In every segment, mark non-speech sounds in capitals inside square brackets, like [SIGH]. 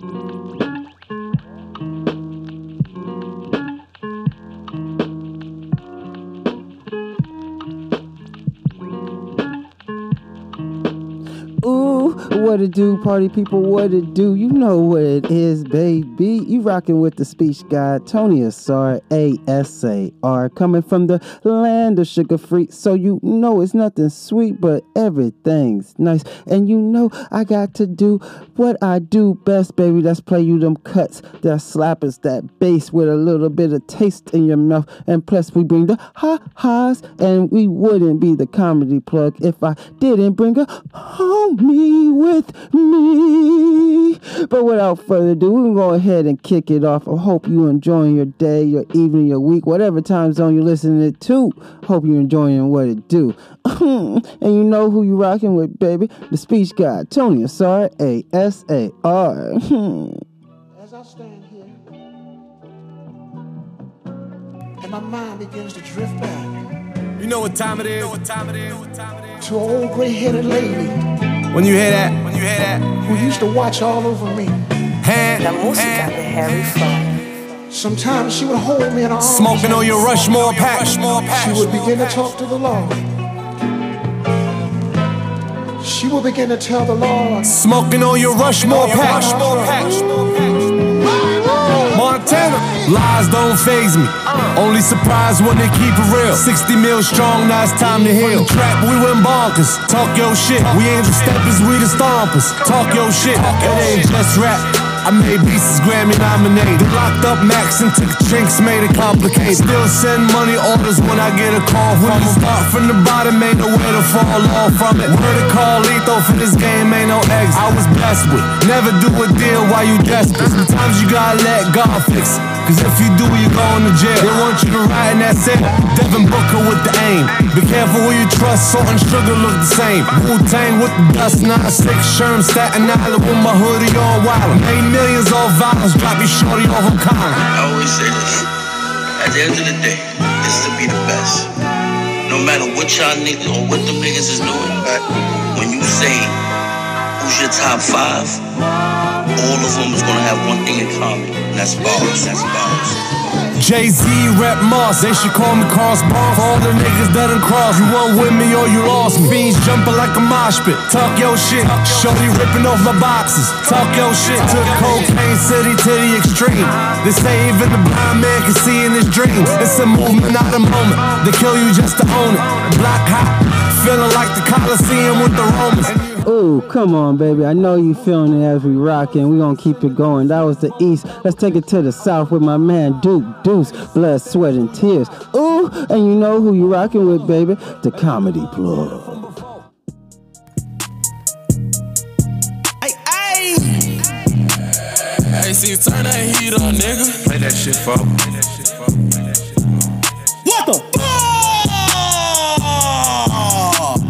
Thank you. What it do, party people, what it do. You know what it is, baby. You rocking with the speech guy, Tony Asar, A-S-A-R, coming from the land of sugar free. So you know it's nothing sweet, but everything's nice. And you know I got to do what I do best, baby. That's play you them cuts, that slappers, that bass with a little bit of taste in your mouth. And plus we bring the ha-has, and we wouldn't be the comedy plug if I didn't bring a homie with with me. But without further ado, we're going to go ahead and kick it off. I hope you're enjoying your day, your evening, your week, whatever time zone you're listening to. Hope you're enjoying what it do. [LAUGHS] and you know who you rocking with, baby. The speech guy, Tony Asar, A-S-A-R. [LAUGHS] As I stand here, and my mind begins to drift back. You know what time it is. You know what time it is. What time it is. To an old gray-headed lady when you hear that, when you hear that, who used to watch all over me. Hand, La música de Harry Fraud. Sometimes she would hold me in her arms. Smoking on your Rushmore pack. She would begin to talk to the Lord. She would begin to tell the Lord. Smoking on your Rushmore pack. Montana. Lies don't phase me. Only surprise when they keep it real. 60 mil strong, now it's time to heal. Trap, we went bonkers. Talk your shit. We ain't the steppers, we the stompers. Talk your shit. It ain't just rap. I made pieces Grammy nominated. Locked up Max and took drinks, made it complicated. Still send money orders when I get a call from them. Start from the bottom, ain't nowhere to fall off from it. Word to call lethal for this game, ain't no exit. I was blessed with. Never do a deal while you desperate. Sometimes you gotta let God fix it. Cause if you do, you going to jail. They want you to ride in that set. Devin Booker with the aim. Be careful who you trust, salt and sugar look the same. Wu Tang with the dust, not six Sherm, Staten Island with my hoodie on wild. Millions violence, drop your shorty off on Colin. I always say this. At the end of the day, it's to be the best. No matter what y'all niggas or what the niggas is doing, when you say who's your top five, all of them is gonna have one thing in common, and that's bars. That's bars. Jay Z rep Moss, they should call me Cross Bar. For all the niggas that done crossed, you won with me or you lost me. Fiends jumping like a mosh pit. Talk your shit. Shorty ripping off my boxes. Talk your shit. Took cocaine city to the extreme. They say even the blind man can see in his dreams. It's a movement, not a moment. They kill you just to own it. Black hot, feeling like the Coliseum with the Romans. Oh, come on, baby. I know you feeling it as we rockin'. We gonna keep it going. That was the east. Let's take it to the south with my man Duke Deuce. Blood, sweat, and tears. Ooh, and you know who you rockin' with, baby? The Comedy Plug. Hey, hey! Hey, see, turn that heat on, nigga. Play that shit for What the fuck?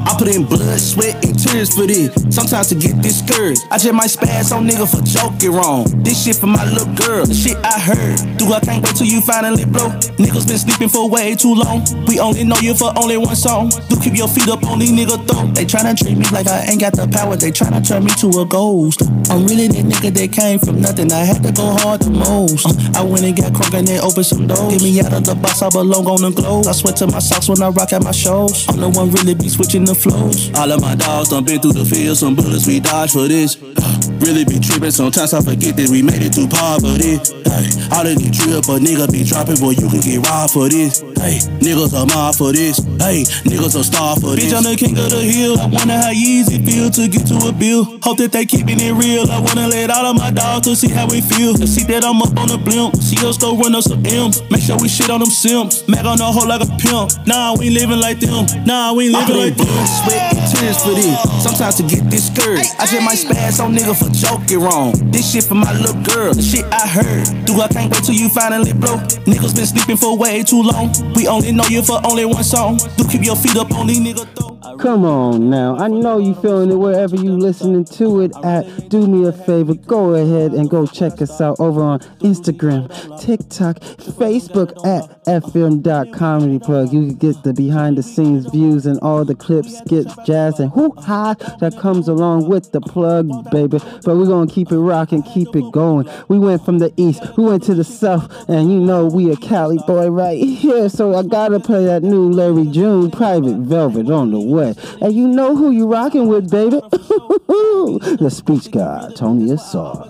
I put in blood, sweat, and tears for this. Sometimes to get discouraged, I just might spaz on nigga for joking wrong. This shit for my little girl, the shit I heard. Do I can't wait till you finally blow? Niggas been sleeping for way too long. We only know you for only one song. Do keep your feet up on these nigga throat. They tryna treat me like I ain't got the power. They tryna turn me to a ghost. I'm really that nigga that came from nothing. I had to go hard the most. Uh, I went and got crunk and then opened some doors. Get me out of the box, I belong on the globe. I sweat to my socks when I rock at my shows. I'm the one really be switching the flows. All of my dogs done been through the field, some bullets we dodged for this. Uh, really be tripping, sometimes I forget that we made it through poverty. Hey, all of these drip, but nigga be dropping, boy, you can get robbed for this. Hey, niggas are mob for this. Hey, niggas are star for this. Bitch, I'm the king of the hill. I wonder how easy it feel to get to a bill. Hope that they keeping it real. I wanna let all of my dogs to see how we feel. To see that I'm up on the blimp. See us go run us some M's. Make sure we shit on them simps. Mag on the hoe like a pimp. Nah, we ain't living like them. Nah, we ain't living like them. Sweat tears for this. Sometimes to get discouraged, I just might spaz on nigga for joking wrong. This shit for my little girl, the shit I heard. Do I can't wait till you finally blow? Niggas been sleeping for way too long. We only know you for only one song. Do keep your feet up on these though. Come on now. I know you feeling it wherever you listening to it at. Do me a favor, go ahead and go check us out over on Instagram, TikTok, Facebook at fm.comedy plug. You can get the behind the scenes views and all the clips, skits, jazz, and hoo ha that comes along with the plug, baby. But we're gonna keep it rocking, keep it going. We went from the east, we went to the south, and you know we a Cali boy right here. So I gotta play that new Larry June Private Velvet on the way. And you know who you rocking with, baby? [LAUGHS] the speech guy, Tony Asar.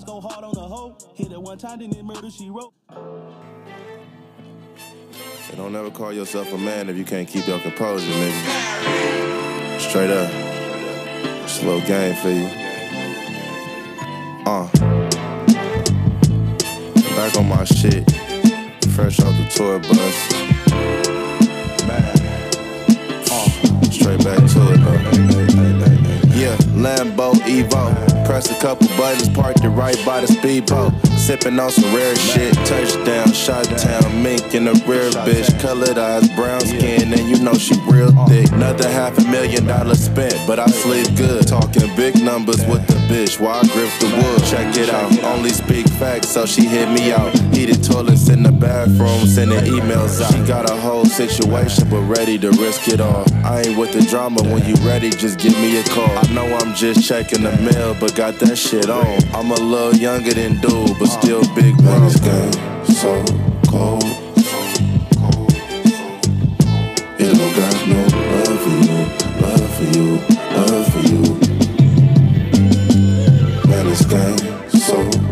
Don't ever call yourself a man if you can't keep your composure, nigga. Straight up. A little game for you. Uh. Back on my shit. Fresh off the tour bus. Uh. Straight back to it, though. Yeah, Lambo Evo. Press a couple buttons, parked it right by the speedboat. Sipping on some rare shit. Touchdown, shot town, mink in the rear, bitch. Colored eyes, brown skin, and you know she real thick. Another half a million dollars spent, but I sleep good. Talking big numbers with the bitch while I grip the wood. Check it out, only speak facts, so she hit me out. Heated toilets in the bathroom, sending emails out. She got a whole situation, but ready to risk it all. I ain't with the drama, when you ready, just give me a call. I know I'm just checking the mail, but got that shit on. I'm a little younger than dude, but still big bro. This game so cold. It don't got no love for you, love for you, love for you. Man, this game so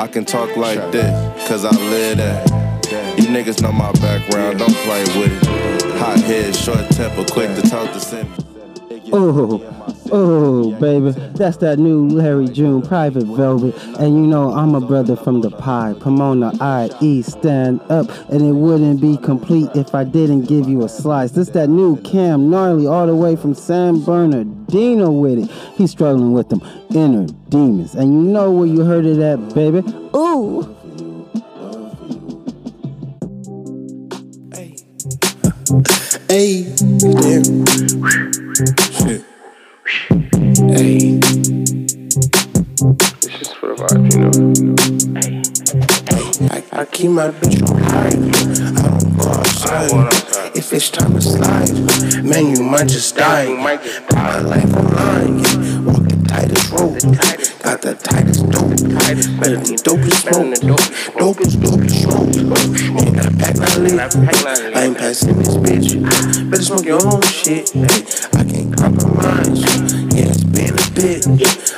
I can talk like this, cause I live that. You niggas know my background, don't play with it. Hot head, short temper, quick to talk to send Oh, oh, baby, that's that new Larry June Private Velvet. And you know, I'm a brother from the pie. Pomona IE, stand up. And it wouldn't be complete if I didn't give you a slice. This that new Cam Gnarly, all the way from San Bernardino with it. He's struggling with them inner demons. And you know where you heard it at, baby. Ooh. Hey, damn. Shit. Hey. This is for the vibe, you know. Hey. I, I keep my bitch on high. I don't go outside. If it's time to slide, man, you might just die. Put my life on line. Yeah. Walk the tightest rope. Got the tightest dope. Better than dope smoke. Dope is dope smoke. Ain't got a pack not lit. I ain't passing this bitch. Better smoke your own shit. I can't compromise. Yeah, it's been a bit.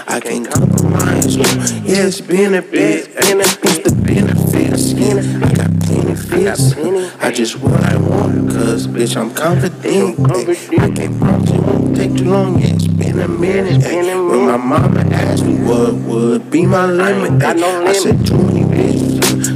I can't compromise. Yeah, it's been a bit. What's the benefits? I got plenty fits. I just what I want. Cause bitch, I'm confident. I can't promise it won't take too long. Yeah, it's been a minute. When my mama asked me what would be my limit, I said too many bitches.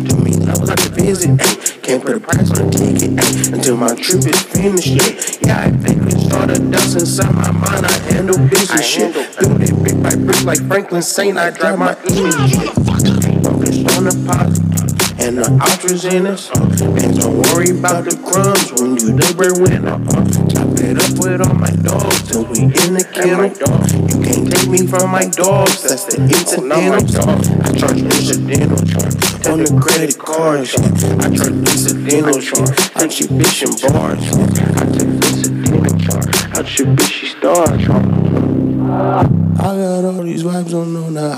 Many levels I visit. Ay, eh? can't put a price on a ticket ay, until my trip is finished. Yeah, yeah I think we started dust inside my mind. I handle business shit. Build it brick by brick like Franklin Saint. I drive my image. Eh? Focus on the positive and the ultras in us. And don't worry about the crumbs when you the breadwinner. Uh-uh. Chop it up with all my dogs till we in the kennel. You can't take me from my dogs, that's the incidental. Dog. I charge incidental on the credit cards. I charge incidental out your bitch and bars. I take incidental out your bitchy stars. I got all these vibes on on a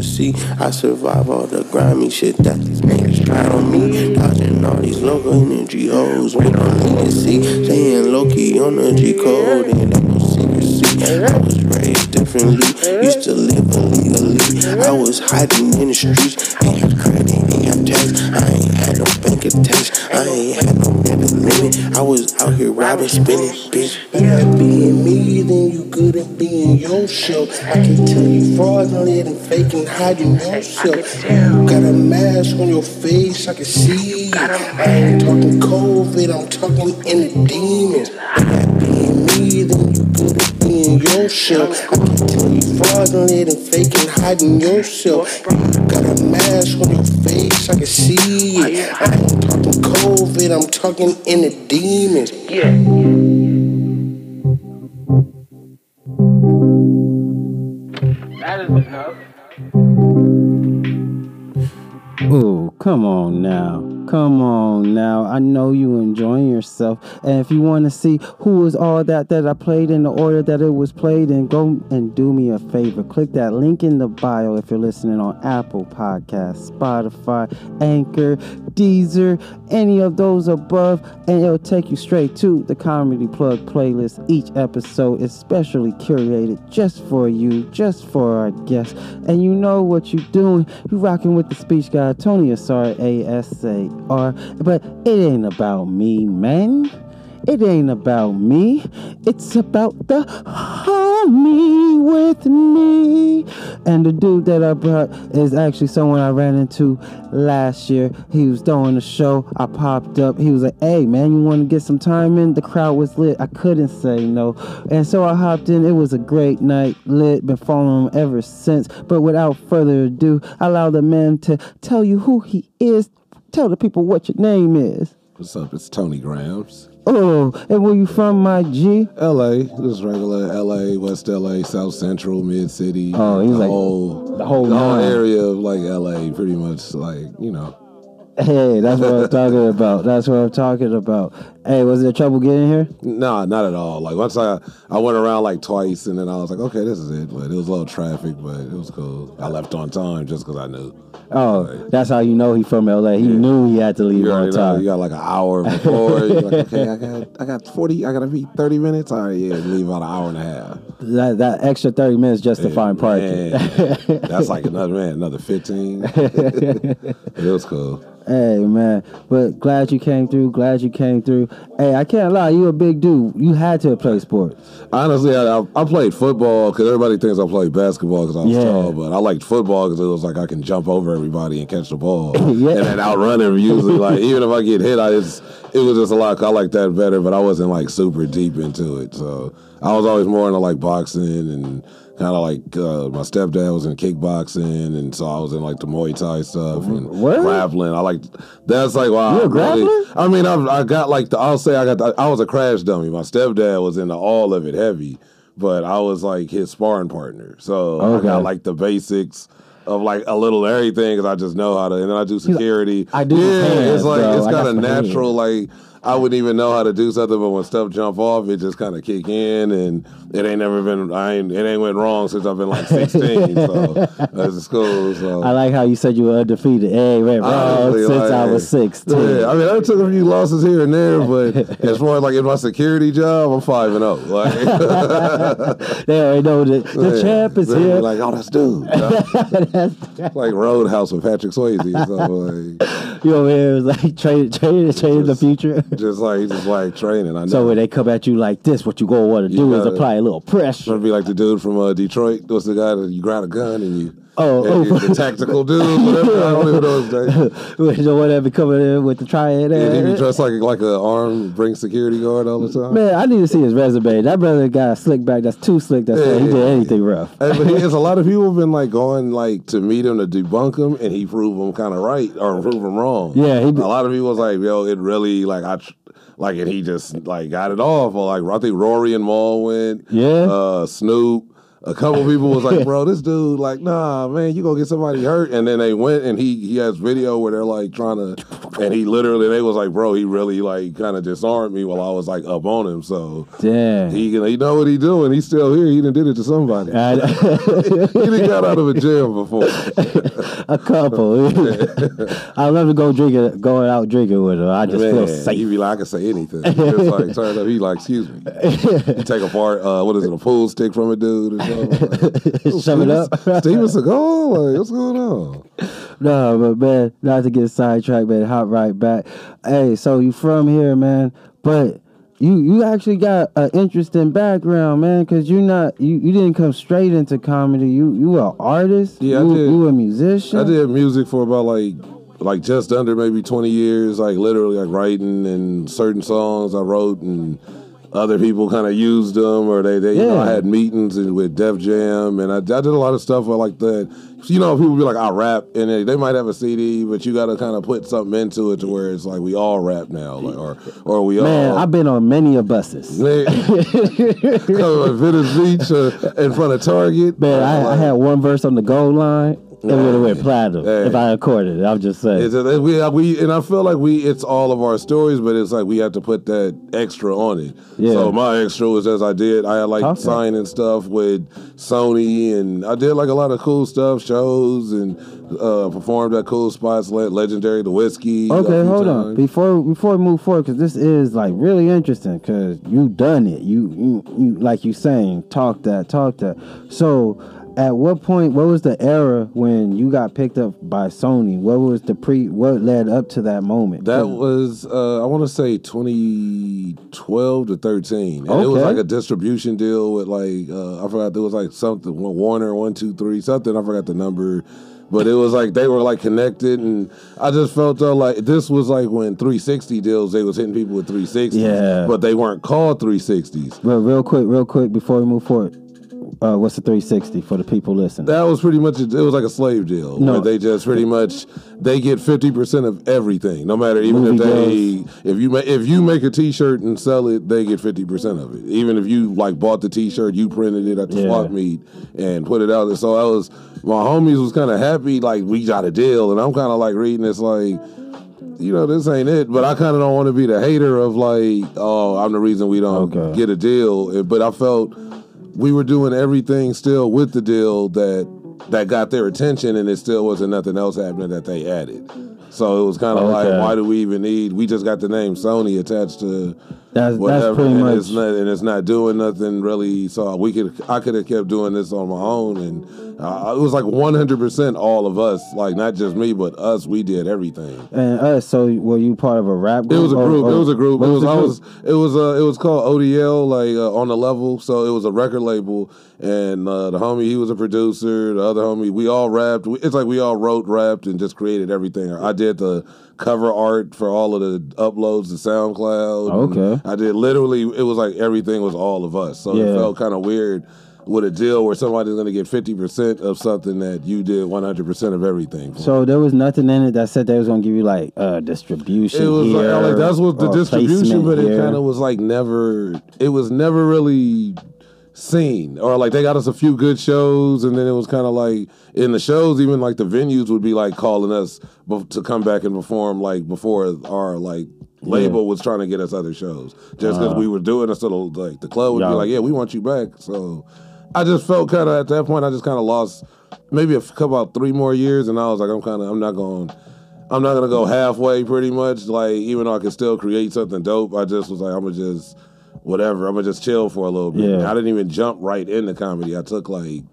higher frequency. I survive all the grimy shit that these niggas try on me. Dodging all these local energy hoes. We don't need to see. Staying low key on the G code. Secrecy. I was raised differently. Used to live illegally. I was hiding in the streets. Ain't have credit, ain't have tax. I ain't had no bank attached. I ain't had no debit limit. I was out here robbing, spinning, bitch. Better being me than you good at being yourself. I can tell you fraudulent and fake and hiding yourself. You got a mask on your face, I can see. I ain't talking COVID, I'm talking in the demons. Better being me me, then you better be in your shell. I can tell you fraudulent and faking, hiding yourself. You got a mask on your face, I can see it. I ain't talking COVID, I'm talking in the demons. Yeah. That is enough. Ooh, come on now. Come on now. I know you enjoying yourself. And if you want to see who was all that that I played in the order that it was played in, go and do me a favor. Click that link in the bio if you're listening on Apple Podcasts, Spotify, Anchor, Deezer, any of those above, and it'll take you straight to the Comedy Plug playlist. Each episode is specially curated just for you, just for our guests. And you know what you're doing. You're rocking with the speech guy, Tony Asar, A-S-A-R. But it ain't about me, man. It ain't about me. It's about the homie with me. And the dude that I brought is actually someone I ran into last year. He was doing a show. I popped up. He was like, hey, man, you want to get some time in? The crowd was lit. I couldn't say no. And so I hopped in. It was a great night. Lit. Been following him ever since. But without further ado, I allow the man to tell you who he is. Tell the people what your name is. What's up? It's Tony Grams. Oh, and where you from, my G? LA, just regular LA, West LA, South Central, Mid City. Oh, he's the like whole the whole the whole area of like LA, pretty much like you know. Hey, that's what I'm talking about. That's what I'm talking about. Hey, was there trouble getting here? Nah, not at all. Like once I I went around like twice, and then I was like, okay, this is it. But it was a little traffic, but it was cool. I left on time just because I knew. Oh, that's how you know he from LA. He knew he had to leave You on already know. time. You got like an hour [LAUGHS] before. You're like, okay, I got I got forty. I got to be thirty minutes. All right, yeah, leave about an hour and a half. That that extra thirty minutes just to find parking. Man, that's like another man, another fifteen. [LAUGHS] it was cool. Hey man, but glad you came through. Glad you came through. Hey, I can't lie, you a big dude. You had to play sports. Honestly, I, I, played football because everybody thinks I played basketball because I was Yeah. tall, but I liked football because it was like I can jump over everybody and catch the ball [LAUGHS] Yeah. and then outrun him. Usually, like even if I get hit, I just it was just a lot. I like that better, but I wasn't like super deep into it. So I was always more into like boxing and kind of like uh, my stepdad was in kickboxing, and so I was in like the Muay Thai stuff and What? grappling. I like that's like why You a I really- grappler? I mean, I've, I got like the. I'll say I got. The, I was a crash dummy. My stepdad was into all of it heavy, but I was like his sparring partner. So I got like the basics of like a little everything because I just know how to. And then I do security. I do Yeah, hands, it's like bro. it's got kind of some hands. natural. Like I wouldn't even know how to do something, but when stuff jump off, it just kind of kick in, and it ain't never been. I ain't. It ain't went wrong since I've been like [LAUGHS] sixteen. so that's cool. So I like how you said you were undefeated. Hey, man, bro, since I was sixteen. Yeah, I mean, I took a few losses here and there, but [LAUGHS] as far as like in my security job, I'm five and zero. Like, [LAUGHS] they already know the yeah. champ is here. Like, oh, that's dude. like Roadhouse with Patrick Swayze. So like, you over here is like training, training, training the future. Just like just like training. I know. So when they come at you like this, what you gonna want to do is gotta- apply a little pressure. Trying to be like the dude from uh, Detroit. What's the guy that you grab a gun and you? Oh, and oh. the [LAUGHS] tactical dude. Whatever. I don't even know his name. With the one that be coming in with the triad. And he be dressed like like an armed bring security guard all the time. Man, I need to see his resume. That brother got a slick back. That's too slick. That's Yeah, he yeah, did yeah. anything rough. Hey, but he [LAUGHS] has a lot of people have been like going like to meet him to debunk him, and he proved him kind of right or prove him wrong. Yeah, he a lot of people was like, "Yo, it really like I." tr- Like and he just like got it off. Or like I think Rory and Mal went. Yeah. Uh, Snoop. A couple people was like, "Bro, this dude like, nah, man, you gonna get somebody hurt." And then they went and he he has video where they're like trying to, and he literally they was like, "Bro, he really like kind of disarmed me while I was like up on him." So Damn. he he know what he doing. He's still here. He done did it to somebody. I- [LAUGHS] he done got out of a jail before. [LAUGHS] a couple. [LAUGHS] I love to go drinking, going out drinking with him. I just feel Man, safe. he be like, I can say anything. Just like turn up, he like, excuse me. You take apart, uh, what is it, a pool stick from a dude Shove it up. [LAUGHS] Steven Seagal, oh, like, what's going on? [LAUGHS] No, but man, not to get sidetracked, man. Hop right back. Hey, so you from here, man? But you you actually got an interesting background, man. Cause you're not you, you didn't come straight into comedy. You you an artist. Yeah, I you, did. You a musician. I did music for about like like just under maybe 20 years, like literally like writing and certain songs I wrote and other people kind of used them, or they, they you know, I had meetings with Def Jam, and I, I did a lot of stuff like that. You know, people be like, I rap, and they, they might have a CD, but you got to kind of put something into it to where it's like we all rap now, like, or or we Man, all. I've been on many of buses. [LAUGHS] Man, Venice Beach uh, in front of Target. Man, I, I had one verse on the goal line. It would have went platinum Hey. if I recorded it. I'm just saying. A, we, we and I feel like we it's all of our stories, but it's like we have to put that extra on it. Yeah. So my extra was as I did. I had like Okay. signing stuff with Sony, and I did like a lot of cool stuff, shows, and uh, performed at cool spots, like Legendary, the whiskey. Okay, hold on. Before before we move forward, because this is like really interesting. Because you done it. You you you like you saying talk that talk that. So, at what point? What was the era when you got picked up by Sony? What was the pre? What led up to that moment? That was, uh, I want to say 2012 to 13. And it was like a distribution deal with like, uh, I forgot, there was like something, Warner, one, two, three, something, I forgot the number. But it was like they were like connected, and I just felt though like this was like when 360 deals they was hitting people with 360s, Yeah. but they weren't called 360s. Real, real quick, real quick before we move forward. Uh, what's the 360 for the people listening? That was pretty much it was like a slave deal No. where they just pretty much they get fifty percent of everything, no matter even Movie if they if you ma- if you make a T-shirt and sell it, they get fifty percent of it. Even if you like bought the T-shirt, you printed it at the Yeah. swap meet and put it out there. So I was my homies was kind of happy, like we got a deal, and I'm kind of like reading this like. You know, this ain't it, but I kind of don't want to be the hater of like, oh, I'm the reason we don't Okay. get a deal. But I felt we were doing everything still with the deal that that got their attention, and it still wasn't nothing else happening that they added. So it was kind of Okay. like, why do we even need? We just got the name Sony attached to That's- that's pretty and much- it's not, and it's not doing nothing really. So we could, I could have kept doing this on my own, and uh, it was like 100 percent all of us, like not just me, but us. We did everything. and us. So were you part of a rap It was a group. or- it was a group. It what was. was. It was. Uh, it was called ODL, like uh, on the level. So it was a record label, and uh, the homie he was a producer. The other homie, we all rapped. We- It's like we all wrote, rapped, and just created everything. I did the cover art for all of the uploads to SoundCloud. Okay. I did literally. It was like everything was all of us. So Yeah. it felt kind of weird. With a deal where somebody's going to get fifty percent of something that you did one hundred percent of everything. For. So there was nothing in it that said they was gonna give you like uh, distribution. It was like, here like that's what the distribution, but it kind of was like never. It was never really seen, or like they got us a few good shows, and then it was kind of like in the shows, even like the venues would be like calling us to come back and perform like before our like label was trying to get us other shows, just because we were doing. So the, like the club would Yeah. be like, yeah, we want you back. So I just felt kind of at that point, I just kind of lost maybe a couple about three more years, and I was like, I'm kind of I'm not going. I'm not gonna go halfway, pretty much. Like even though I could still create something dope, I just was like, I'm gonna just whatever. I'm gonna just chill for a little bit. Yeah. I didn't even jump right into comedy. I took like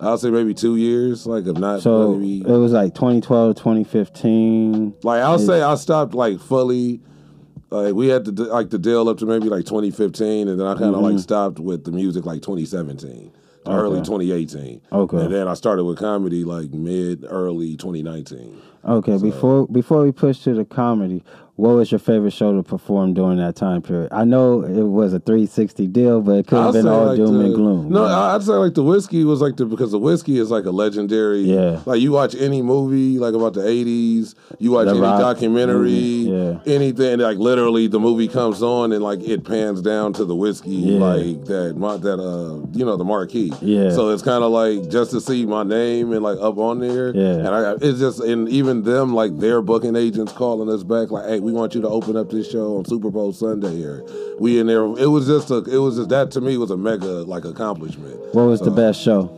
I'll say maybe two years, like if not So maybe it was like 2012, 2015. like I'll say I stopped like fully. Like we had to like the deal up to maybe like 2015, and then I kind of mm-hmm. like stopped with the music like 2017, to early 2018. Okay. and then I started with comedy like mid early 2019. Okay, before before we push to the comedy, what was your favorite show to perform during that time period? I know it was a 360 deal, but it could have been all like, doom the- and gloom. No, I'd say like the whiskey was like the because the whiskey is like a legendary. Yeah. Like you watch any movie like about the '80s, you watch The any Rock documentary, yeah. anything like literally the movie comes on and like it pans down to the whiskey Yeah. like that that uh you know the marquee. Yeah. So it's kind of like just to see my name and like up on there. Yeah. And I it's just and even them like their booking agents calling us back like, hey, we want you to open up this show on Super Bowl Sunday or we in there. It was just a it was just that to me was a mega like accomplishment. what was the best show?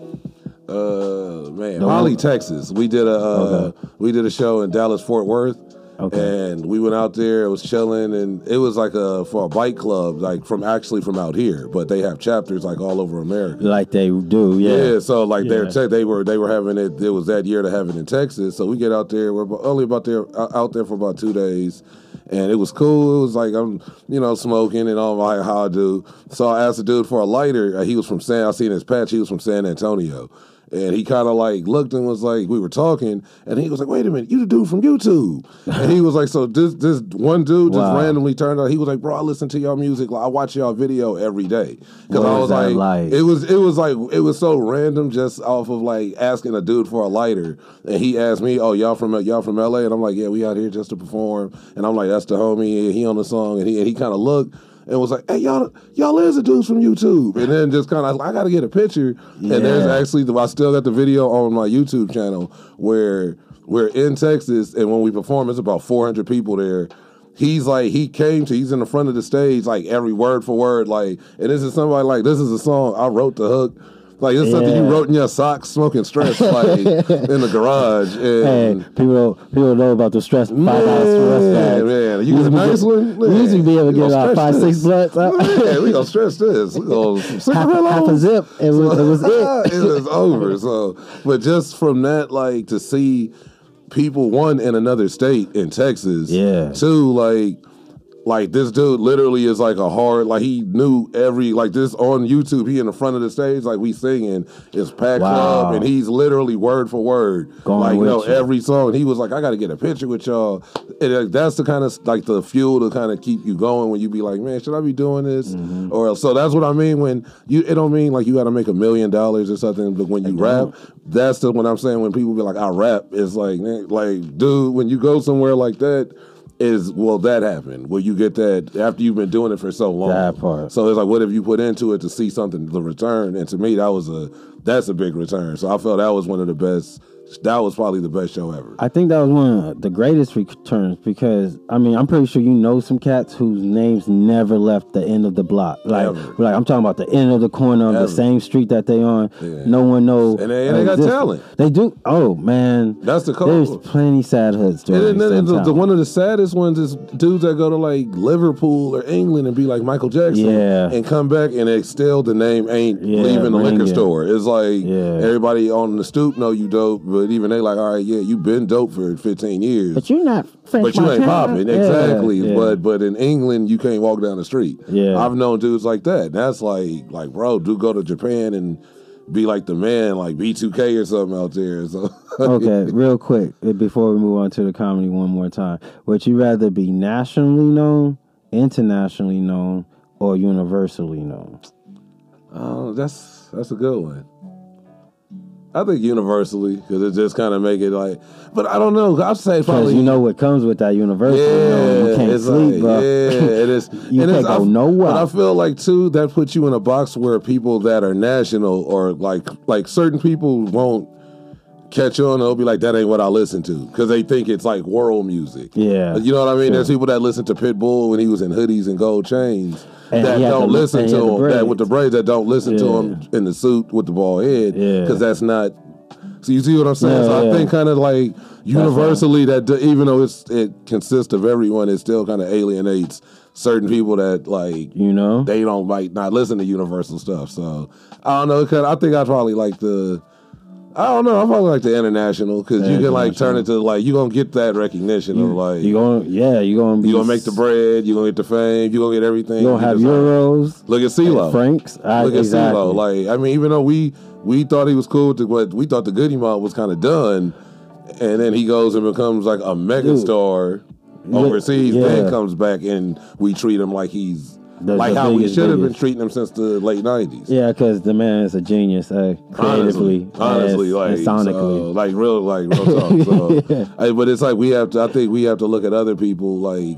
Uh, man, The Holly, Texas. We did a uh, we did a show in Dallas, Fort Worth. Okay. And we went out there. It was chilling, and it was like a for a bike club, like from actually from out here, but they have chapters like all over America. Like they do, yeah. Yeah, so like they're te- they were they were having it. It was that year to have it in Texas. So we get out there. We're only about there uh, out there for about two days, and it was cool. It was like I'm you know smoking and all my how I do. So I asked the dude for a lighter. Uh, he was from San. I seen his patch. He was from San Antonio. And he kind of like looked and was like, we were talking, and he was like, "Wait a minute, you the dude from YouTube?" and he was like, "So this this one dude just Wow. randomly turned out." He was like, "Bro, I listen to y'all music. Like, I watch y'all video every day." Because What I was like, like? it was it was like it was so random, just off of like asking a dude for a lighter, and he asked me, "Oh, y'all from y'all from LA?" And I'm like, "Yeah, we out here just to perform." And I'm like, "That's the homie. He on the song." And he and he kind of looked. And was like, hey y'all, y'all is a dudes from YouTube, and then just kind of, I got to get a picture. And there's Yeah. actually, I still got the video on my YouTube channel where we're in Texas, and when we perform, it's about 400 people there. He's like, he came to, he's in the front of the stage, like every word for word, like, and this is somebody like, this is a song I wrote the hook. Like this is something you wrote in your socks, smoking stress, like [LAUGHS] in the garage. Hey, And people don't, people know about the stress five dollar stress man, man, you get a nice be- one. We used to be able to get about five, six blunts. Yeah, we gonna [LAUGHS] stretch this. We gonna half, half a zip. It was, it was [LAUGHS] it. it was over. So, but just from that, like to see people one in another state in Texas, Yeah. two like. Like this dude literally is like a hard like he knew every like this on YouTube he in the front of the stage like we singing it's packed Wow. club and he's literally word for word Going like you know you. every song and he was like I got to get a picture with y'all and like, that's the kind of like the fuel to kind of keep you going when you be like man should I be doing this Mm-hmm. or else so that's what I mean when you it don't mean like you got to make a million dollars or something but when you rap that's the what I'm saying when people be like I rap it's like man, like dude when you go somewhere like that is will that happen? Will you get that after you've been doing it for so long That part. so it's like what have you put into it to see something the return and to me that was a that's a big return so I felt that was one of the best that was probably the best show ever I think that was one of the greatest returns because I mean I'm pretty sure you know some cats whose names never left the end of the block. Like, Ever. like I'm talking about the end of the corner of Ever. the same street that they on. Yeah. No one knows. And they- and they got talent. They do. Oh man, That's the There's plenty sad hood stories. And then, the, the one of the saddest ones is dudes that go to like Liverpool or England and be like Michael Jackson, Yeah. and come back and they still the name ain't Yeah, leaving the liquor ringing. store. It's like everybody on the stoop know you dope, but even they like, all right, yeah, you've been dope for fifteen years, But you're not. French but you ain't popping exactly. yeah. But but in England, you can't walk down the street. Yeah. I've known dudes like that. That's like like bro, do go to Japan and be like the man, like B2K or something out there. So [LAUGHS] okay, real quick uh, before we move on to the comedy one more time. Would you rather be nationally known, internationally known, or universally known? Oh, that's that's a good one. I think universally because it just kind of make it like, but I don't know. I'd say probably you know what comes with that universally Yeah, known. You can't it's sleep, like, bro. Yeah, it is. [LAUGHS] You and can't go I, nowhere. But I feel like too that puts you in a box where people that are national or like like certain people won't catch on. They'll be like, that ain't what I listen to because they think it's like world music. Yeah. you know what I mean. There's people that listen to Pitbull when he was in hoodies and gold chains. And that don't the- listen to him. That with the braids that don't listen to Yeah. him in the suit with the bald head. Yeah. because that's not. So you see what I'm saying? Yeah, so I yeah. think kind of like universally that d- even though it's it consists of everyone, it still kind of alienates certain people that like You know? they don't like not listen to universal stuff. So I don't know. Cause I think I probably like the. I don't know. I probably like the international because you can like turn it to like you gonna get that recognition of like You going yeah, you gonna be you gonna make the bread, you gonna get the fame, you gonna get everything. You gonna have like- euros. Look at CeeLo. Franks. I, Look at exactly. CeeLo. Like I mean, even though we we thought he was cool to, what we thought the Goodie Mob was kind of done, and then he goes and becomes like a mega Dude. star Yeah, overseas, yeah. then comes back and we treat him like he's The- like the how we should have been treating him since the late nineties. Yeah, because the man is a genius, uh, creatively, honestly, honestly, and, like sonically. so, like real, like real talk. So, [LAUGHS] I- but it's like we have to. I think we have to look at other people. Like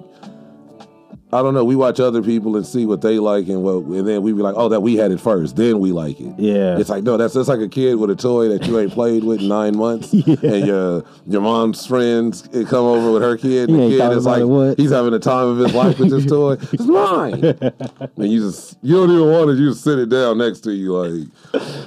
I don't know. We watch other people and see what they like and what, and then we be like, oh, that we had it first. Then we like it. Yeah. It's like no, that's just like a kid with a toy that you ain't played with in nine months, [LAUGHS] yeah. and your your mom's friends come over with her kid. And He the kid is like once. he's having the time of his life with this [LAUGHS] toy. It's mine, and you just you don't even want it. You just sit it down next to you. Like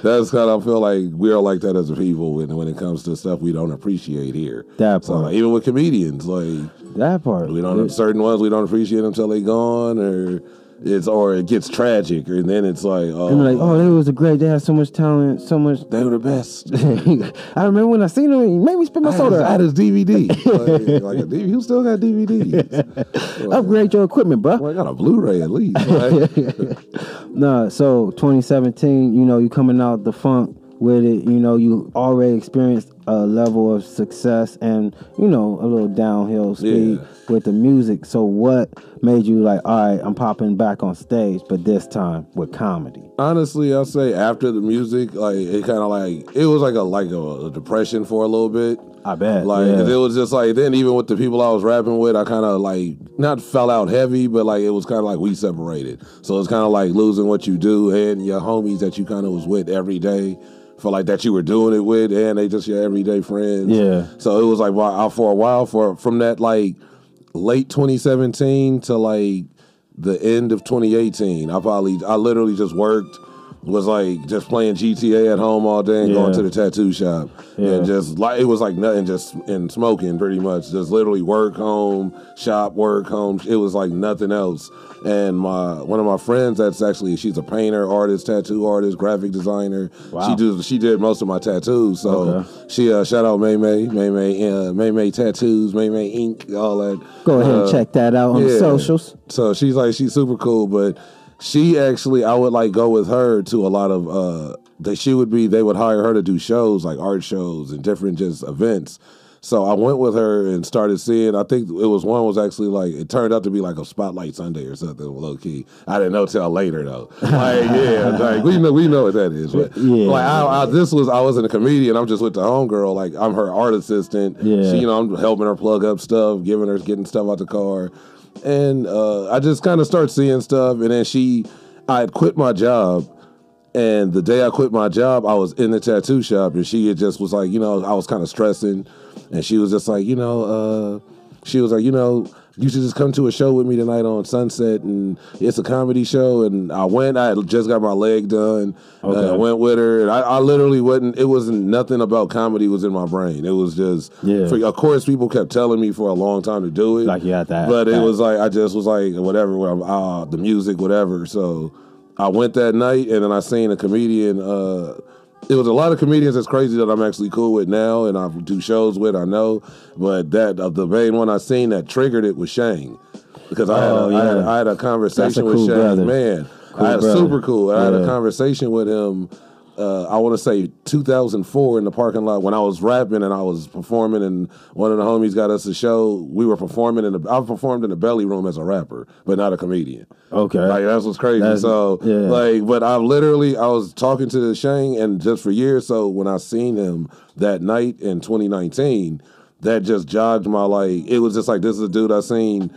that's kind of I feel like we are like that as a people when when it comes to stuff we don't appreciate here. That So part. even with comedians, like that part. we don't certain ones we don't appreciate until they gone or. It's or it gets tragic, and then it's like, oh, And like, oh, they was a great. They had so much talent, so much. they were the best. [LAUGHS] I remember when I seen them he made me spit my I soda. I had his DVD. like, like a DVD. You still got DVDs. [LAUGHS] Upgrade your equipment, bro. Well, I got a Blu-ray at least. [LAUGHS] Like, Nah, so 2017, you know, you coming out the funk with it. You know, you already experienced a level of success and you know a little downhill speed Yeah. with the music. So what made you like, all right, I'm popping back on stage, but this time with comedy? Honestly, I'll say after the music, like it kind of like it was like a like a, a depression for a little bit. I bet. Like yeah. it was just like then even with the people I was rapping with, I kind of like not fell out heavy, but like it was kind of like we separated. So it's kind of like losing what you do and your homies that you kind of was with every day. For like that you were doing it with, and they just your everyday friends. Yeah. So it was like for a while for from that like late 2017 to like the end of 2018. I probably I literally just worked was like just playing GTA at home all day and going to the tattoo shop. Yeah. and just like it was like nothing just and smoking pretty much. Just literally work home shop work home. It was like nothing else. And my one of my friends that's actually she's a painter artist tattoo artist graphic designer. Wow. she do she did most of my tattoos. So Okay. she uh shout out May May May May uh, May May tattoos May May ink all that. Go ahead and Uh, check that out on the socials. so she's like she's super cool, but she actually I would like go with her to a lot of uh that she would be they would hire her to do shows like art shows and different just events. So I went with her and started seeing. I think it was one was actually like it turned out to be like a spotlight Sunday or something low key. I didn't know till later though. Like yeah, [LAUGHS] like we know we know what that is. But Yeah. like I, I, this was I wasn't a comedian. I'm just with the homegirl. Like I'm her art assistant. Yeah. She, you know I'm helping her plug up stuff, giving her getting stuff out the car and uh, I just kind of start seeing stuff. And then she, I had quit my job, and the day I quit my job, I was in the tattoo shop, and she just was like, you know, I was kind of stressing, and she was just like, you know, uh, she was like, you know. You should just come to a show with me tonight on Sunset, and it's a comedy show. And I went. I just got my leg done. Okay. I went with her, and I, I literally wasn't. It wasn't nothing about comedy was in my brain. It was just, Yeah. For, of course, people kept telling me for a long time to do it, Like you had that- but it was like I just was like whatever, uh, the music, whatever. So I went that night, and then I seen a comedian. Uh, it was a lot of comedians that's crazy that I'm actually cool with now, and I do shows with. I know, but that uh, the main one I seen that triggered it was Shane because I, had Oh, a, I, had, yeah. I had a conversation a with Shane. brother. Man, Cool I had a brother. super cool. I had a conversation with him. Uh, I want to say 2004 in the parking lot when I was rapping and I was performing, and one of the homies got us a show. We were performing in the. I performed in the belly room as a rapper, but not a comedian. Okay. Like that's what's crazy. That's- so yeah. like, but I literally I was talking to Shane, and just for years. So when I seen him that night in 2019, that just jogged my like. It was just like this is a dude I seen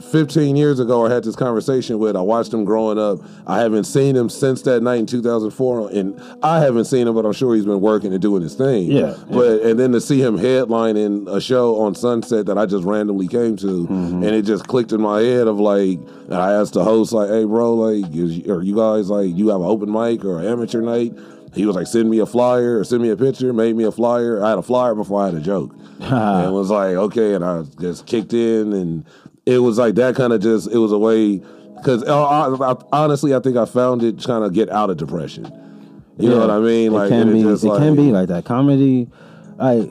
15 years ago. I had this conversation with. I watched him growing up. I haven't seen him since that night in 2004, and I haven't seen him, but I'm sure he's been working and doing his thing. Yeah. But and then to see him headlining a show on Sunset that I just randomly came to, Mm-hmm. and it just clicked in my head of like, and I asked the host like, "Hey, bro, like, is, are you guys like, you have an open mic or an amateur night?" He was like, "Send me a flyer or send me a picture." Made me a flyer. I had a flyer before I had a joke, [LAUGHS] and was like, "Okay," and I just kicked in, and it was like that kind of just it was a way because uh, honestly, I think I found it trying to get out of depression. You know what I mean? Like It Like, can be. just it can be like that. Comedy. I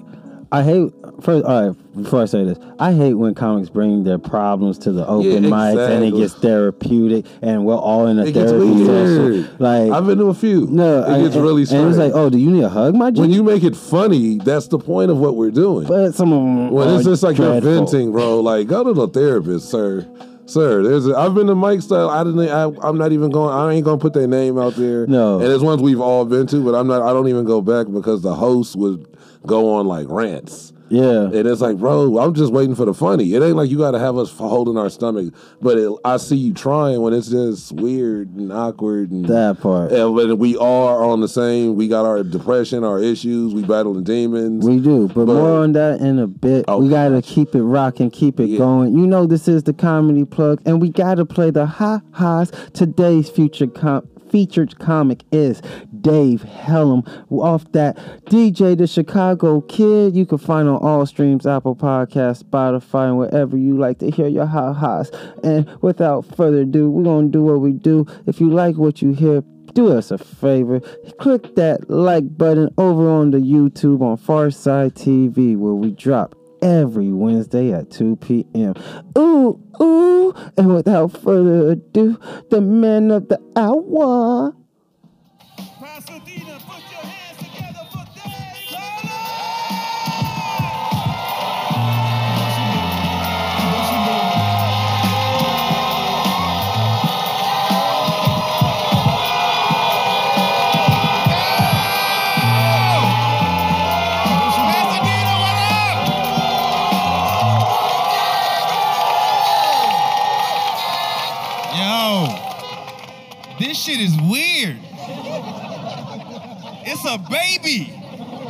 I hate. First, all right. Before I say this, I hate when comics bring their problems to the open Yeah, mics and it gets therapeutic and we're all in a It therapy session. Like I've been to a few. no, it I- gets and- really And it's like, oh, do you need a hug, my G? when you make it funny, that's the point of what we're doing. but some of them. when it's just like dreadful. you're venting, bro, like go to the therapist, sir. Sir, there's a, I've been to Mike style. I didn't. I, I'm not even going. I ain't gonna put their name out there. No. and it's ones we've all been to, but I'm not. I don't even go back because the host would go on like rants. Yeah. And it's like, bro, I'm just waiting for the funny. It ain't like you got to have us holding our stomach, but it, I see you trying when it's just weird and awkward and That part. And when we are on the same, we got our depression, our issues, we battling demons. We do, but, But- more on that in a bit. Oh, we gotta keep it rocking, keep it Yeah. going. You know, this is the comedy plug, and we gotta play the ha ha's. Today's future com- featured comic is Dave Hellum. Off that DJ, the Chicago Kid. You can find on all streams, Apple Podcasts, Spotify, and wherever you like to hear your ha ha's. And without further ado, we're gonna do what we do. If you like what you hear do us a favor click that like button over on the youtube on farside tv where we drop every wednesday at 2 p.m ooh ooh and without further ado the man of the hour This shit is weird. It's a baby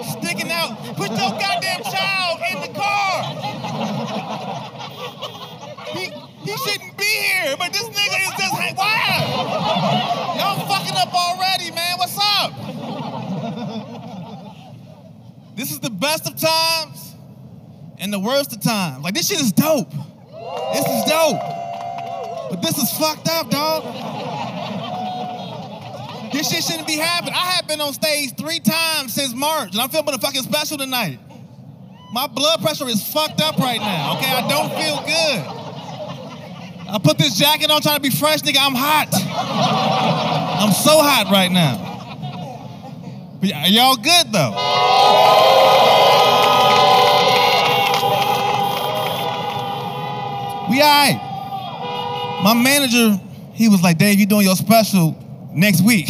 sticking out. Put your goddamn child in the car. He, he shouldn't be here, but this nigga is just hey, why? Y'all fucking up already, man. What's up? This is the best of times and the worst of times. Like this shit is dope. This is dope. But this is fucked up, dog. This shit shouldn't be happening. I have been on stage three times since March, and I'm filming a fucking special tonight. My blood pressure is fucked up right now, okay? I don't feel good. I put this jacket on trying to be fresh, nigga. I'm hot. I'm so hot right now. But y'all good though. We alright. My manager, he was like, Dave, you doing your special next week.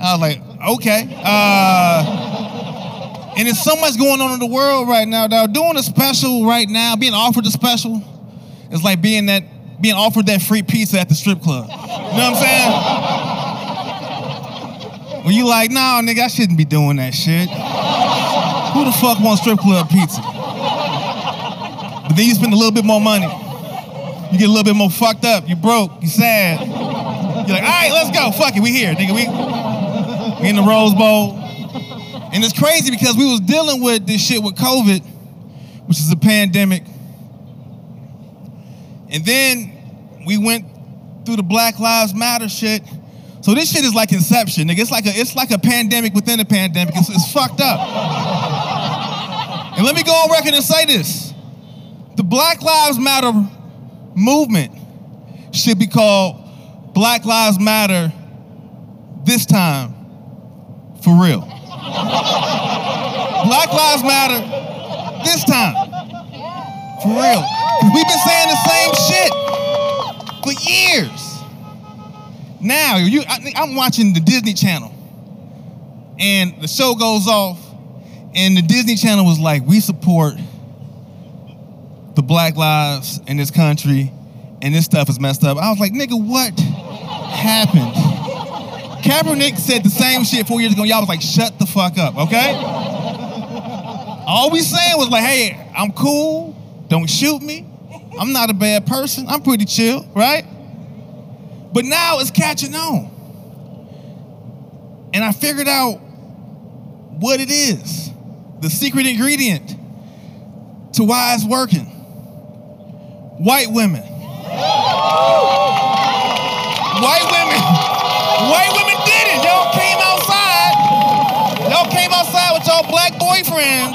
I was like, okay. Uh, and there's so much going on in the world right now, dog. Doing a special right now, being offered a special, is like being that being offered that free pizza at the strip club. You know what I'm saying? When you like, nah, nigga, I shouldn't be doing that shit. Who the fuck wants strip club pizza? But then you spend a little bit more money. You get a little bit more fucked up. You broke. You sad. You're like, all right, let's go. Fuck it, we here, nigga. We, we in the Rose Bowl. And it's crazy because we was dealing with this shit with COVID, which is a pandemic. And then we went through the Black Lives Matter shit. So this shit is like Inception, nigga. It's like a it's like a pandemic within a pandemic. It's, it's fucked up. And let me go on record and say this: the Black Lives Matter movement should be called Black Lives Matter this time for real. Black Lives Matter this time for real. we've been saying the same shit for years. Now, you, I, I'm watching the Disney Channel, and the show goes off, and the Disney Channel was like, "We support the Black lives in this country, and this stuff is messed up." I was like, "Nigga, what happened?" Kaepernick said the same shit four years ago. Y'all was like, "Shut the fuck up," okay? All we saying was like, "Hey, I'm cool. Don't shoot me. I'm not a bad person. I'm pretty chill, right?" But now it's catching on. And I figured out what it is the secret ingredient to why it's working. White women. White women. White women did it. Y'all came outside. Y'all came outside with y'all black boyfriends.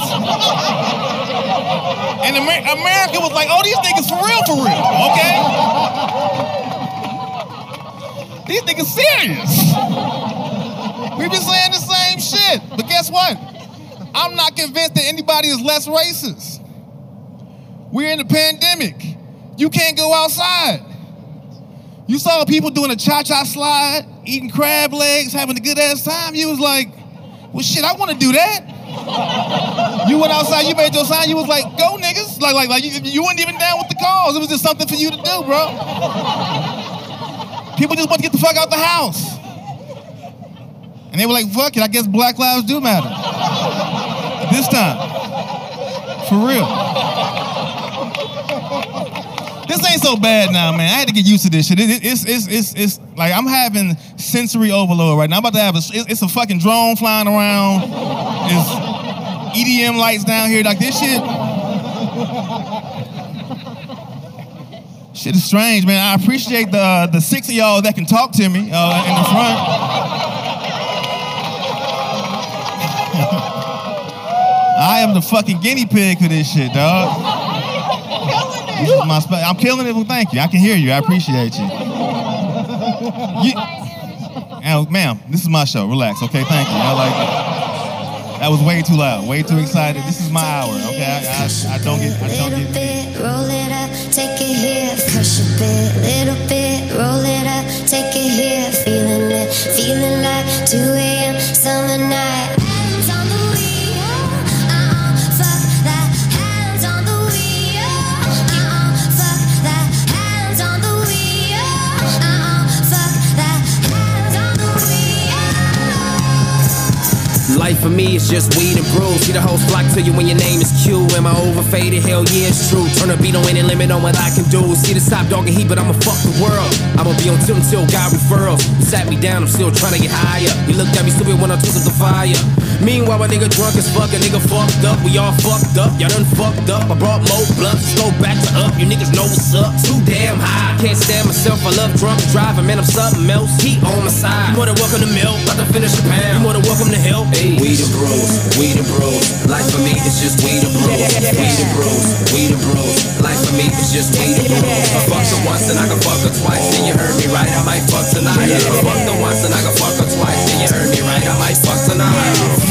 And Amer- America was like, oh, these niggas for real, for real, okay? These niggas serious. We've been saying the same shit. But guess what? I'm not convinced that anybody is less racist. We're in a pandemic. You can't go outside. You saw people doing a cha-cha slide, eating crab legs, having a good ass time. You was like, well shit, I want to do that. You went outside, you made your sign, you was like, go niggas. Like, like, like you, you weren't even down with the cause. It was just something for you to do, bro. People just want to get the fuck out the house. And they were like, fuck it, I guess black lives do matter. This time. For real. This ain't so bad now, man. I had to get used to this shit. It- it- it's, it's, it's, it's like I'm having sensory overload right now. I'm about to have a, it's, it's a fucking drone flying around. It's EDM lights down here. Like this shit. Shit is strange, man. I appreciate the uh, the six of y'all that can talk to me uh, in the front. [LAUGHS] I am the fucking guinea pig for this shit, dog. This is my spe- I'm killing it. Well, thank you. I can hear you. I appreciate you. you [LAUGHS] ma'am, this is my show. Relax, okay? Thank you. I like it. That was way too loud, way too excited. This is my hour, okay? I, I, I don't get, I don't get. bit, roll it up, take it here, push a bit, little bit, roll it up, take it here, feeling it, feeling like 2 a.m. summer night. For me it's just weed and brews. See the whole flock to you when your name is Q. Am I overfaded? Hell yeah, it's true. Turn the beat on any limit on what I can do. See the top dog and heat, but I'ma fuck the world. I'ma be on tilt until God referrals. Sat me down, I'm still trying to get higher. You looked at me stupid when I took up the fire. Meanwhile, a nigga drunk as fuck, a nigga fucked up. We all fucked up, y'all done fucked up. I brought more blunts, go back to up. You niggas know what's up. Too damn high, can't stand myself. I love drunk driving, man. I'm something else. Heat on my side. You more than welcome to milk, about to finish a pound. You more than welcome to help. Hey, weed and bros, weed and bros. Life for me is just weed and bros, weed and bros, weed and bros. Life for me is just weed and bros. I fucked her once and I can fuck her twice. Then you heard me right, I might fuck tonight. I fucked her once and I can fuck her twice. Then you heard me right, I might fuck tonight.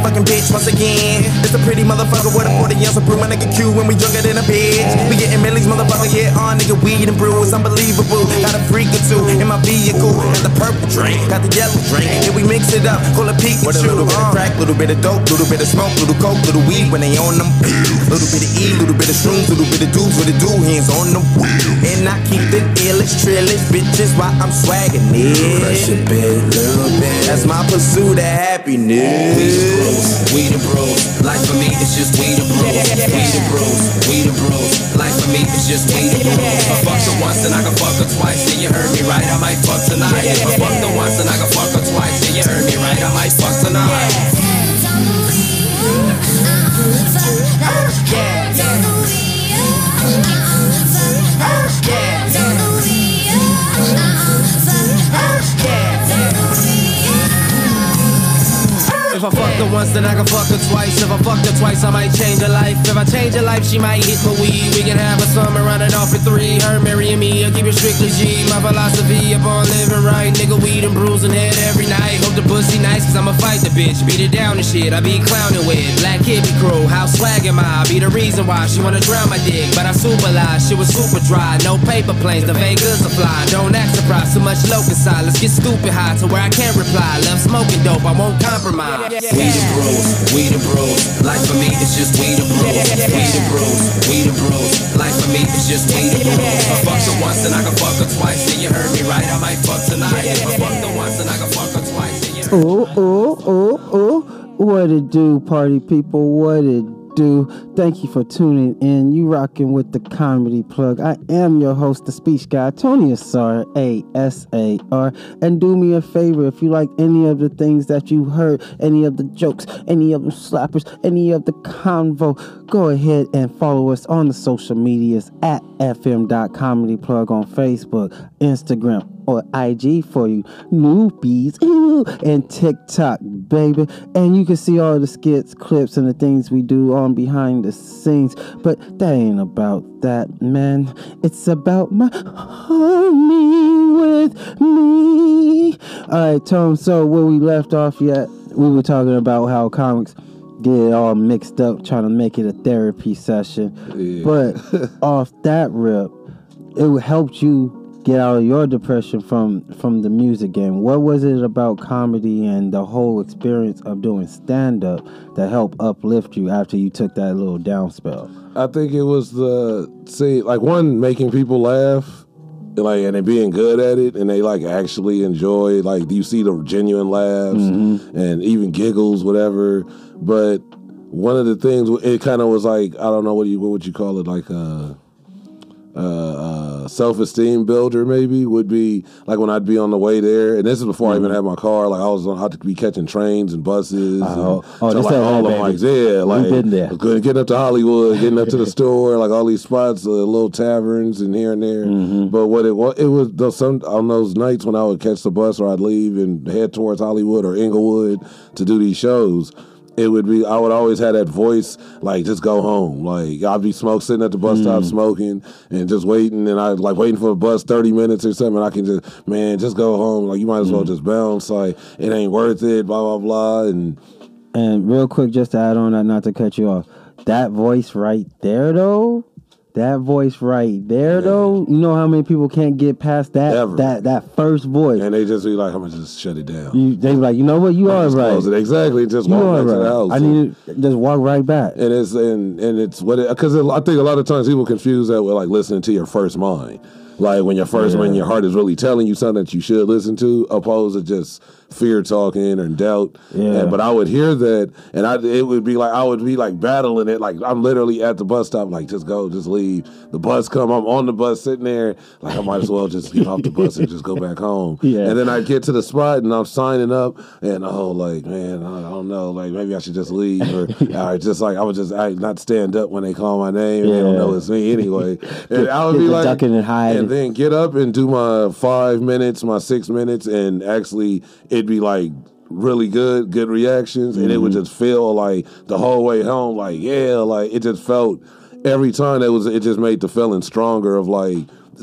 Motherfucking bitch once again. It's a pretty motherfucker with a 40 ounce of brew. My nigga Q when we drunk than a bitch. We getting millies, motherfucker, yeah, on nigga weed and brew. It's unbelievable. Got a freak or two in my vehicle. Got the purple drink, got the yellow drink. And we mix it up, call it Pikachu. With a little bit of uh. crack, little bit of dope, little bit of smoke, little coke, little weed when they on them. Little bit of E, little bit of shrooms, little bit of dudes with the do hands on the wheel. And I keep the illest, trillest bitches while I'm swagging it. Crush a bit, little bit. That's my pursuit of happiness. Bros, weed and bros. Life for me is just we the bros, we the bros, weed and bros. Life for me is just we the bros. I fucked her once and I can fuck her twice. Then you heard me right, I might fuck tonight. If I fucked her once and I can fuck her twice. Then you heard me right, I might fuck tonight. If I fuck her once, then I can fuck her twice. If I fuck her twice, I might change her life. If I change her life, she might hit for weed. We can have a summer running off at three. Her marrying me, I keep it strictly G. My philosophy upon living right. Nigga, weed and bruising head every night. Hope the pussy nice, cause I'ma fight the bitch. Beat it down and shit, I be clowning with. Black Hippy crew, how swag am I? Be the reason why she wanna drown my dick. But I super lie, she was super dry. No paper planes, the Vegas are fly. Don't act surprised, too much low inside. Let's get stupid high to where I can't reply. Love smoking dope, I won't compromise. Weed and bros, we and bros. Life for me is just we and bros, We and bros, we and bros. Life for me is just we and bros. I fucked her once and I can fuck her twice. Then you heard me right, I might fuck tonight. If I fucked her once and I can fuck her twice. Then you heard Ooh, ooh, ooh, ooh. What it do, party people? What it do? Thank you for tuning in. You rocking with the comedy plug. I am your host, the speech guy, Tony Asar, A S A R. And do me a favor if you like any of the things that you heard, any of the jokes, any of the slappers, any of the convo, go ahead and follow us on the social medias at fm.comedyplug on Facebook, Instagram, or IG for you newbies ew, and TikTok, baby. And you can see all the skits, clips, and the things we do on behind the scenes. But that ain't about that, man. It's about my homie with me. All right, Tom. So where we left off yet? We were talking about how comics get it all mixed up, trying to make it a therapy session. Yeah. But [LAUGHS] off that rip, it helped you get out of your depression from from the music game. What was it about comedy and the whole experience of doing stand up that helped uplift you after you took that little down spell? I think it was the see, like one making people laugh, like and they being good at it, and they like actually enjoy. Like do you see the genuine laughs and even giggles, whatever. But one of the things it kind of was like I don't know what you what would you call it like uh uh, uh, self-esteem builder maybe would be like when I'd be on the way there, and this is before I even had my car. Like I was on, I'd be catching trains and buses. Oh, and, oh, to, this like all of yeah, like been there. Getting up to Hollywood, getting up to the [LAUGHS] store, like all these spots, uh, little taverns and here and there. Mm-hmm. But what it was, it was those, some on those nights when I would catch the bus or I'd leave and head towards Hollywood or Inglewood to do these shows. It would be I would always have that voice like just go home like I'd be smoke sitting at the bus Mm. stop smoking and just waiting and I like waiting for a bus thirty minutes or something I can just man just go home like you might as well Mm. just bounce like it ain't worth it blah blah blah and And real quick, just to add on that, not to cut you off, that voice right there though, That voice right there, though. You know how many people can't get past that Ever. that that first voice. And they just be like, I'm gonna just shut it down. You, they be like, you know what? You are Just right. it. Exactly. Just You walk are back to the house. I need to just walk right back. and it's and and it's what because I think a lot of times people confuse that with like listening to your first mind, like when your first when your heart is really telling you something that you should listen to, opposed to just fear talking or doubt. Yeah. And, but I would hear that, and I it would be like I would be like battling it, like I'm literally at the bus stop, like just go, just leave. The bus come, I'm on the bus sitting there, like I might as well just get off the bus and just go back home. [LAUGHS] Yeah. And then I get to the spot and I'm signing up, and oh, like man, I don't know, like maybe I should just leave, or [LAUGHS] I just like I would just I not stand up when they call my name. and They don't know it's me anyway. [LAUGHS] And I would be like ducking and hiding. and then get up and do my five minutes, my six minutes, and actually it'd be like really good, good reactions, and it would Mm-hmm. just feel like the whole way home, like yeah, like it just felt every time it was it just made the feeling stronger of like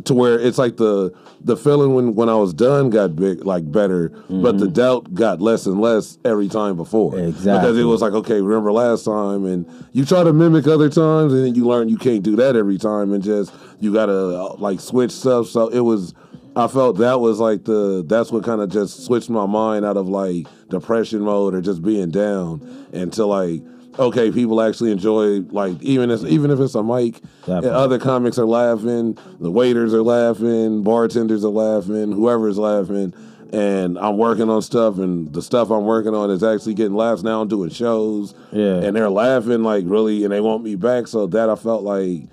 to where it's like the the feeling when when I was done got big like better, but the doubt got less and less every time before. Exactly because Mm-hmm. It was like okay, remember last time, and you try to mimic other times, and then you learn you can't do that every time, and just you gotta like switch stuff. So it was. I felt that was like the that's what kind of just switched my mind out of like depression mode or just being down into like okay, people actually enjoy like even if even if it's a mic, other comics are laughing, the waiters are laughing, bartenders are laughing, whoever's laughing. And I'm working on stuff, and the stuff I'm working on is actually getting laughs. Now I'm doing shows, Yeah. and they're laughing like really, and they want me back. So that I felt like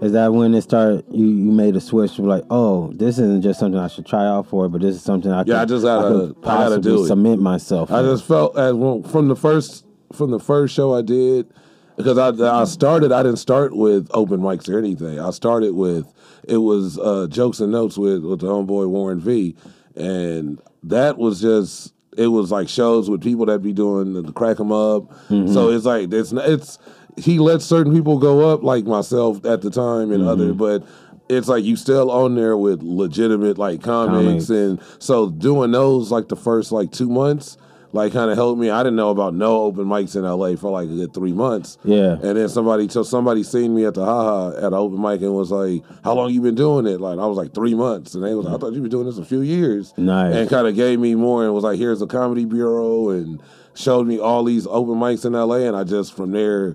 Is that when it started? You you made a switch to like, oh, this isn't just something I should try out for, but this is something I Yeah, could, I just gotta- could I gotta possibly do it. cement myself. I in. just felt as well, from the first from the first show I did because I I started I didn't start with open mics or anything. I started with it was uh, jokes and notes with with the homeboy Warren V, and that was just it was like shows with people that be doing the, the crack 'em up. Mm-hmm. So it's like it's it's he lets certain people go up like myself at the time and other, Mm-hmm. but. It's like you still on there with legitimate like comics, Comics. and so doing those like the first like two months, like kind of helped me. I didn't know about no open mics in LA for like a good three months. Yeah. And then somebody, so somebody seen me at the haha at an open mic and was like, "How long you been doing it?" Like I was like three months, and they was, like, "I thought you been doing this a few years." Nice. And kind of gave me more and was like, "Here's the comedy bureau," and showed me all these open mics in LA, and I just from there.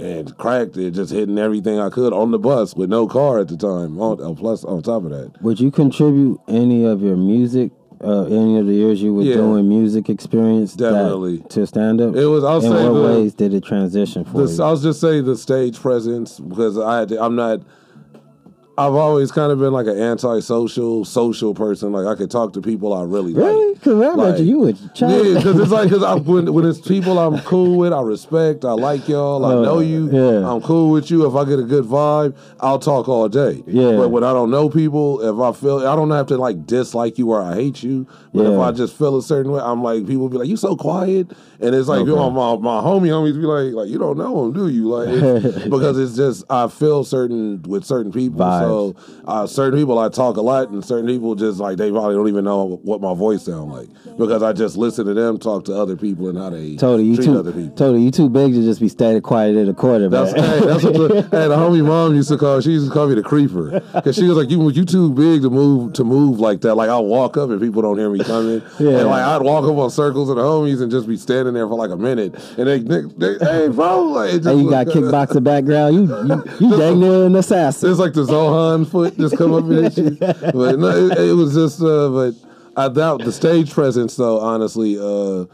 And cracked it, just hitting everything I could on the bus with no car at the time. On, uh, plus, on top of that, Would you contribute any of your music, uh, any of the years you were Yeah. doing music experience, that- Definitely. to stand up? It was- I'll In say what the- ways did it transition for The, you? I'll just say the stage presence because I had to, I'm not. I've always kind of been like an antisocial, social person. Like I could talk to people I really Really? like. Because I Like, bet you would child. Yeah, because it's like because [LAUGHS] when when it's people I'm cool with, I respect, I like y'all, I Uh, know you, yeah. I'm cool with you. If I get a good vibe, I'll talk all day. Yeah. But when I don't know people, if I feel I don't have to like dislike you or I hate you, but if I just feel a certain way, I'm like people be like, "You so quiet," and it's like Okay. you know, my my homie homies be like, "Like you don't know him, do you?" Like it's, [LAUGHS] because it's just I feel certain with certain people. So uh, certain people I talk a lot, and certain people just like they probably don't even know what my voice sound like because I just listen to them talk to other people and how they Totally, you treat too. other people. Totally, you too big to just be standing quiet at a quarter, That's, man. hey, that's what the, [LAUGHS] hey, the homie mom used to call. She used to call me the creeper because she was like, "You, you too big to move to move like that." Like I'll walk up and people don't hear me coming, [LAUGHS] Yeah. and like I'd walk up on circles of the homies and just be standing there for like a minute, and they, they, they hey bro, like just Hey, you got was- kickboxer background. You you, you [LAUGHS] dang near an assassin. It's like the Zohan foot just come up hit you. But no, it, it was just. Uh, but I doubt the stage presence, though. Honestly, uh,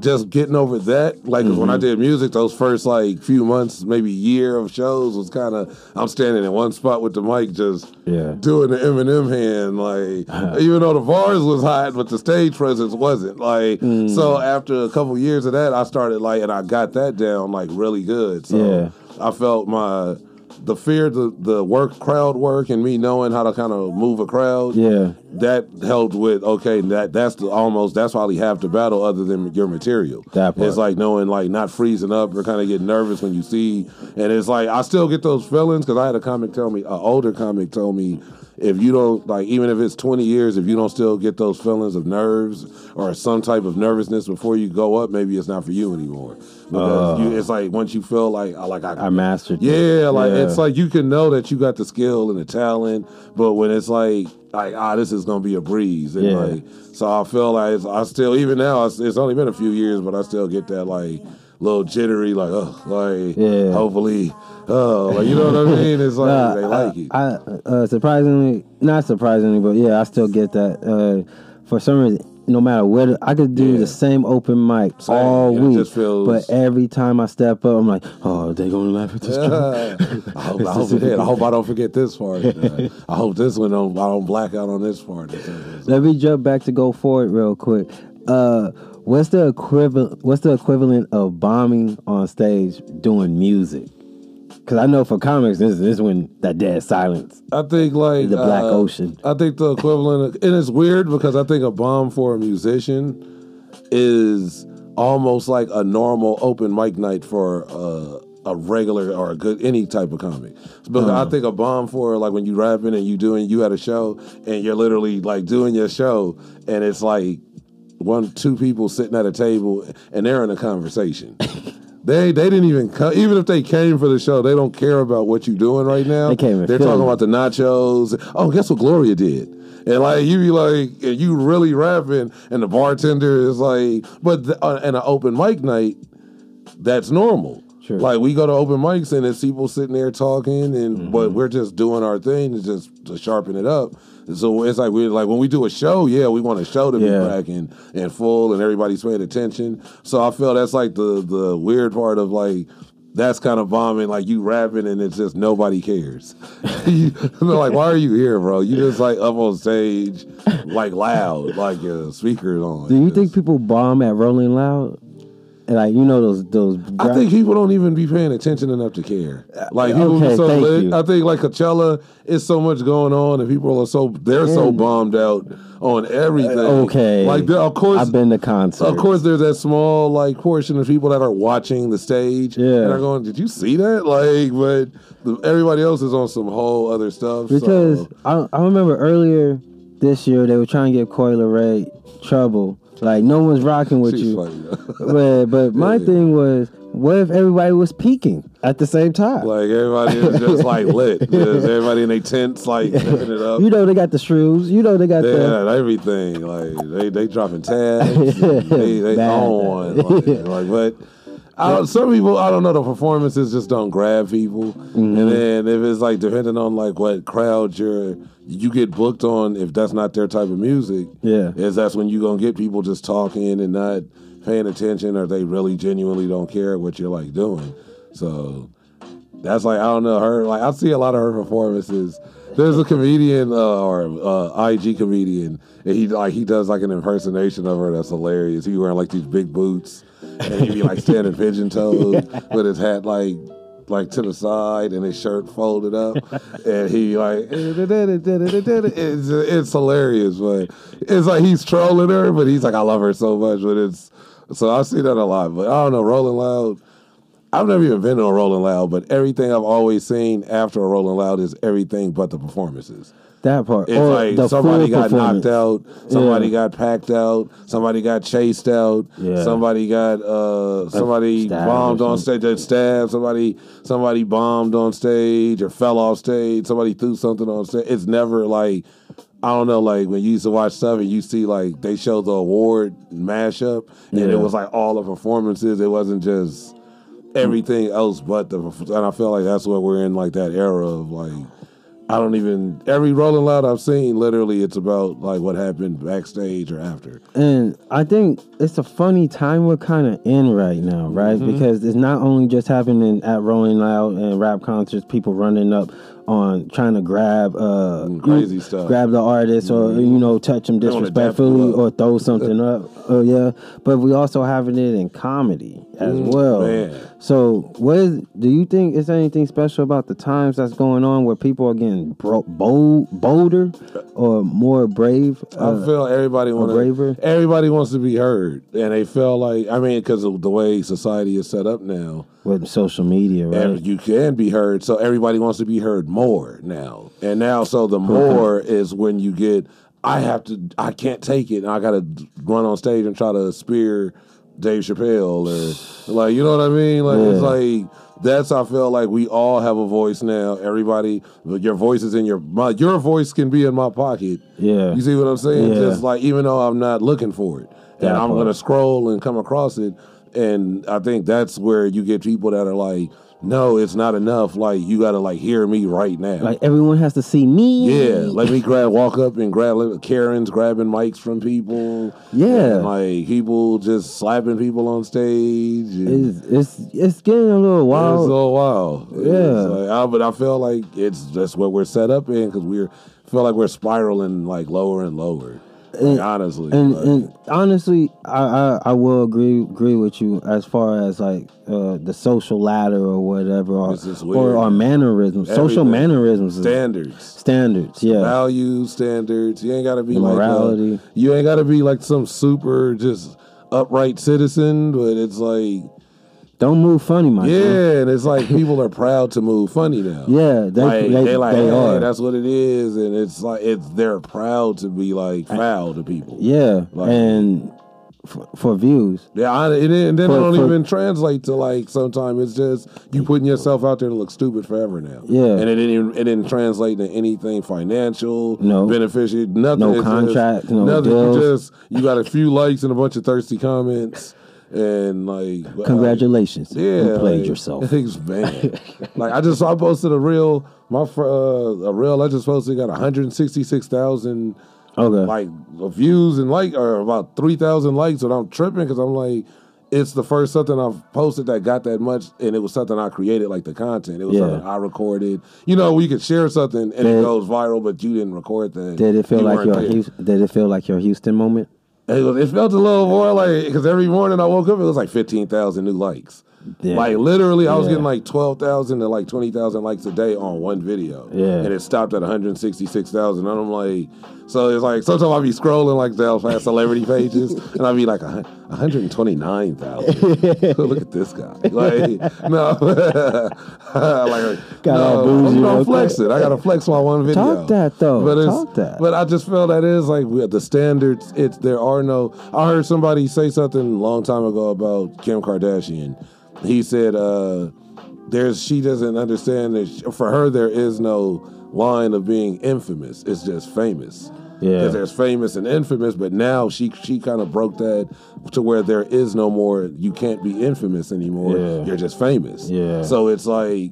just getting over that. Like 'cause when I did music, those first like few months, maybe year of shows was kind of. I'm standing in one spot with the mic, just Yeah. doing the Eminem hand. Like [LAUGHS] even though the bars was hot, but the stage presence wasn't. Like so, after a couple years of that, I started like, and I got that down like really good. So Yeah. I felt my the fear, the the work, crowd work, and me knowing how to kind of move a crowd. Yeah. that helped with okay. That that's the almost that's probably half the battle, other than your material. That part. It's like knowing like not freezing up or kind of getting nervous when you see, and it's like I still get those feelings because I had a comic tell me, an older comic told me. if you don't like, even if it's twenty years, if you don't still get those feelings of nerves or some type of nervousness before you go up, maybe it's not for you anymore. Because Oh. you, it's like once you feel like, I like I, I mastered. it. yeah, like Yeah. it's like you can know that you got the skill and the talent, but when it's like like ah, this is gonna be a breeze, and Yeah. like so I feel like it's, I still even now it's, it's only been a few years, but I still get that like little jittery, like oh, like Yeah. hopefully, oh, like you know what I [LAUGHS] mean? It's like Nah, they like it. I, I uh, surprisingly, not surprisingly, but yeah, I still get that. Uh, for some reason, no matter what, I could do the same open mic Same, all week, feels- but every time I step up, I'm like, oh, they gonna laugh at this. joke. [LAUGHS] I hope I hope, it. I hope I don't forget this part. Uh, [LAUGHS] I hope this one don't I don't black out on this part. Let me jump back to go forward real quick. Uh, what's the equivalent? What's the equivalent of bombing on stage doing music? Because I know for comics, this, this is when that dead silence. I think like The Black uh, Ocean. I think the equivalent, of, and it's weird because I think a bomb for a musician is almost like a normal open mic night for uh, a regular or a good any type of comic. But I Uh-huh. think a bomb for like when you rapping and you doing you at a show and you're literally like doing your show and it's like one two people sitting at a table and they're in a conversation. [LAUGHS] They they didn't even come, even if they came for the show, they don't care about what you're doing right now. They came. They're talking about the nachos. Oh, guess what Gloria did? And like you be like, and you really rapping, and the bartender is like, but the, uh, in an open mic night, that's normal. Like we go to open mics and it's people sitting there talking, and Mm-hmm. but we're just doing our thing to just to sharpen it up. So it's like we're like when we do a show, yeah, we want a show to Yeah. be cracking and and full, and everybody's paying attention. So I feel that's like the the weird part of like that's kind of bombing, like you rapping and it's just nobody cares. [LAUGHS] You- they're like, why are you here, bro? You just like up on stage, like loud, like your speakers on. Do you think people bomb at Rolling Loud? Like you know those those. I think people don't even be paying attention enough to care. Like people okay, be so lit. you. I think like Coachella is so much going on, and people are so they're so bombed out on everything. Okay. like of course, I've been to concerts. Of course, there's that small like portion of people that are watching the stage Yeah. and are going, "Did you see that?" Like, but the, everybody else is on some whole other stuff. Because so. I, I remember earlier this year they were trying to give Coi Leray trouble. Like no one's rocking with She's you. [LAUGHS] but but my thing was, what if everybody was peaking at the same time? Like everybody is just like [LAUGHS] lit. Just everybody in their tents like it up. You know they got the shrews. You know they got They the. everything. Like they they dropping tabs. [LAUGHS] they they Bad. on like, like but. I some people, I don't know, the performances just don't grab people, Mm-hmm. and then if it's like depending on like what crowd you're, you get booked on. If that's not their type of music, Yeah. is that's when you gonna get people just talking and not paying attention, or they really genuinely don't care what you're like doing. So that's like I don't know her. Like I see a lot of her performances. There's a comedian uh, or uh, IG comedian, and he like he does like an impersonation of her that's hilarious. He wearing like these big boots, and he be like standing pigeon [LAUGHS] toed with his hat like like to the side and his shirt folded up, and he like it's it's hilarious, but it's like he's trolling her, but he's like I love her so much, but it's so I see that a lot. But I don't know, Rolling Loud. I've never even been to a Rolling Loud, but everything I've always seen after a Rolling Loud is everything but the performances. That part. It's or like somebody got knocked out, somebody Yeah. got packed out, somebody got chased out, Yeah. somebody got uh somebody stabbed bombed on stage, they stabbed, somebody somebody bombed on stage or fell off stage, somebody threw something on stage. It's never like I don't know, like when you used to watch stuff and you see like they show the award mashup and Yeah. it was like all the performances. It wasn't just everything else but the and I feel like that's what we're in like that era of like I don't even every Rolling Loud I've seen literally it's about like what happened backstage or after. And I think it's a funny time we're kind of in right now, right? Mhm. Because it's not only just happening at Rolling Loud and rap concerts, people running up on trying to grab uh crazy stuff. grab the artist or Mhm. you know touch them They wanna dap disrespectfully or throw something up. Oh yeah, but we also having it in comedy as Mm, well. man. So, what is? Do you think is there anything special about the times that's going on where people are getting bro- bold, bolder, or more brave? I uh, feel everybody or wants braver? everybody wants to be heard, and they feel like I mean because of the way society is set up now, with social media, right? and you can be heard. So everybody wants to be heard more now, and now so the [LAUGHS] more is when you get. I have to. I can't take it. and I got to run on stage and try to spear Dave Chappelle or like you know what I mean. Like it's like that's. I feel like we all have a voice now. Everybody, your voice is in your. My, your voice can be in my pocket. Yeah. You see what I'm saying? Yeah. Just like even though I'm not looking for it, and That I'm part. gonna scroll and come across it, and I think that's where you get people that are like, no, it's not enough. Like you got to like hear me right now. Like everyone has to see me. yeah, let me grab, walk up and grab Karen's grabbing mics from people. Yeah. like people just slapping people on stage. It's it's it's getting a little wild. it's wild. so wild. Yeah. Like, I, but I feel like it's just what we're set up in because we're feel like we're spiraling like lower and lower. Like, And- honestly, and, like- and honestly, I, I I will agree agree with you as far as like uh, the social ladder or whatever, or, or, mannerisms, social Everything. mannerisms, is- standards. standards. Yeah, value standards. You ain't got to be The like uh, morality. you ain't got to be like some super just upright citizen, but it's like don't move funny, my yeah, friend. and it's like [LAUGHS] people are proud to move funny now. Yeah, they like, they, they like they hey, are. that's what it is, and it's like it's they're proud to be like foul to people. yeah, Like- and for, for views. Yeah, I, and then, and then For- it don't for- even translate to like sometimes it's just you putting yourself out there to look stupid forever now. Yeah. and it didn't it didn't translate to anything financial, No. beneficial, nothing. No It's just- contract, no nothing. deals. You just you got a few likes and a bunch of thirsty comments, and like uh, Congratulations, yeah, you played like, yourself. [LAUGHS] It's bad. like I just I posted a real My fr- uh, a real I just posted got one hundred sixty six thousand Okay, like views and like or about three thousand likes, and I'm tripping because I'm like, it's the first something I've posted that got that much, and it was something I created, like the content. It was Yeah. something I recorded. You know, we could share something and it goes viral, but you didn't record that. did it feel You like your. Houston, did it feel like your Houston moment? It, was, it felt a little more like because every morning I woke up, it was like fifteen thousand new likes. Yeah. Like literally, I was Yeah. getting like twelve thousand to like twenty thousand likes a day on one video. Yeah. and it stopped at one hundred sixty six thousand. And I'm like, so it's like sometimes I'll be scrolling like past celebrity [LAUGHS] pages, and I'll be like one hundred twenty nine thousand. [LAUGHS] Look at this guy. [LAUGHS] Like no, like Got no, I'm gonna flex it. I gotta flex my one video. Talk that, though. But it's, Talk that. But I just feel that is like we the standards. It's there are no. I heard somebody say something a long time ago about Kim Kardashian. He said, uh, "There's she doesn't understand that sh- for her there is no line of being infamous. It's just famous." Yeah. There's famous and infamous, but now she she kind of broke that to where there is no more. You can't be infamous anymore. Yeah. You're just famous. Yeah. So it's like,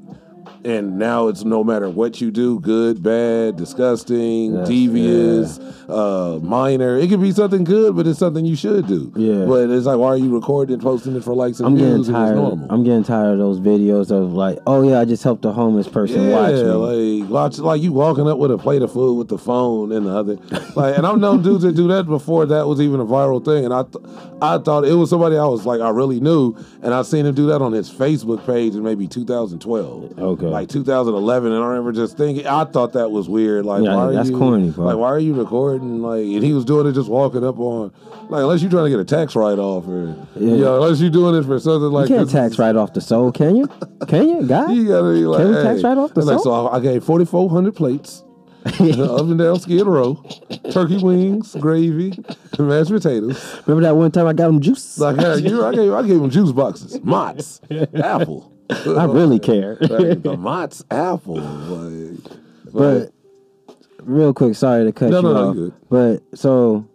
and now it's no matter what you do, good, bad, disgusting, Yes, devious, uh, minor. It could be something good, but it's something you should do. Yeah. But it's like, why are you recording and posting it for likes and I'm getting views? it's tired. normal. I'm getting tired of those videos of like, oh yeah, I just helped a homeless person yeah, watch me. like watch like you walking up with a plate of food with the phone and the other, like, and I've known dudes that do that before that was even a viral thing, and I, th- I thought it was somebody I was like I really knew, and I seen him do that on his Facebook page in maybe 2012, Okay. Like 2011, and I remember just thinking I thought that was weird, like Yeah, why are you, corny, bro. like why are you recording, like, and he was doing it just walking up on, like unless you're trying to get a tax write off or, Yeah. you know, unless you're doing it for something like you can't this tax write off the soul, can you? Can you, guy? [LAUGHS] you gotta be like, Can we hey. tax write off the like, soul? so I, I gave forty four hundred plates, [LAUGHS] up and down Skid Row, turkey wings, gravy, and mashed potatoes. Remember that one time I got him juice? Like yeah, you, I gave I gave them juice boxes, [LAUGHS] Mott's, apple. [LAUGHS] I really care. Like, [LAUGHS] the Mott's apple, like, But real quick, sorry to cut No, you no, no, off. good. But so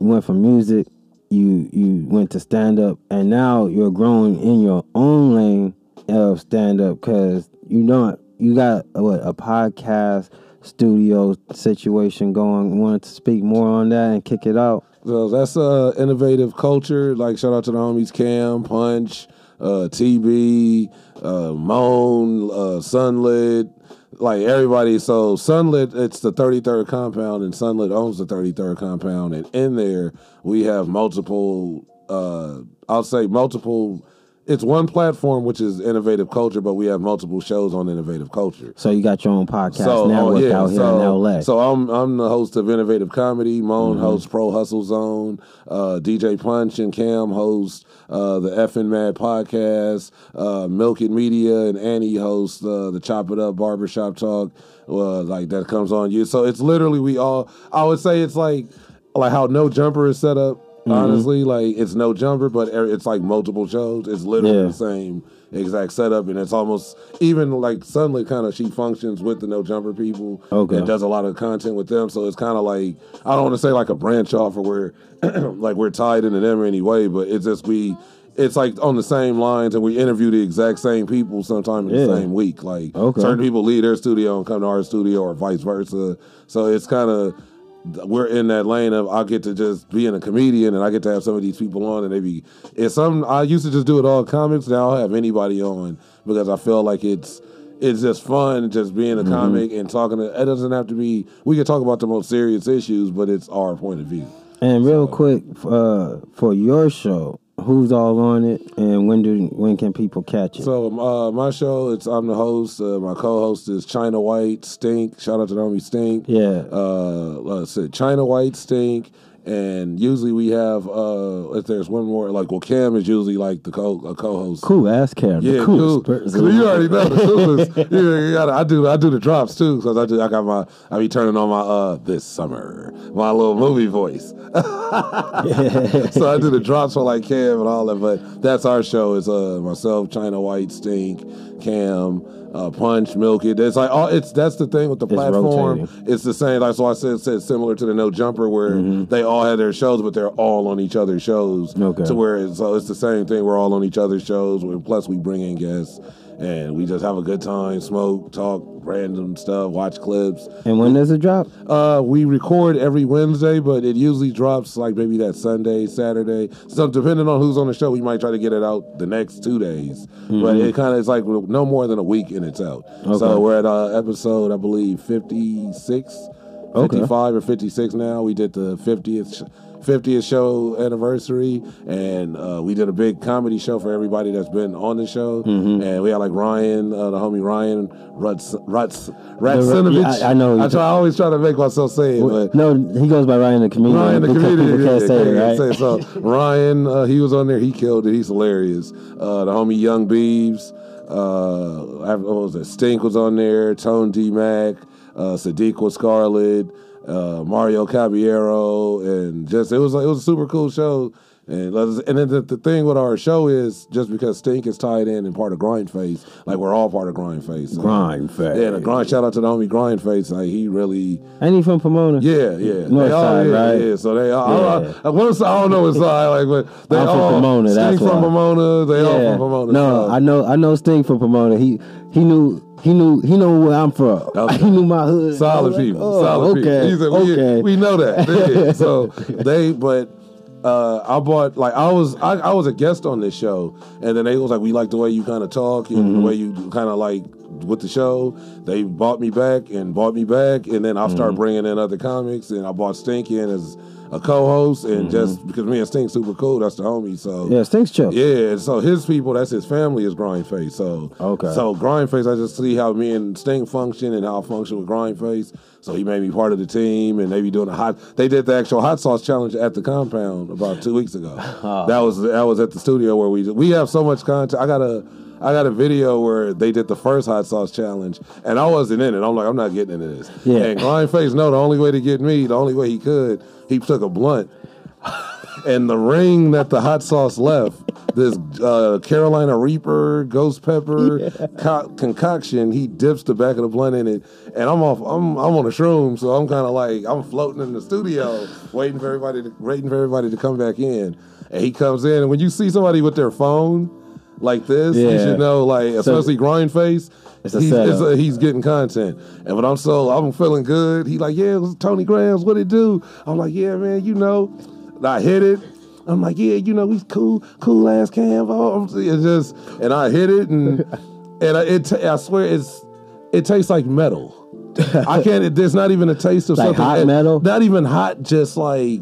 you went from music, you you went to stand up, and now you're growing in your own lane of stand up because you not you got a, what a podcast studio situation going. You wanted to speak more on that and kick it out. So that's uh innovative culture. Like shout out to the homies Cam, Punch, uh, TB, uh, Moan, uh, Sunlit, like everybody. So Sunlit, it's the 33rd compound, and Sunlit owns the 33rd compound, and in there we have multiple. Uh, I'll say multiple it's one platform which is innovative culture, but we have multiple shows on innovative culture. So you got your own podcast So network oh, yeah, out here so, in LA. So I'm I'm the host of Innovative Comedy. Moan Mhm. hosts Pro Hustle Zone. Uh, DJ Punch and Cam host uh, the Effin' Mad podcast. Uh, Milk It Media and Annie hosts uh, the Chop It Up Barbershop Talk. Uh, like that comes on you. So it's literally we all. I would say it's like like how No Jumper is set up. Mhm. Honestly, like it's No Jumper, but er- it's like multiple shows. It's literally Yeah. the same exact setup, and it's almost even like suddenly kind of she functions with the No Jumper people. Okay. and does a lot of content with them. So it's kind of like I don't want to say like a branch off or we're [CLEARS THROAT] like we're tied into them anyway, but it's just we. It's like on the same lines, and we interview the exact same people sometime in Yeah. the same week. Like Okay. certain people leave their studio and come to our studio, or vice versa. So it's kind of we're in that lane of I get to just being a comedian and I get to have some of these people on and they be it's some I used to just do it all comics now I'll have anybody on because I feel like it's it's just fun just being a Mhm. comic and talking to it doesn't have to be we can talk about the most serious issues but it's our point of view. And real quick, uh, for your show, who's all on it, and when do when can people catch it? So uh, my show, it's I'm the host. Uh, my co-host is China White Stink. Shout out to Naomi Stink. Yeah. Uh, let's see, China White Stink, and usually we have uh, if there's one more, like well, Cam is usually like the co a co-host. cool ass Cam. Yeah, cool. You already know the [LAUGHS] coolest. yeah, gotta, I do. I do the drops too because I do. I got my. I be turning on my uh this summer my little movie voice. [LAUGHS] so I do the drops for like Cam and all that. But that's our show. Is uh myself, China White, Stink, Cam, uh, Punch, Milk It. It's like all. It's that's the thing with the It's platform. rotating. It's the same. Like so, I said, said similar to the No Jumper where Mm-hmm. they all had their shows, but they're all on each other's shows. Okay. To where it's, so it's the same thing. We're all on each other's shows. Plus, we bring in guests and we just have a good time, smoke, talk, random stuff, watch clips. And when does it drop? Uh, we record every Wednesday, but it usually drops like maybe that Sunday, Saturday. So depending on who's on the show, we might try to get it out the next two days. But Mhm. it kind of is like no more than a week and it's out. Okay. So we're at uh, episode, I believe, 56, Okay. 55 or 56 now. We did the 50th. 50th show anniversary, and uh, we did a big comedy show for everybody that's been on the show. Mm-hmm. And we had like Ryan, uh, the homie Ryan Ruts, Ruts, Ratsinovich. yeah, I- I know. I, try, I always try to make myself say it, but no, he goes by Ryan the comedian. Ryan the comedian. Yeah, can't yeah, say it, can't right? it. So [LAUGHS] Ryan, uh, he was on there. He killed it. He's hilarious. Uh, the homie Young Beeves. Uh, I- what was it? Stink was on there. Tone D Mac. Uh, Sadiq Scarlet. Uh, Mario Caballero, and just it was like it was a super cool show. And and then the, the thing with our show is just because Stink is tied in and part of Grind Face, like we're all part of Grind Face. So- Grind Face. Yeah, the grind. Shout out to the homie Grind Face. Like he really Ain't he from Pomona? yeah, yeah. North they all, side, yeah, right? Yeah, so they all, Yeah. I, I, I don't know what side, like, but they I'm from all Pomona, Sting that's from. Pomona. They all from Pomona. No, so. I know, I know Sting from Pomona. He he knew he knew he knew where I'm from. [LAUGHS] he knew my hood. Solid like, people, oh, solid okay, people. He said, we, okay. we know that. Yeah. so they, but uh, I bought like I was I, I was a guest on this show, and then they was like, we like the way you kind of talk and Mm-hmm. the way you kind of like with the show. They bought me back and bought me back, and then I Mm-hmm. started bringing in other comics, and I bought Stink in as a co-host, and just because me and Stink super cool, that's the homie. So Mm-hmm. Yeah, Stink's chill. yeah, so his people, that's his family, is Grindface. So Okay. so Grindface, I just see how me and Stink function and how I function with Grindface. So he made me part of the team, and they be doing a hot. They did the actual hot sauce challenge at the compound about two weeks ago. [LAUGHS] That was that was at the studio where we we have so much content. I got a. I got a video where they did the first hot sauce challenge, and I wasn't in it. I'm like, I'm not getting into this. Yeah. And Grindface, no, the only way to get me, the only way he could, he took a blunt and the ring that the hot sauce left, this uh, Carolina Reaper, ghost pepper co- concoction, he dips the back of the blunt in it, and I'm off. I'm I'm on a shroom, so I'm kind of like I'm floating in the studio, waiting for everybody, to, waiting for everybody to come back in, and he comes in, and when you see somebody with their phone like this, you should know, like So- especially grind face. It's a he's, it's a- he's getting content, and when I'm so I'm feeling good, he like, yeah, it was Tony Grams, what it do? I'm like, yeah, man, you know. I hit it. I'm like, yeah, you know, he's cool, cool ass cam. Oh, it's just, and I hit it, and [LAUGHS] and I, it, I swear, it's it tastes like metal. I can't. It, there's not even a taste of Like something. hot metal? Not even hot. Just like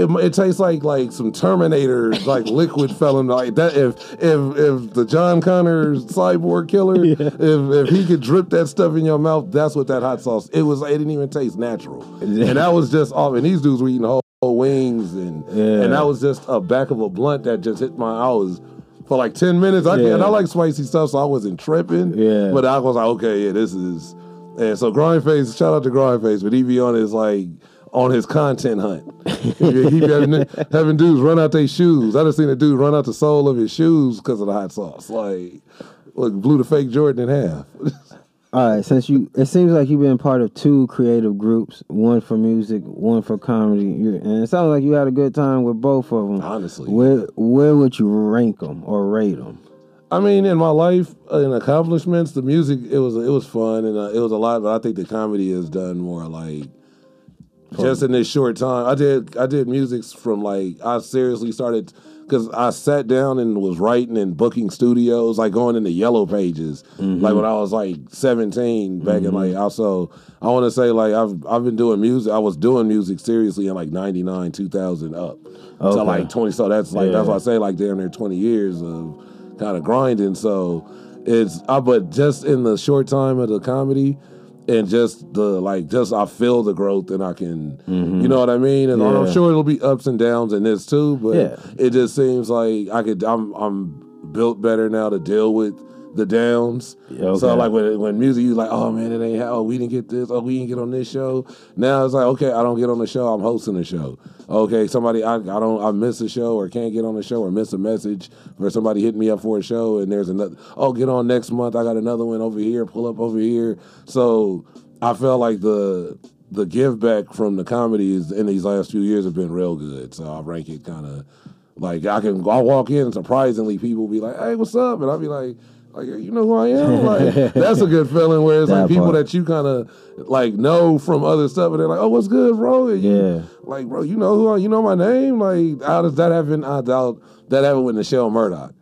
it, it tastes like like some Terminator like [LAUGHS] liquid fell in like that. If if if the John Connor cyborg killer, if if he could drip that stuff in your mouth, that's what that hot sauce. It was. It didn't even taste natural, and that was just off. And these dudes were eating whole, whole wings, and Yeah. and that was just a back of a blunt that just hit my. I was. For like ten minutes, I Yeah. and I like spicy stuff, so I wasn't tripping. Yeah. but I was like, okay, yeah, this is. And so Grindface, shout out to Grindface, but he be on his like on his content hunt. [LAUGHS] he having, having dudes run out their shoes. I just seen a dude run out the sole of his shoes because of the hot sauce. Like, like blew the fake Jordan in half. [LAUGHS] All right, since you, it seems like you've been part of two creative groups, one for music, one for comedy, you and it sounds like you had a good time with both of them. Honestly, where where would you rank them or rate them? I mean, in my life, in accomplishments, the music it was it was fun and uh, it was a lot. But I think the comedy has done more. Like just in this short time, I did I did music from like I seriously started because I sat down and was writing and booking studios, like going into yellow pages, mm-hmm. like when I was like seventeen back in like also. I want to say like I've I've been doing music. I was doing music seriously in like ninety nine, two thousand up Okay. to like twenty. So that's like that's Yeah. why I say like damn near twenty years of kind of grinding. So it's I but just in the short time of the comedy and just the like just I feel the growth and I can you mm-hmm. know what I mean? And I'm sure it'll be ups and downs in this too, but Yeah. it just seems like I could I'm I'm built better now to deal with the downs. okay. So like when when music you like, oh man, it ain't oh we didn't get this, oh we didn't get on this show. Now it's like, okay, I don't get on the show, I'm hosting the show. Okay, somebody I, I don't I miss a show or can't get on the show or miss a message or somebody hitting me up for a show and there's another oh get on next month, I got another one over here, pull up over here. So I felt like the the give back from the comedies in these last few years have been real good. So I rank it kind of like I can I walk in and surprisingly people be like, "Hey, what's up?" and I'll be like, "Like you know who I am?" Like [LAUGHS] that's a good feeling. Where it's That like people part. that you kind of like know from other stuff, and they're like, "Oh, what's good, bro?" And you- Yeah. like bro, you know who I, you know my name? Like how does that happen? I doubt that happened with Michelle Murdoch.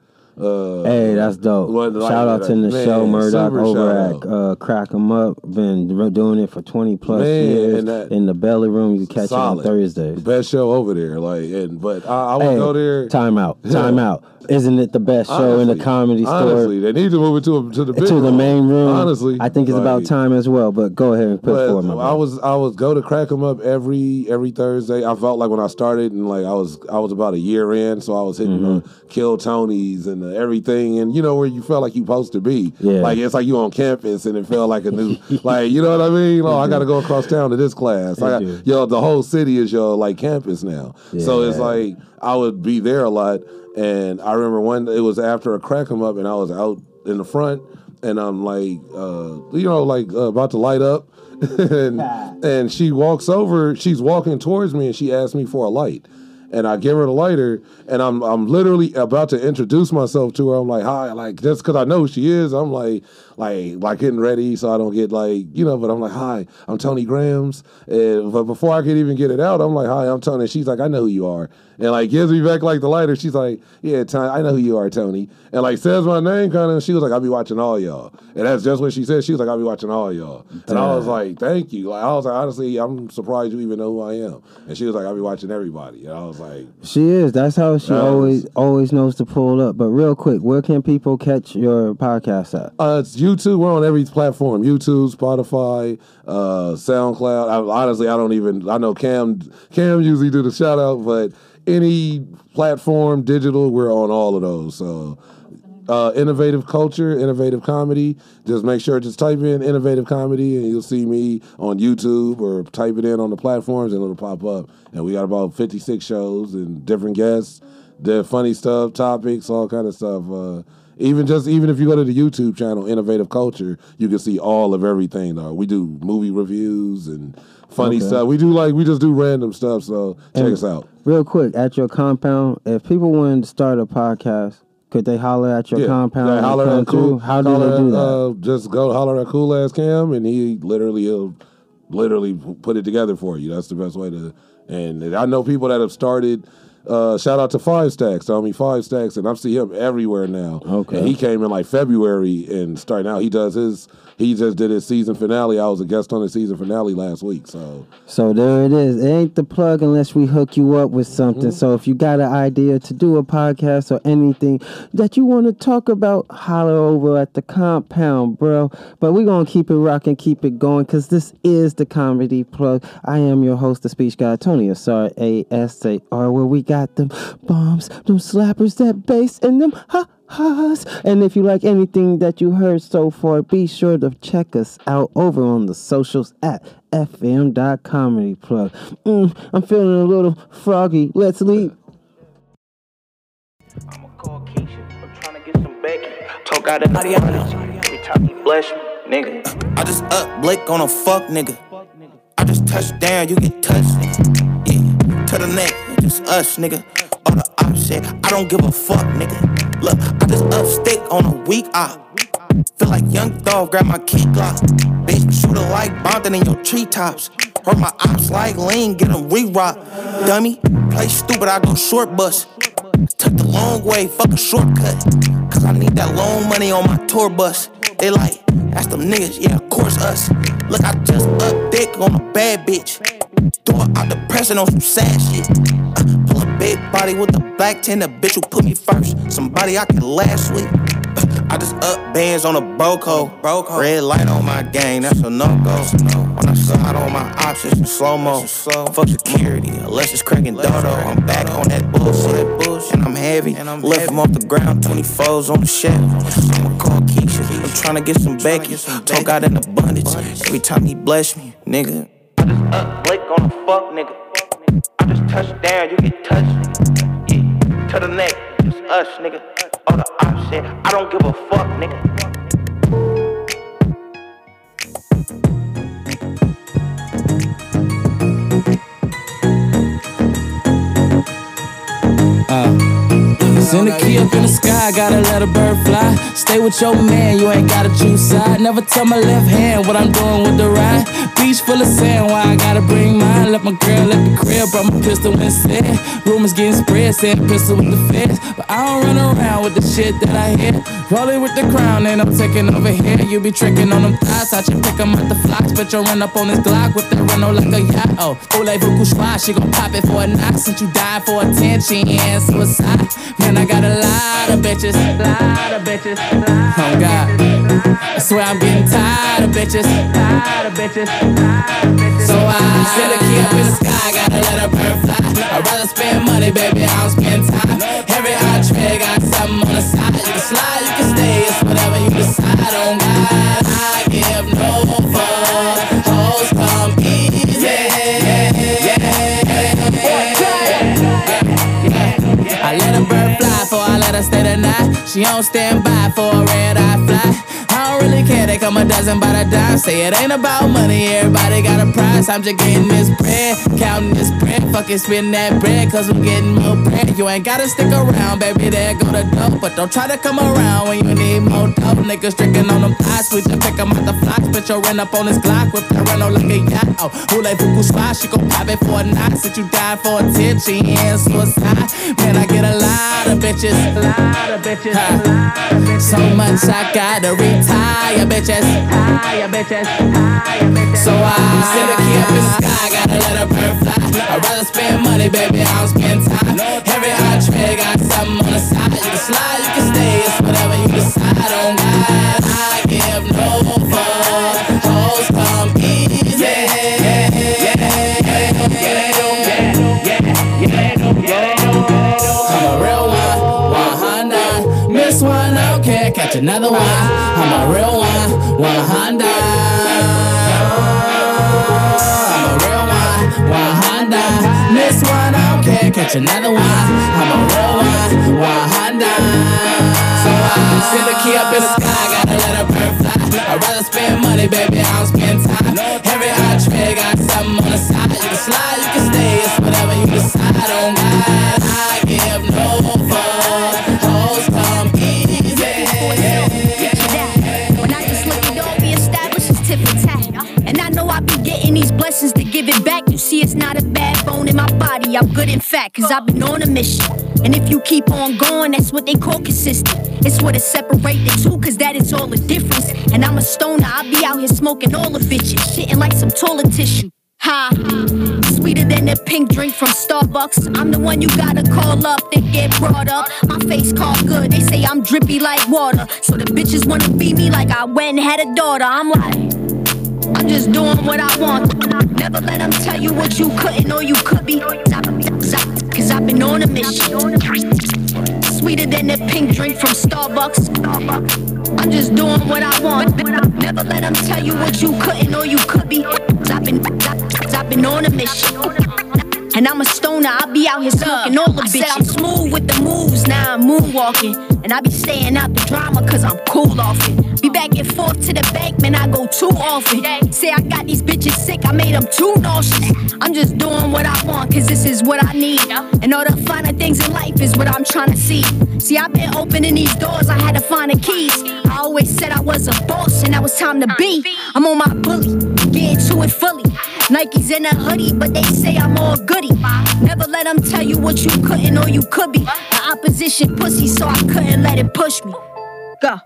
Uh, Hey, that's dope. what, like, shout out to man, Michelle Murdoch over shout at uh, Crack 'em Up. Been doing it for twenty plus Man, years. that- in the belly room, you can catch it on Thursdays. Best show over there, like, and but I, I would Hey, go there. Time out. [LAUGHS] Time out. Isn't it the best show in the Honestly, comedy store? Honestly, they need to move it to a, to the to the main room. Honestly, I think it's about time as well. But go ahead and put But forward I was I was go to crack 'em up every every Thursday. I felt like when I started and like I was I was about a year in, so I was hitting Mm-hmm. the kill Tonys and everything, and you know where you felt like you supposed to be. Yeah. Like it's like you on campus and it felt like a new [LAUGHS] like you know what I mean. Oh, I got to go across town to this class. I got, yo, the whole city is your like campus now. So it's like I would be there a lot, and I remember one it was after a crack 'em up, and I was out in the front, and I'm like, uh, you know, like uh, about to light up. [LAUGHS] and, and she walks over, she's walking towards me and she asks me for a light. And I give her the lighter and I'm I'm literally about to introduce myself to her. I'm like, hi, like just cause I know who she is, I'm like like like getting ready so I don't get like, you know, but I'm like, hi, I'm Tony Grams. And but before I could even get it out, I'm like, hi, I'm Tony. She's like, I know who you are. And like gives me back like the lighter. She's like, Yeah, Tony, I know who you are, Tony. And like says my name kind of she was like, I'll be watching all y'all. And that's just what she said. She was like, I'll be watching all y'all. And I was like, thank you. Like I was like, honestly, I'm surprised you even know who I am. And she was like, I'll be watching everybody. And I was like, She is. That's how she That always always knows to pull up. But real quick, where can people catch your podcast at? Uh, it's YouTube. We're on every platform: YouTube, Spotify, uh, SoundCloud. I, honestly, I don't even. I know Cam. Cam usually do the shout out, but any platform, digital, we're on all of those. So, uh, innovative culture, innovative comedy. Just make sure just type in innovative comedy, and you'll see me on YouTube, or type it in on the platforms, and it'll pop up. And we got about fifty six shows and different guests, the funny stuff, topics, all kind of stuff. Uh, even just even if you go to the YouTube channel, Innovative Culture, you can see all of everything. Though we do movie reviews and funny Okay. stuff. We do like we just do random stuff. So check And us out. Real quick, at your compound, if people wanted to start a podcast, could they holler at your Yeah. compound? Yeah, holler at cool. How do they do that? Uh, just go holler at cool ass Cam, and he literally he'll literally put it together for you. That's the best way to. And I know people that have started Uh, shout out to Five Stacks, homie Five Stacks, and I see him everywhere now. Okay. And he came in like February and starting out. He does his. He just did his season finale. I was a guest on the season finale last week. So So there it is. It ain't the plug unless we hook you up with something. So if you got an idea to do a podcast or anything that you want to talk about, holler over at the compound, bro. But we're gonna keep it rocking, keep it going, cause this is the comedy plug. I am your host, the speech guy, Tony Asar, A S A R, where we got them bombs, them slappers, that bass, and them ha Haas. And if you like anything that you heard so far, be sure to check us out over on the socials at fm.comedyplug. Mm, I'm feeling a little froggy. Let's leave. Talk out of Mariana. Every time he bless me, nigga. I just up Blake on a fuck nigga. I just touch down, you get touched, nigga. Yeah, to the neck, just us, nigga. All the ops shit, I don't give a fuck, nigga. Look, I just up steak on a week op. Feel like young dog, grab my key glock. Bitch, shoot it like bonding in your treetops. Hurt my ops like lean, get them re-rock. Dummy, play stupid, I go short bus. Took the long way, fuck a shortcut. Cause I need that loan money on my tour bus. They like, that's them niggas, yeah, of course us. Look, I just up dick on a bad bitch. Throw it out the pressing on some sad shit. Uh, pull a big body with a black tin, a bitch who put me first. Somebody I can last with. Uh, I just up bands on a Boco. Red light on my gang, that's a no go. When I slide on my options in slow mo. Fuck security, unless it's cracking dodo. I'm back on that bullshit. Bush. And I'm heavy. Lift him off the ground, 24s on the shelf. I'ma call Keisha. I'm tryna get some Becky. Talk out in abundance. Every time he bless me, nigga. I just up Blake on a fuck nigga. I just touch down, you get touched. Yeah, to the neck, just us, nigga. All the shit, I don't give a fuck, nigga. Send a key up in the sky, gotta let a bird fly. Stay with your man, you ain't gotta choose side. Never tell my left hand what I'm doing with the right. Beach full of sand, why I gotta bring mine? Left my girl at the crib, brought my pistol instead. Rumors getting spread, saying pistol with the feds. But I don't run around with the shit that I hear. Rolling with the crown, and I'm taking over here. You be tricking on them thighs, I just pick 'em out the flocks. But you run up on this Glock with that Renault like a yacht. Oh, voulez-vous coucher? She gon' pop it for a knock. Since you died for attention suicide. Man, I got a lot of bitches, lot of bitches. Oh God, I swear I'm getting tired of bitches, tired of bitches. So I set a key up in the sky, gotta let a bird fly. I'd rather spend money, baby, I don't spend time. Every entree got something on the side. You can slide, you can stay, it's whatever you decide on. God, She don't stand by for a red eye fly. I don't really care, they come a dozen by the dime. Say it ain't about money, everybody got a price. I'm just getting this bread, counting this bread. Fucking spending that bread, cause we getting more bread. You ain't gotta stick around, baby, there go the dope. But don't try to come around when you need more dope. Niggas tricking on them thighs, we just pick 'em out the flocks. But you run up on this Glock with that Renault like a yacht. Oh, who like Fuku spot, she gon' pop it for a night. Since you died for attention and suicide. Man, I get a lot of bitches, a lot of bitches. a lot of bitches. So much I gotta retire, bitches. Retire, bitches. So I set a key up in the sky, gotta let a bird fly. I'd rather spend money, baby, I don't spend time. Every entree got something on the side. You can slide, you can stay, it's whatever you decide on. God, I give no fuck. Hoes come easy. Yeah, yeah, yeah. yeah, yeah, yeah. I'm a real one, 100. Miss one, care, catch another one. I'm a real one, 100. I'm a real one, 100. Miss one, I don't care, catch another one. I'm a real one, 100. So I send the key up in the sky, gotta let a bird fly. I'd rather spend money, baby, I don't spend time. Every entree got something on the side. See, it's not a bad bone in my body. I'm good in fact, cause I've been on a mission. And if you keep on going, that's what they call consistent. It's what it separate the two, cause that is all the difference. And I'm a stoner, I be out here smoking all the bitches, shitting like some toilet tissue. Ha, sweeter than the pink drink from Starbucks. I'm the one you gotta call up to get brought up. My face called good, they say I'm drippy like water. So the bitches wanna be me like I went and had a daughter. I'm like, I'm just doing what I want. Never let them tell you what you couldn't or you could be. Cause I've been on a mission. Sweeter than the pink drink from Starbucks. I'm just doing what I want. Never let them tell you what you couldn't or you could be. Cause I've been, I've been on a mission. And I'm a stoner, I be out here smoking all the bitches. I'm smooth with the moves, now I'm moonwalking. And I be staying out the drama cause I'm cool off it. Be back and forth to the bank, man, I go too often. Say I got these bitches sick, I made them too nauseous. I'm just doing what I want cause this is what I need. And all the finer things in life is what I'm trying to see. See, I've been opening these doors, I had to find the keys. I always said I was a boss and that was time to be. I'm on my bully, getting to it fully. Nikes in a hoodie, but they say I'm all goody. Never let them tell you what you couldn't or you could be. The opposition pussy, so I couldn't let it push me. Go.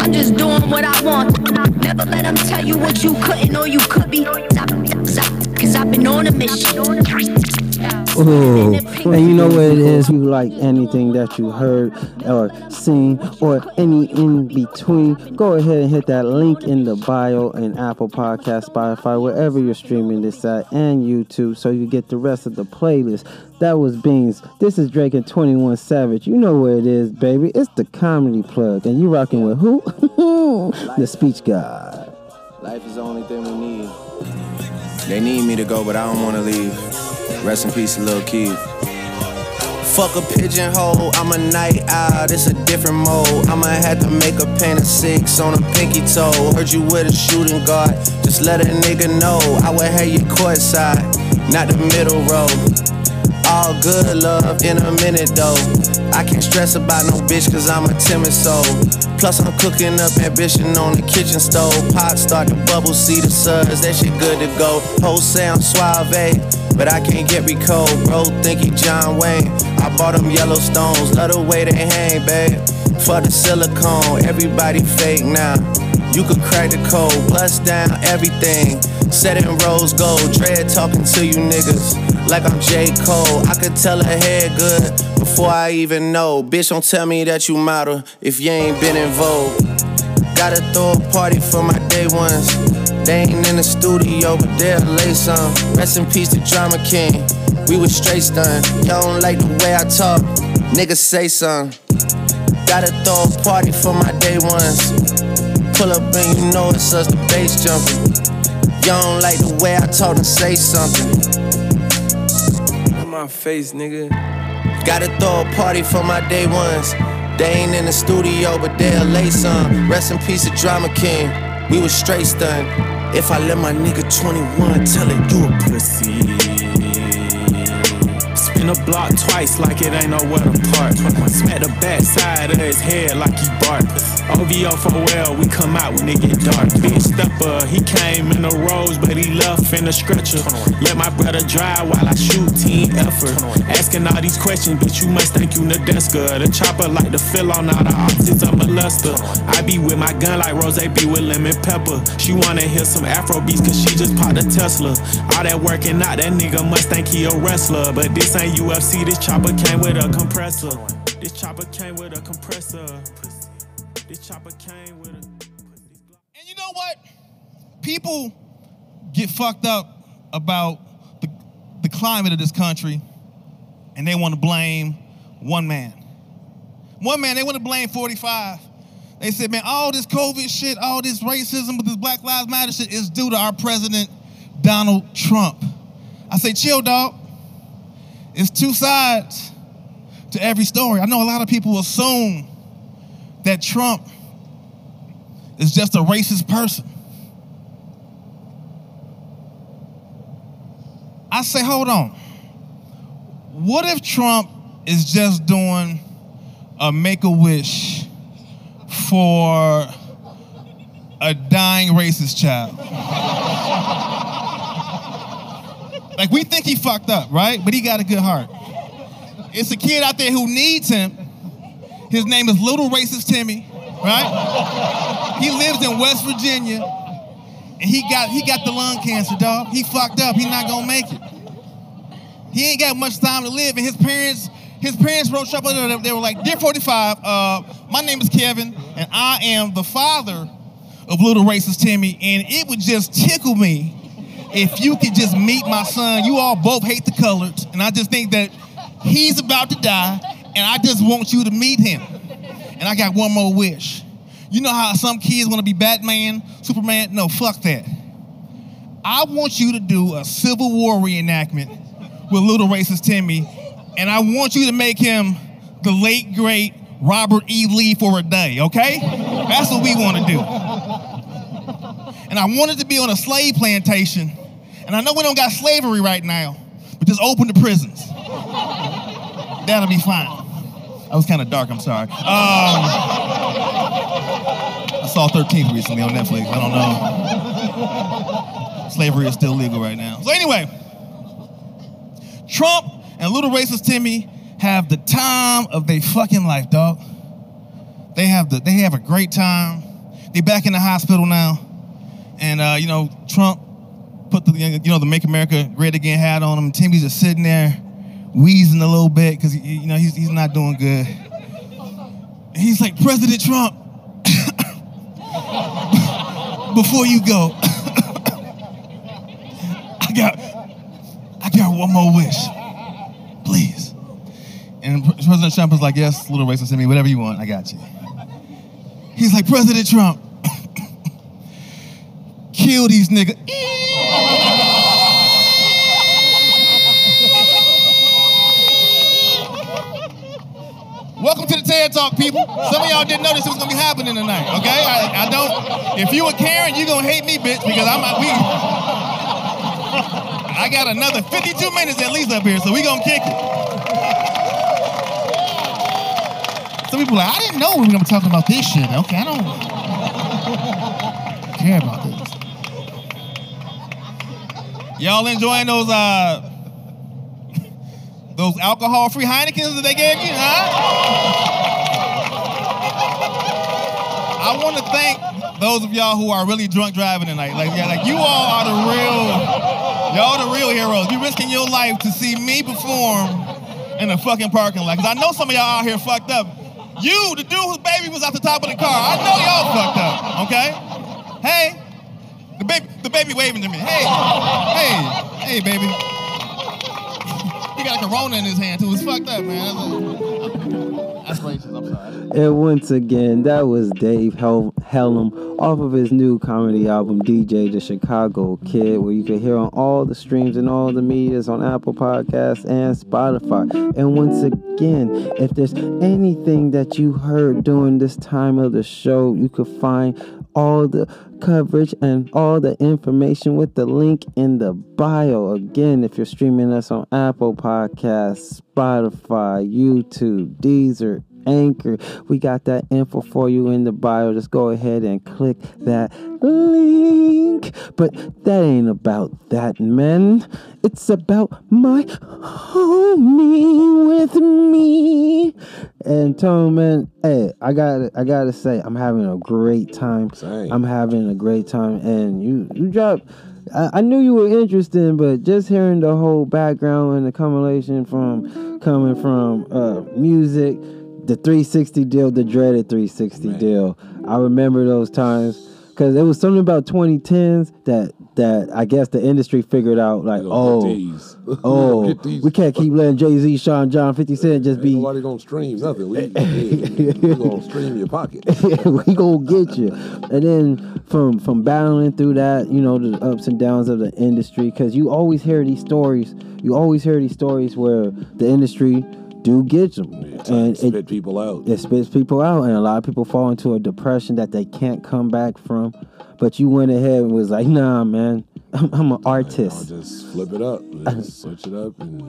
I'm just doing what I want. Never let them tell you what you couldn't or you could be. Cause I've been on a mission. Ooh, and you know what it is. You like anything that you heard or seen or any in between? Go ahead and hit that link in the bio in Apple Podcast, Spotify, wherever you're streaming this at, and YouTube, so you get the rest of the playlist. That was Beans. This is Drake and 21 Savage. You know what it is, baby. It's the comedy plug, and you rocking with who? [LAUGHS] the speech god. Life is the only thing we need. They need me to go, but I don't wanna leave. Rest in peace, Lil Keed. Fuck a pigeonhole, I'm a night owl, it's a different mode. I'ma have to make a paint of six on a pinky toe. Heard you with a shooting guard, just let a nigga know. I would have you courtside, not the middle row. All good love in a minute though. I can't stress about no bitch cause I'm a timid soul. Plus I'm cooking up ambition on the kitchen stove. Pot start to bubble, see the suds, that shit good to go. Whole sound suave, but I can't get recalled. Bro, think he John Wayne. I bought them Yellowstones, love the way they hang, babe. For the silicone, everybody fake now. You could crack the code, bust down everything. Set it in rose gold, dread talking to you niggas like I'm J. Cole. I could tell her head good before I even know. Bitch, don't tell me that you model if you ain't been in vogue. Gotta throw a party for my day ones. They ain't in the studio, but they'll lay some. Rest in peace to Drama King. We was straight stunned. Y'all don't like the way I talk. Niggas say something. Gotta throw a party for my day ones. Pull up and you know it's us, the bass jumping. Y'all don't like the way I talk and say something. In my face, nigga. Gotta throw a party for my day ones. They ain't in the studio, but they'll lay some. Rest in peace to Drama King. We was straight stunned. If I let my nigga 21 tell it, you a pussy. A block twice like it ain't nowhere to park. Smack the backside of his head like he bark. OVO for well, we come out when it get dark. Big stepper, he came in the rose, but he left in the stretcher. Let my brother drive while I shoot team effort. Asking all these questions, bitch, you must think you Nadeska. The chopper like to fill on all the optics of molester. I be with my gun like Ross be with lemon pepper. She wanna hear some Afro beats cause she just popped a Tesla. All that working out, that nigga must think he a wrestler. But this ain't UFC, this chopper came with a compressor. This chopper came with a compressor. This chopper came with a. And you know what? People get fucked up about the, the climate of this country and they want to blame one man. One man, they want to blame 45. They said, man, all this COVID shit, all this racism with this Black Lives Matter shit is due to our president, Donald Trump. I say, chill, dog. It's two sides to every story. I know a lot of people assume that Trump is just a racist person. I say, hold on. What if Trump is just doing a make a wish for a dying racist child? [LAUGHS] Like we think he fucked up, right? But he got a good heart. It's a kid out there who needs him. His name is Little Racist Timmy, right? He lives in West Virginia, and he got he got the lung cancer, dog. He fucked up. He's not gonna make it. He ain't got much time to live, and his parents his parents wrote up. They were like, "Dear 45, uh, my name is Kevin, and I am the father of Little Racist Timmy, and it would just tickle me if you could just meet my son. You all both hate the colors, and I just think that he's about to die, and I just want you to meet him. And I got one more wish. You know how some kids want to be Batman, Superman? No, fuck that. I want you to do a Civil War reenactment with Little Racist Timmy, and I want you to make him the late great Robert E. Lee for a day, okay? That's what we want to do. And I wanted to be on a slave plantation. And I know we don't got slavery right now, but just open the prisons. That'll be fine. That was kind of dark, I'm sorry. Um, I saw 13th recently on Netflix. I don't know. Slavery is still legal right now. So, anyway, Trump and Little Racist Timmy have the time of their fucking life, dog. They have the they have a great time. They back in the hospital now, and uh, you know Trump put the you know the Make America Great Again hat on him. Timmy's just sitting there, wheezing a little bit because you know he's he's not doing good. He's like President Trump, [COUGHS] before you go, [COUGHS] I got I got one more wish, please. And President Trump was like, yes, little racist me, whatever you want, I got you. He's like, President Trump, [COUGHS] kill these niggas. [LAUGHS] Welcome to the TED Talk, people. Some of y'all didn't know this was gonna be happening tonight, okay? I, I don't. If you a Karen, you gonna hate me, bitch, because I'm. We, I got another 52 minutes at least up here, so we gonna kick it. Some people are like, I didn't know we were gonna be talking about this shit. Okay, I don't care about this. Y'all enjoying those uh those alcohol-free Heinekens that they gave you, huh? I want to thank those of y'all who are really drunk driving tonight. Like, yeah, like you all are the real, y'all the real heroes. You risking your life to see me perform in a fucking parking lot. Cause I know some of y'all out here fucked up. You, the dude whose baby was at the top of the car, I know y'all fucked up. Okay? Hey, the baby, the baby waving to me. Hey, hey, hey, baby. [LAUGHS] He got a corona in his hand too. It's fucked up, man. That's, racist. I'm sorry. And once again, that was Dave Hel- Hellum off of his new comedy album, DJ the Chicago Kid, where you can hear on all the streams and all the medias on Apple Podcasts and Spotify. And once again, if there's anything that you heard during this time of the show, you could find all the coverage and all the information with the link in the bio. Again, if you're streaming us on Apple Podcasts, Spotify, YouTube, Deezer, Anchor. We got that info for you in the bio. Just go ahead and click that link. But that ain't about that, man. It's about my homie with me. And Tone, man, hey, I got I gotta say, I'm having a great time. Same. I'm having a great time, and you you dropped. I, I knew you were interested, but just hearing the whole background and the culmination from coming from uh, music, the 360 deal, the dreaded 360 deal. I remember those times because it was something about 2010s that that I guess the industry figured out like, oh, these. [LAUGHS] oh, we can't keep letting Jay Z, Sean John, 50 Cent just Ain't be. nobody gonna stream nothing. We, we, we gonna [LAUGHS] stream your pocket. [LAUGHS] we gonna get you. And then from from battling through that, you know, the ups and downs of the industry, because you always hear these stories. You always hear these stories where the industry do get them, and it spit people out. It spits people out, and a lot of people fall into a depression that they can't come back from. But you went ahead and was like, Nah, man, I'm, I'm an artist, Just flip it up, just [LAUGHS] switch it up, and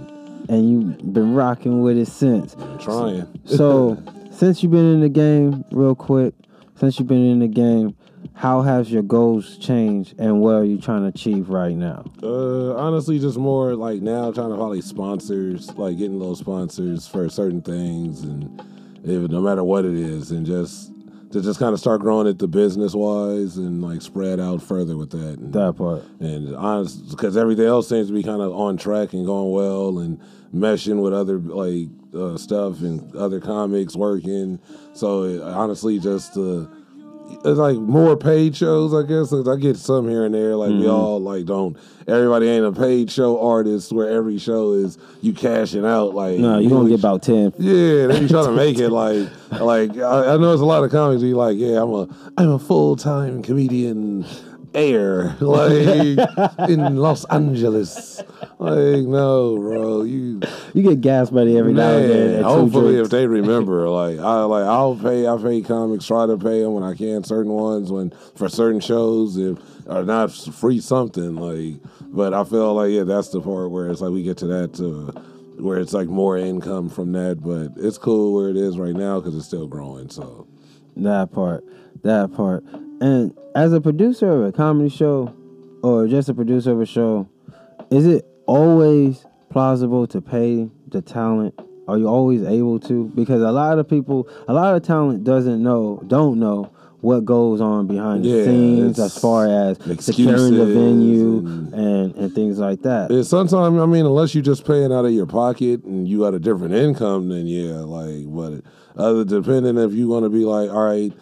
and you've been rocking with it since. trying. So, [LAUGHS] since you've been in the game, real quick, since you've been in the game, how has your goals changed, and what are you trying to achieve right now? Uh, honestly, just more like now trying to find sponsors, like getting those sponsors for certain things, and if, no matter what it is, and just to just kind of start growing it the business wise and like spread out further with that. And, that part. And honest, because everything else seems to be kind of on track and going well, and meshing with other like uh, stuff and other comics working. So it, honestly, just uh, it's like more paid shows, I guess. I get some here and there. Like we Mhm. all like don't. Everybody ain't a paid show artist where every show is you cashing out. Like No, you gonna get about ten. yeah, they be trying [LAUGHS] to make it like like I, I know it's a lot of comics be like, yeah, I'm a I'm a full time comedian air like in [LAUGHS] Los Angeles. Like no, bro, you You get gas money every now and then. Man, hopefully if they remember, [LAUGHS] like I like I'll pay I pay comics, try to pay them when I can. Certain ones when for certain shows if or not free something like. But I feel like yeah, that's the part where it's like we get to that uh, where it's like more income from that. But it's cool where it is right now because it's still growing. So That part, that part. And as a producer of a comedy show, or just a producer of a show, is it always plausible to pay the talent? Are you always able to? Because a lot of people, a lot of talent doesn't know, don't know what goes on behind the Yeah, scenes as far as securing the venue and, and things like that. Yeah, sometimes I mean, unless you're just paying out of your pocket and you got a different income, then yeah, like but other depending if you want to be like, all right,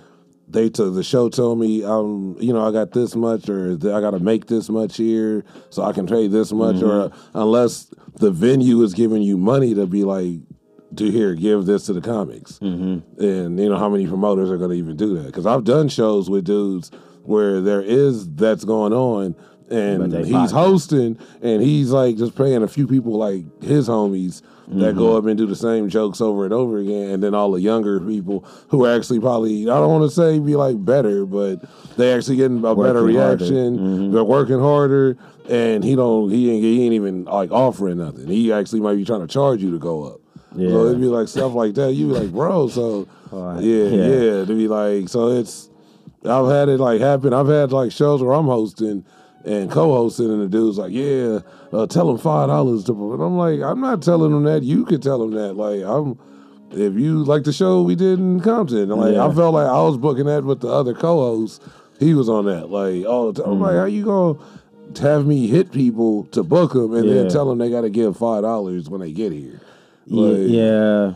they took the show told me um you know I got this much or I got to make this much here so I can pay this much or unless the venue is giving you money to be like to here give this to the comics. Mm-hmm. and you know how many promoters are going to even do that? Because I've done shows with dudes where there is that's going on and he's hosting and he's like just paying a few people like his homies that Mm-hmm. go up and do the same jokes over and over again and then all the younger people who are actually probably I don't want to say be like better but they actually getting a better Working harder. reaction Mhm. they're working harder and he don't he ain't, he ain't even like offering nothing he actually might be trying to charge you to go up so Yeah. it'd be like stuff like that. You be like, bro, so [LAUGHS] yeah, Yeah. yeah, To be like, so it's I've had it like happen. I've had like shows where I'm hosting and co-hosting, and the dude's like, yeah, uh, tell him five dollars to. And I'm like, I'm not telling him that. You could tell him that. Like, I'm. If you like the show we did in Compton, like Yeah. I felt like I was booking that with the other co-hosts. He was on that like all the time. I'm like, how you gonna have me hit people to book them and then tell them they got to give five dollars when they get here? Like- yeah,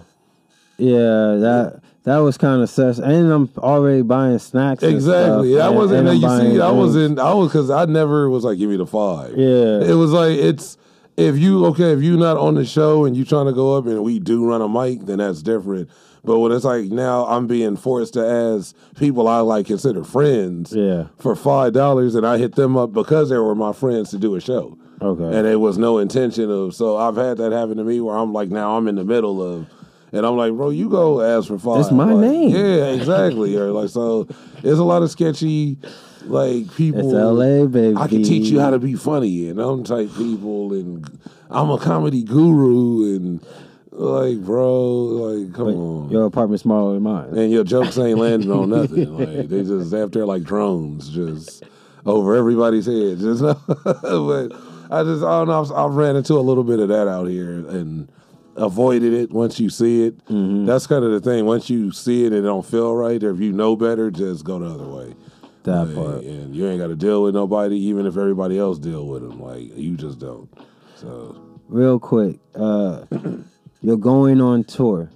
yeah, that that was kind of sus. And I'm already buying snacks. Exactly. stuff, That and- wasn't and you see. I wasn't. I was because I never was like, give me the five. Yeah. It was like it's if you okay if you're not on the show and you're trying to go up and we do run a mic, then that's different. But when it's like now I'm being forced to ask people I like consider friends Yeah. for five dollars and I hit them up because they were my friends to do a show. Okay. And it was no intention of so I've had that happen to me where I'm like now I'm in the middle of and I'm like, bro, you go ask for five. It's my Like, name. Yeah, exactly. or like so there's a lot of sketchy like people It's LA, baby. I can teach you how to be funny and them type people and I'm a comedy guru and like bro, like come on. Your apartment's smaller than mine. And your jokes ain't landing on [LAUGHS] nothing. Like they just there like drones, just over everybody's head. Just [LAUGHS] but I just I don't know. I've, I've ran into a little bit of that out here and avoided it once you see it. Mm-hmm. That's kind of the thing. Once you see it and it don't feel right, or if you know better, just go the other way. That Like, part. and you ain't got to deal with nobody, even if everybody else deal with them. Like you just don't. So Real quick, uh, [CLEARS THROAT] you're going on tour.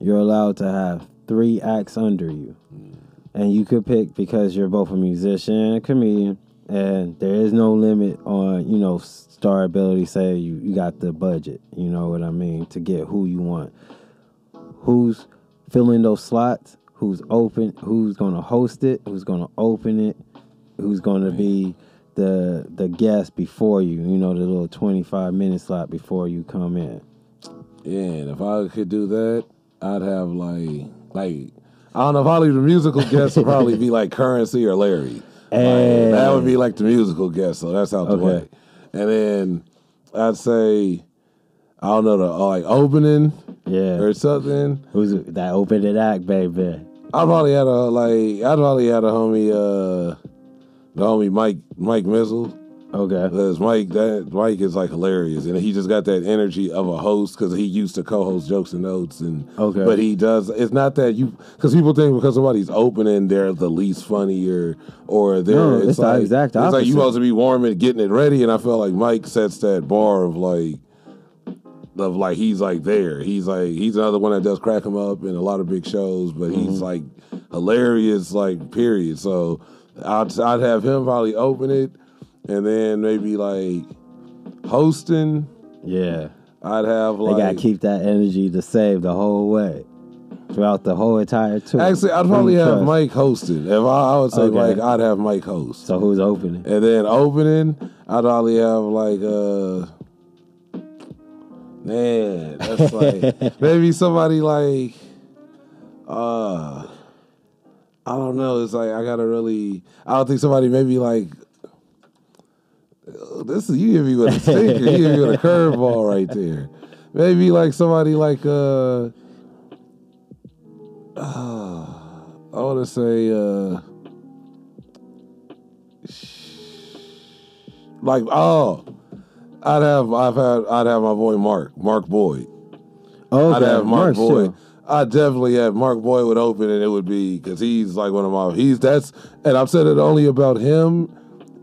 You're allowed to have three acts under you, and you could pick because you're both a musician and a comedian, and there is no limit on you know star ability. Say you you got the budget, you know what I mean, to get who you want. Who's filling those slots? Who's open? Who's gonna host it? Who's gonna open it? Who's gonna be the the guest before you? You know, the little twenty five minute slot before you come in. Yeah, and if I could do that, I'd have like like I don't know if I'll the musical guest would probably be like Curren$y or Larry. Like, that would be like the musical guest, so that's out the Okay. way. And then I'd say I don't know the uh, like opening Yeah. or something. Who's that open it act, baby? I probably had a like. I probably had a homie, uh, the homie Mike Mike Missile. Okay. Because Mike, that Mike is like hilarious, and he just got that energy of a host because he used to co-host jokes and notes, and Okay. But he does. It's not that you because people think because somebody's opening, they're the least funny or or they're. No, it's, it's the like exact It's like you supposed to be warming, getting it ready, and I feel like Mike sets that bar of like of like he's like there. He's like he's another one that does Crack 'em Up in a lot of big shows, but Mm-hmm. he's like hilarious, like period. So I'd I'd have him probably open it, and then maybe like hosting. Yeah. I'd have They like gotta keep that energy to save the whole way. Throughout the whole entire tour. Actually, I'd probably have trust? Mike hosting. If I, I would say Okay. Mike, I'd have Mike host. So who's opening? And then opening, I'd probably have like uh man, that's [LAUGHS] like maybe somebody like uh I don't know. It's like I gotta really I don't think somebody maybe like this is you give me with a stinker, you give me with a curveball right there. Maybe like somebody like uh uh, I want to say, uh, like, oh, I'd have, I've had, I'd have my boy Mark, Mark Boyd. Okay, I'd have Mark Mark's Boyd. too. I definitely have Mark Boyd would open, and it would be because he's like one of my, he's that's, and I've said it only about him,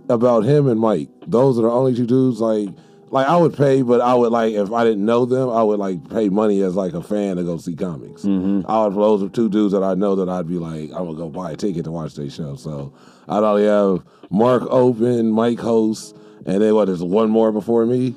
about him and Mike. Those are the only two dudes. Like, like I would pay, but I would like if I didn't know them, I would like pay money as like a fan to go see comics. Mm-hmm. I would those are two dudes that I know that I'd be like, I'm gonna go buy a ticket to watch their show. So I'd only have Mark open, Mike host, and then what? There's one more before me.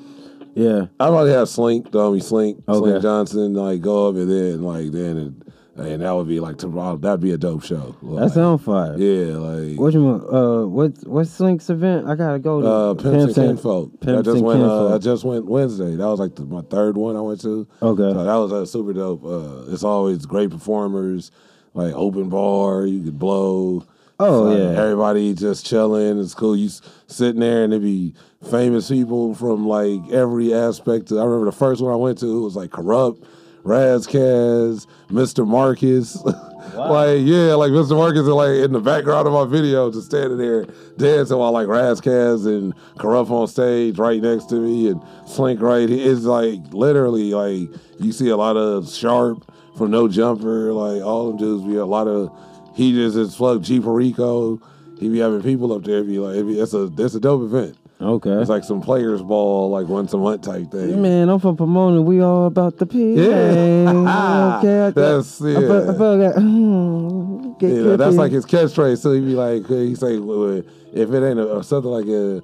Yeah, I'd probably have Slink, homie Slink, Okay. Slink Johnson, like go up and then like then and that would be like tomorrow. that'd be a dope show. That sound fire. Yeah, like What you want? Uh, what what's Link's event? I gotta go to uh, Pimps, and Kinfolk. I just and went. Uh, I just went Wednesday. That was like the, my third one I went to. Okay. so that was uh, super dope. Uh, it's always great performers, like open bar. You could blow. Oh, yeah. everybody just chilling. It's cool. You sitting there and there be famous people from like every aspect. I remember the first one I went to it was like corrupt. Razkaz, Mr. Marcus, [LAUGHS] like yeah, like Mr. Marcus is like in the background of my video, just standing there dancing while like Razkaz and Corrupt on stage right next to me, and Slink right. here. It's like literally like you see a lot of Sharp from No Jumper, like all them dudes. Be a lot of he just is plugged G Perico. He be having people up there. Be like, it's a it's a dope event. Okay. It's like some players ball, like once a month type thing. Man, I'm from Pomona. We all about the P. Yeah. [LAUGHS] okay. I got- That's- I feel- I feel like, hmm, get know, that's like his catchphrase. So he'd be like, he say, well, if it ain't a, something like a,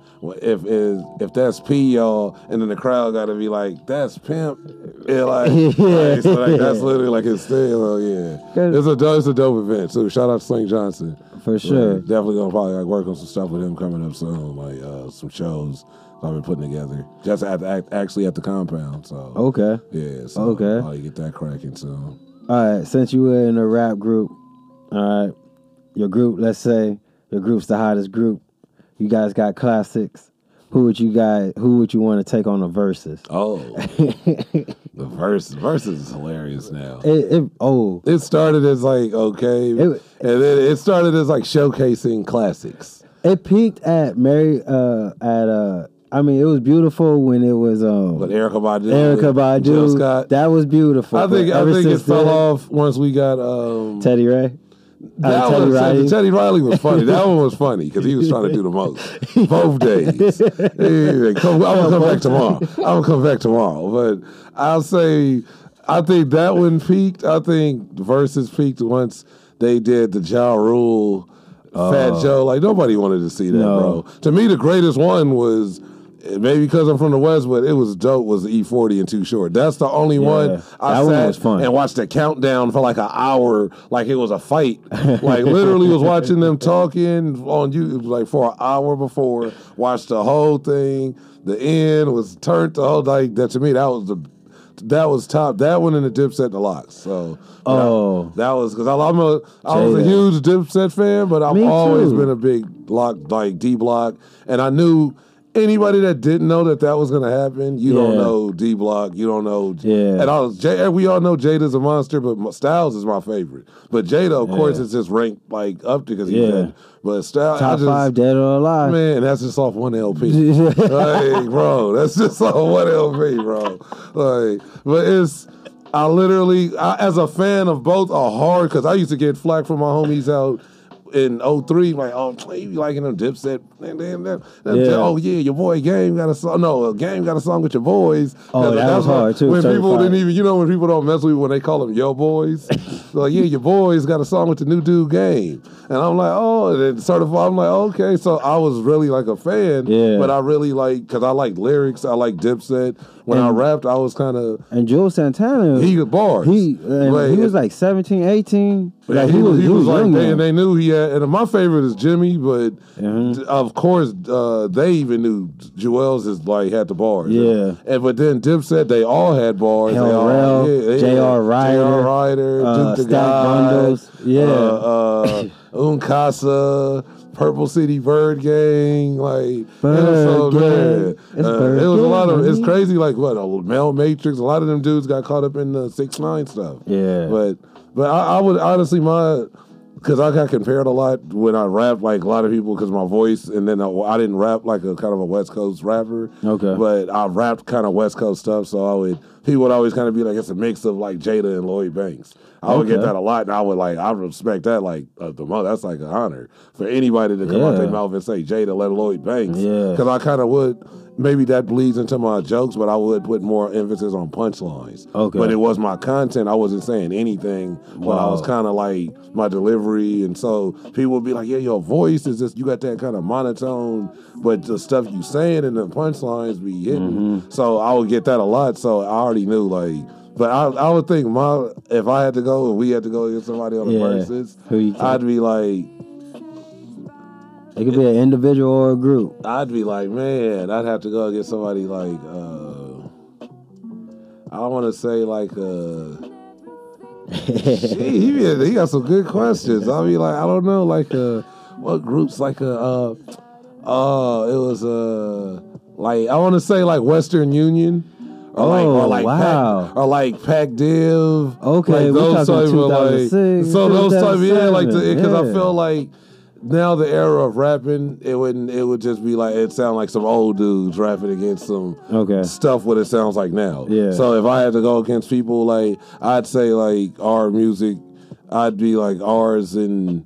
if is if that's P, y'all, and then the crowd got to be like, that's pimp. Yeah, [LAUGHS] like, Yeah. so like, that's literally like his thing. So yeah, it's a it's a dope event. So shout out to Slink Johnson For sure. Like, definitely gonna probably like work on some stuff with him coming up soon, like uh, some shows I've been putting together. Just at the, actually at the compound. So Okay. yeah, so Okay. I'll get that cracking soon. All right, since you were in a rap group, all right, your group, let's say your group's the hottest group. You guys got classics. Who would you guys? Who would you want to take on the verses? Oh, [LAUGHS] the verse verses is hilarious now. It, it, oh, It started as like okay, and then it started as like showcasing classics. it peaked at Mary. Uh, at uh, I mean, it was beautiful when it was um, But Erykah Badu, Erykah Badu. Jill Scott. That was beautiful. I think I think it fell then- off once we got um Teddy Ray. Uh, That Teddy was, uh, Riley. Teddy Riley was funny. That one was funny because he was trying to do the most [LAUGHS] both days. Yeah, come- I'm gonna come back tomorrow. I'm gonna come back tomorrow. But I'll say, I think that one peaked. I think versus peaked once they did the Ja Rule, uh, Fat Oh. Joe. Like nobody wanted to see that, No. bro. To me, the greatest one was. Eh, maybe because I'm from the West, but it was dope. Was the E40 and Too Short? That's the only one I that one was fun. and watched the countdown for like an hour, like it was a fight. like literally was watching them [LAUGHS] talking on you like for an hour before. Watched the whole thing. The end was turned the whole like that to me. That was the that was top. That one in the Dipset the LOX. So Oh. that, that was because I'm a I was a huge Dipset fan, but I've always been a big block like D block, and I knew. Anybody that didn't know that that was gonna happen, you don't know D Block, you don't know. Yeah. And I was, J, we all know Jada's a monster, but Styles is my favorite. But Jada, of course, Yeah. is just ranked like up to because he's Yeah. dead. But Styles, I Top just, five, dead or alive. Man, that's just off one LP. [LAUGHS] like, bro, that's just off one LP, bro. Like, but it's. I literally, I, as a fan of both, are hard because I used to get flack from my homies out in 03, like, oh, you liking them Dipset, and then that, that- Yeah. oh yeah, your boy Game got a song. No, uh, Game got a song with your boys. Oh, that That's was when- hard, too, When people didn't even, you know, when people don't mess with you when they call them yo boys. [LAUGHS] like, yeah, your boys got a song with the new dude Game, and I'm like, oh, and then certified. I'm like, okay, so I was really like a fan, Yeah. but I really like because I like lyrics, I like Dipset. When I rapped, I was kind of And Juelz Santana, he got bars. he and Like, he was like 17, 18. Yeah, Like, he, was, he was like, they, and they knew he had. And my favorite is Jimmy, but Mm-hmm. of course, uh, they even knew Juelz is like had the bars. Yeah. and but then Dipset, they all had bars. Hell they all, Rel, yeah, J.R. Writer, J.R. Writer, uh, Duke the Bundles, yeah. uh, uh, [COUGHS] Un Kasa, Purple City Byrd Gang, like Byrd Gang. It's uh, Bird it was a lot of. It's crazy, like what a Mel Matrix. A lot of them dudes got caught up in the six nine stuff. Yeah. But but I, I would honestly my because I got compared a lot when I rap like a lot of people because my voice and then I, I didn't rap like a kind of a West Coast rapper. Okay. But I rapped kind of West Coast stuff, so I would people would always kind of be like it's a mix of like Jada and Lloyd Banks. I would get that a lot, and I would like I respect that like uh, the most. That's like an honor for anybody to come out their mouth and say Jada, let Lloyd Banks. Yeah. Because I kind of would. Maybe that bleeds into my jokes, but I would put more emphasis on punchlines. Okay. But it was my content. I wasn't saying anything, but I was kind of like my delivery, and so people would be like, "Yeah, your voice is just you got that kind of monotone, but the stuff you saying and the punchlines be hitting." Mm-hmm. So I would get that a lot. So I already knew like. But I, I would think my if I had to go, if we had to go against somebody on the Yeah. verses, Who you think? I'd be like, It could be an individual or a group. I'd be like, man, I'd have to go against somebody like, uh, I don't want to say like, uh, [LAUGHS] Gee, he, be- he got some good questions. I'd be like, I don't know, like, uh, what groups, like, a, uh, uh it was, uh, like, I want to say, like, Western Union. Or like, or Oh, like, wow. Pac, or like Pac Div. Okay, like those type of like, so those type, yeah, like, because yeah. I feel like now the era of rapping, it wouldn't, it would just be like, it sound like some old dudes rapping against some Okay. stuff what it sounds like now. Yeah. So if I had to go against people like I'd say like our music, I'd be like ours and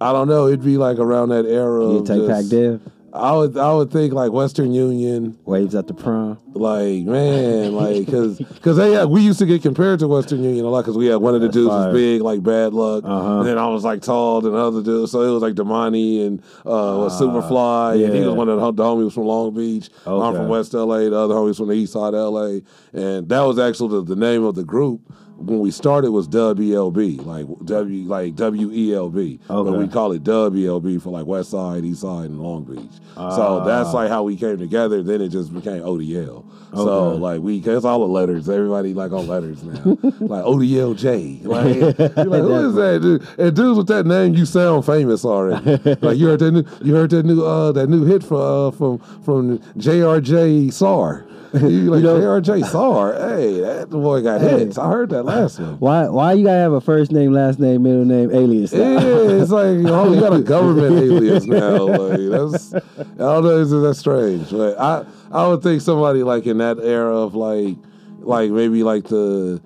I don't know, it'd be like around that era. You of take Pac Div, I would I would think like Western Union, waves at the prom. like man, like because because they had, we used to get compared to Western Union a lot because we had one of the dudes fire. was big like Bad Lucc, Uh-huh. and then I was like tall than other dudes, so it was like Damani and uh, was Superfly, and he was one of the, the homies from Long Beach. I'm from West LA, the other homies from the East Side LA, and that was actually the, the name of the group. When we started was WLB, like W like W E L B, but we call it WLB for like West Side, East Side, and Long Beach. so Ah. that's like how we came together. Then it just became ODL. So like we, it's all the letters. Everybody like on letters now, [LAUGHS] like ODLJ. Like, [LAUGHS] you're like who is that dude? And dudes with that name, you sound famous already. [LAUGHS] like you heard that new, you heard that new, uh, that new hit from uh, from from JRJ Sar. [LAUGHS] You like JRJ Sar? Hey, that boy got Hey. hits. I heard that last one. Why? Why you gotta have a first name, last name, middle name, alias? Yeah, it's like [LAUGHS] oh, you got a government alias now. Like that's I don't know, it's that's strange. But I I would think somebody like in that era of like like maybe like the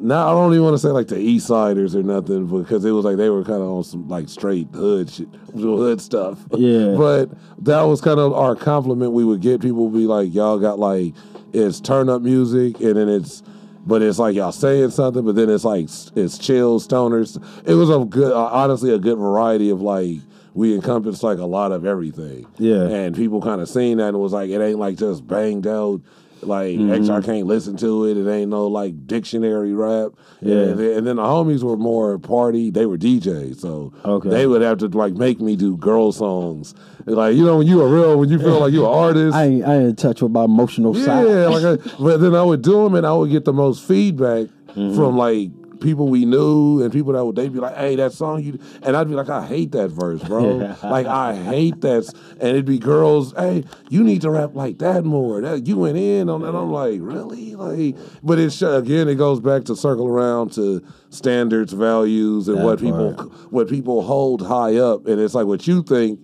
now I don't even want to say like the East Siders or nothing because it was like they were kind of on some like straight hood shit, [LAUGHS] hood stuff. Yeah. but that was kind of our compliment we would get. People would be like, y'all got like it's turn up music and then it's but it's like y'all saying something, but then it's like it's chill stoners. It was a good, uh, honestly, a good variety of like we encompassed like a lot of everything. Yeah. and people kind of seen that and was like, it ain't like just banged out. Like Mhm. extra, I can't listen to it. It ain't no like dictionary rap. Yeah. and then, and then the homies were more party. They were DJs, so Okay. they would have to like make me do girl songs. Like you know, when you a real, when you feel like you're an artist, I ain't, I ain't in touch with my emotional side. yeah, like I, but then I would do them and I would get the most feedback Mm-hmm. from like people we knew and people that would they'd be like, "Hey, that song you," and I'd be like, "I hate that verse, bro. Yeah. [LAUGHS] like I hate that." And it'd be girls, "Hey, you need to rap like that more. That you went in on that." I'm like, really? Like, but it's again, it goes back to circle around to standards, values, and That what people what people hold high up, and it's like what you think.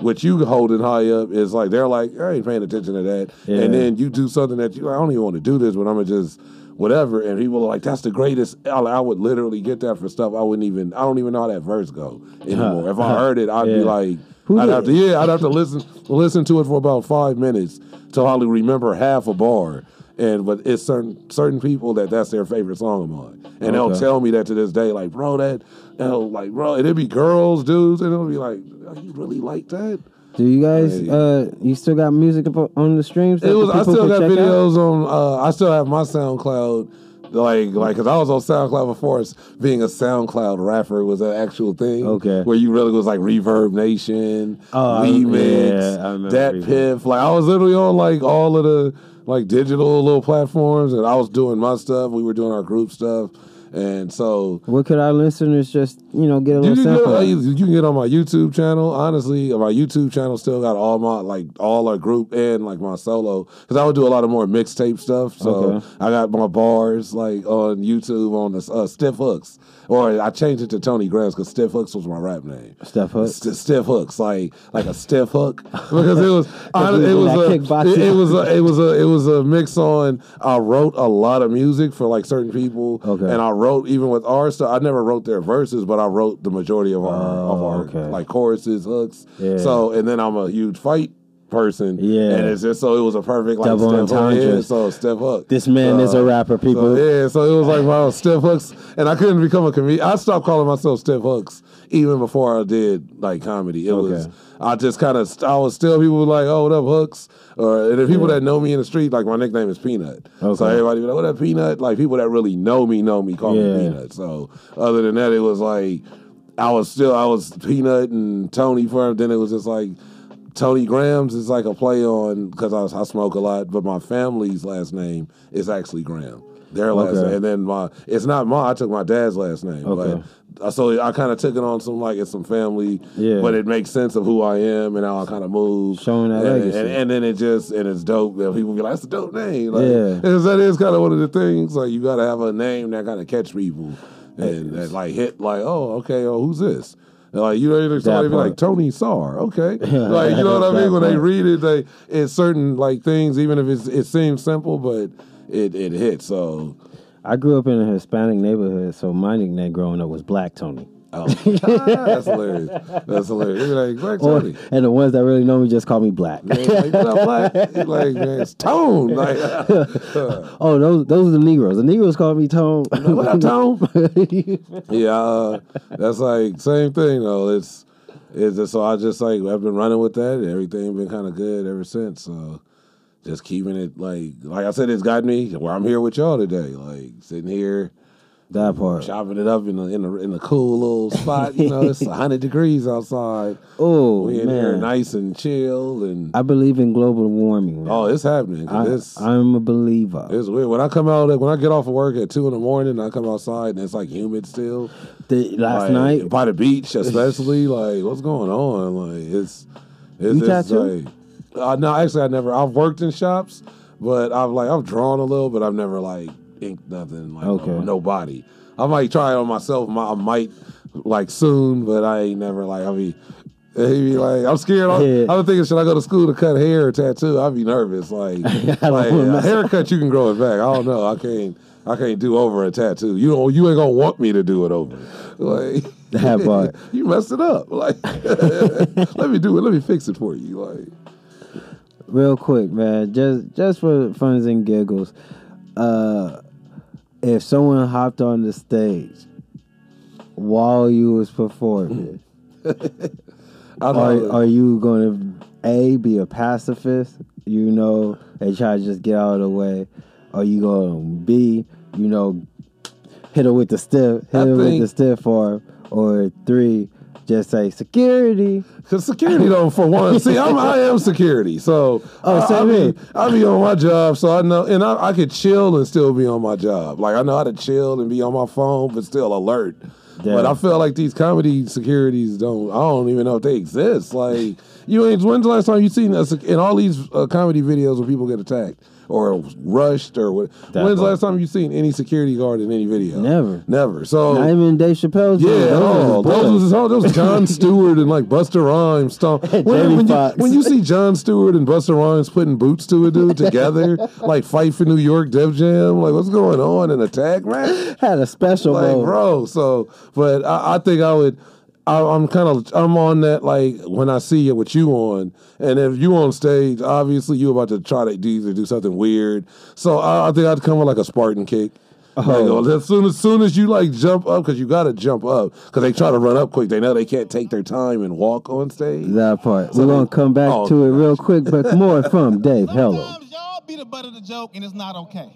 What you holding high up is like they're like I ain't paying attention to that, Yeah. and then you do something that you I don't even want to do this, but I'm gonna just whatever. And people are like, that's the greatest. I, would literally get that for stuff I wouldn't even. I don't even know how that verse go anymore. if I [LAUGHS] heard it, I'd be like, Who I'd did- have to yeah, I'd have to listen listen to it for about five minutes to hardly remember half a bar. And but it's certain certain people that that's their favorite song of mine, and they'll tell me that to this day, like bro, that, they'll like bro, and it'd be girls, dudes, and it'll be like, oh, you really like that? Do you guys? Uh, you still got music up on the streams? It was. I people still got check out? videos on. Uh, I still have my SoundCloud. Like, like, cause I was on SoundCloud before it's being a SoundCloud rapper was an actual thing. Okay. Where you really was like Reverb Nation, Oh, Remix, yeah, I remember Dat Reverb. Piff. Like, I was literally on like all of the like digital little platforms, and I was doing my stuff. We were doing our group stuff, and so What could our listeners just you know get a little get, sample? of? you you can get on my YouTube channel. Honestly, my YouTube channel still got all my like all our group and like my solo because I would do a lot of more mixtape stuff. So Okay. I got my bars like on YouTube on the uh, Stiff Hooks, or I changed it to Tony Grams because Stiff Hooks was my rap name. Steph Hooks? St- stiff hooks, like like a stiff hook, [LAUGHS] because it was [LAUGHS] I, it was a, it, it was a, it was a it was a mix on. I wrote a lot of music for like certain people, Okay. and I wrote even with our stuff. I never wrote their verses, but I wrote the majority of our of our okay. like choruses, hooks. Yeah. So and then I'm a huge fight person, Yeah. and it's just so it was a perfect like Double Hook. entendre. Yeah, so Steph Hook. This man is a Uh, rapper, people. so, yeah, so it was like my Steph Hooks, and I couldn't become a comedian. I stopped calling myself Steph Hooks even before I did like comedy. It was Okay. I just kind of I was still people were like, "Oh, what up, Hooks?" Or and the people Yeah. that know me in the street, like my nickname is Peanut. Okay. So everybody be like, "What up, Peanut?" Like people that really know me know me call Yeah. me Peanut. So other than that, it was like I was still I was Peanut and Tony for him. then it was just like Tony Grams is like a play on because I, I smoke a lot, but my family's last name is actually Graham. Their last Okay. name, and then my it's not my I took my dad's last name, Okay. but so I kind of took it on some like it's some family, Yeah. but it makes sense of who I am and how I kind of move, Showing that and, legacy. and, and then it just and it's dope that people be like, "That's a dope name." Like, Yeah. that is kind of one of the things. Like you got to have a name that kind of catch people and that like hit like, oh, okay, oh, who's this? Like you know, somebody be part. like Tony Asar, okay, [LAUGHS] like you know what I mean. When they read it, they it's certain like things, even if it's, it seems simple, but it it hits. So I grew up in a Hispanic neighborhood, so my nickname growing up was Black Tony. Oh, that's hilarious. That's hilarious. They be like Black Or- Tony. and the ones that really know me just call me Black. Man, like, Black? [LAUGHS] Like, man, it's Tone. Like, [LAUGHS] oh, those those are the Negroes. The Negroes call me Tone. what up, Tone? [LAUGHS] yeah, uh, that's like same thing though. It's it's just, so I just like I've been running with that. Everything been kind of good ever since. So just keeping it like like I said, it's got me where I'm here with y'all today. Like sitting here. That part. chopping it up in the in the in the cool little spot. You know, it's [LAUGHS] hundred degrees outside. Oh we in here nice and chill, and I believe in global warming. Man. oh, it's happening. I, it's I'm a believer. it's weird when I come out when I get off of work at two in the morning. I come outside and it's like humid still. The, last Like, night, by the beach, especially [LAUGHS] like what's going on? Like it's it's, You it's tattoo? like uh, no, actually I never. I've worked in shops, but I've like I've drawn a little, but I've never like inked nothing. Like Okay. nobody. I might try it on myself. my- I might like soon, but I ain't never like. I be. [LAUGHS] He be like, I'm scared. I'm, Yeah. I'm thinking, should I go to school to cut hair or tattoo? I'd be nervous. Like, [LAUGHS] like a haircut, you can grow it back. I don't know. I can't. I can't do over a tattoo. You don't. You ain't gonna want me to do it over. Like [LAUGHS] That part. you messed it up. Like, let me do it. Let me fix it for you. Like, real quick, man, just just for funs and giggles, uh, if someone hopped on the stage while you was performing, [LAUGHS] are, are you going to a be a pacifist? You know, and try to just get out of the way. Are you going to b you know hit her with the stiff, hit I her with the stiff arm, or three? Just say security. Cause security don't for one. See, I'm I am security, so Oh, I, same I be I be on my job, so I know, and I, I could chill and still be on my job. Like I know how to chill and be on my phone, but still alert. But I feel like these comedy securities don't. I don't even know if they exist. Like you ain't. When's the last time you seen us in all these uh, comedy videos where people get attacked or rushed or what? That when's the last time you seen any security guard in any video? Never. Never. So Not even Dave Chappelle's. yeah, one. Those oh, are those boys. was oh, those was John [LAUGHS] Stewart and like Busta Rhymes. Stuff. [LAUGHS] When, when, you, when you see Jon Stewart and Busta Rhymes putting boots to a dude [LAUGHS] together, like fight for New York Def Jam, like what's going on? An attack, man? Had a special like, mode. bro. So, but I, I think I would. I, I'm kind of I'm on that like when I see it with you on, and if you on stage, obviously you about to try to do either do something weird. So I, I think I'd come with like a Spartan kick. Oh. Like, as soon as soon as you like jump up, because you got to jump up, because they try to run up quick. They know they can't take their time and walk on stage. That part. So We're they- gonna come back Oh, to it real quick, but more from [LAUGHS] Dave. Hello. Sometimes Y'all be the butt of the joke, and it's not okay.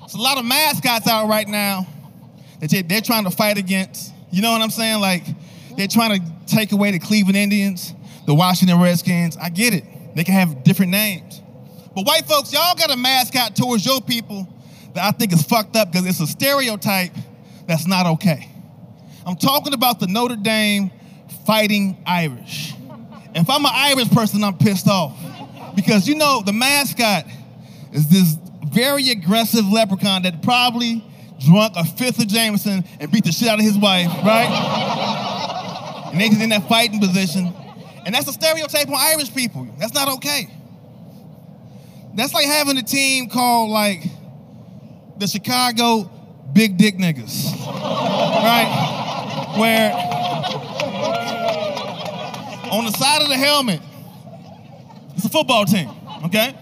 There's a lot of mascots out right now that they- they're trying to fight against. You know what I'm saying? Like they're trying to take away the Cleveland Indians, the Washington Redskins. I get it. They can have different names. But white folks, y'all got a mascot towards your people that I think is fucked up because it's a stereotype that's not okay. I'm talking about the Notre Dame Fighting Irish. If I'm an Irish person, I'm pissed off. Because you know, the mascot is this very aggressive leprechaun that probably drunk a fifth of Jameson and beat the shit out of his wife, right? and they in that fighting position. And that's a stereotype on Irish people. That's not okay. That's like having a team called like the Chicago Big Dick Niggas. right? Where on the side of the helmet, it's a football team, okay?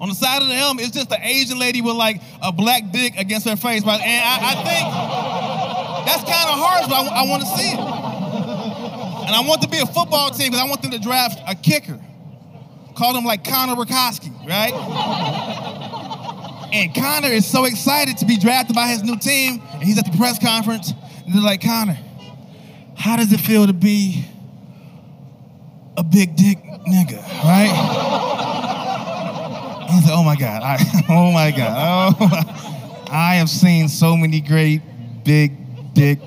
On the side of the helmet, it's just an Asian lady with like a black dick against her face. Right? And I, I think that's kind of harsh, but I, want to see it. And I want to be a football team because I want them to draft a kicker. Call him like Connor Burkowski, right? And Connor is so excited to be drafted by his new team, and he's at the press conference, and they're like, Connor, how does it feel to be a big dick nigga, right? Like, [LAUGHS] oh my God, I, [LAUGHS] oh my God, oh my, [LAUGHS] I have seen so many great big dick.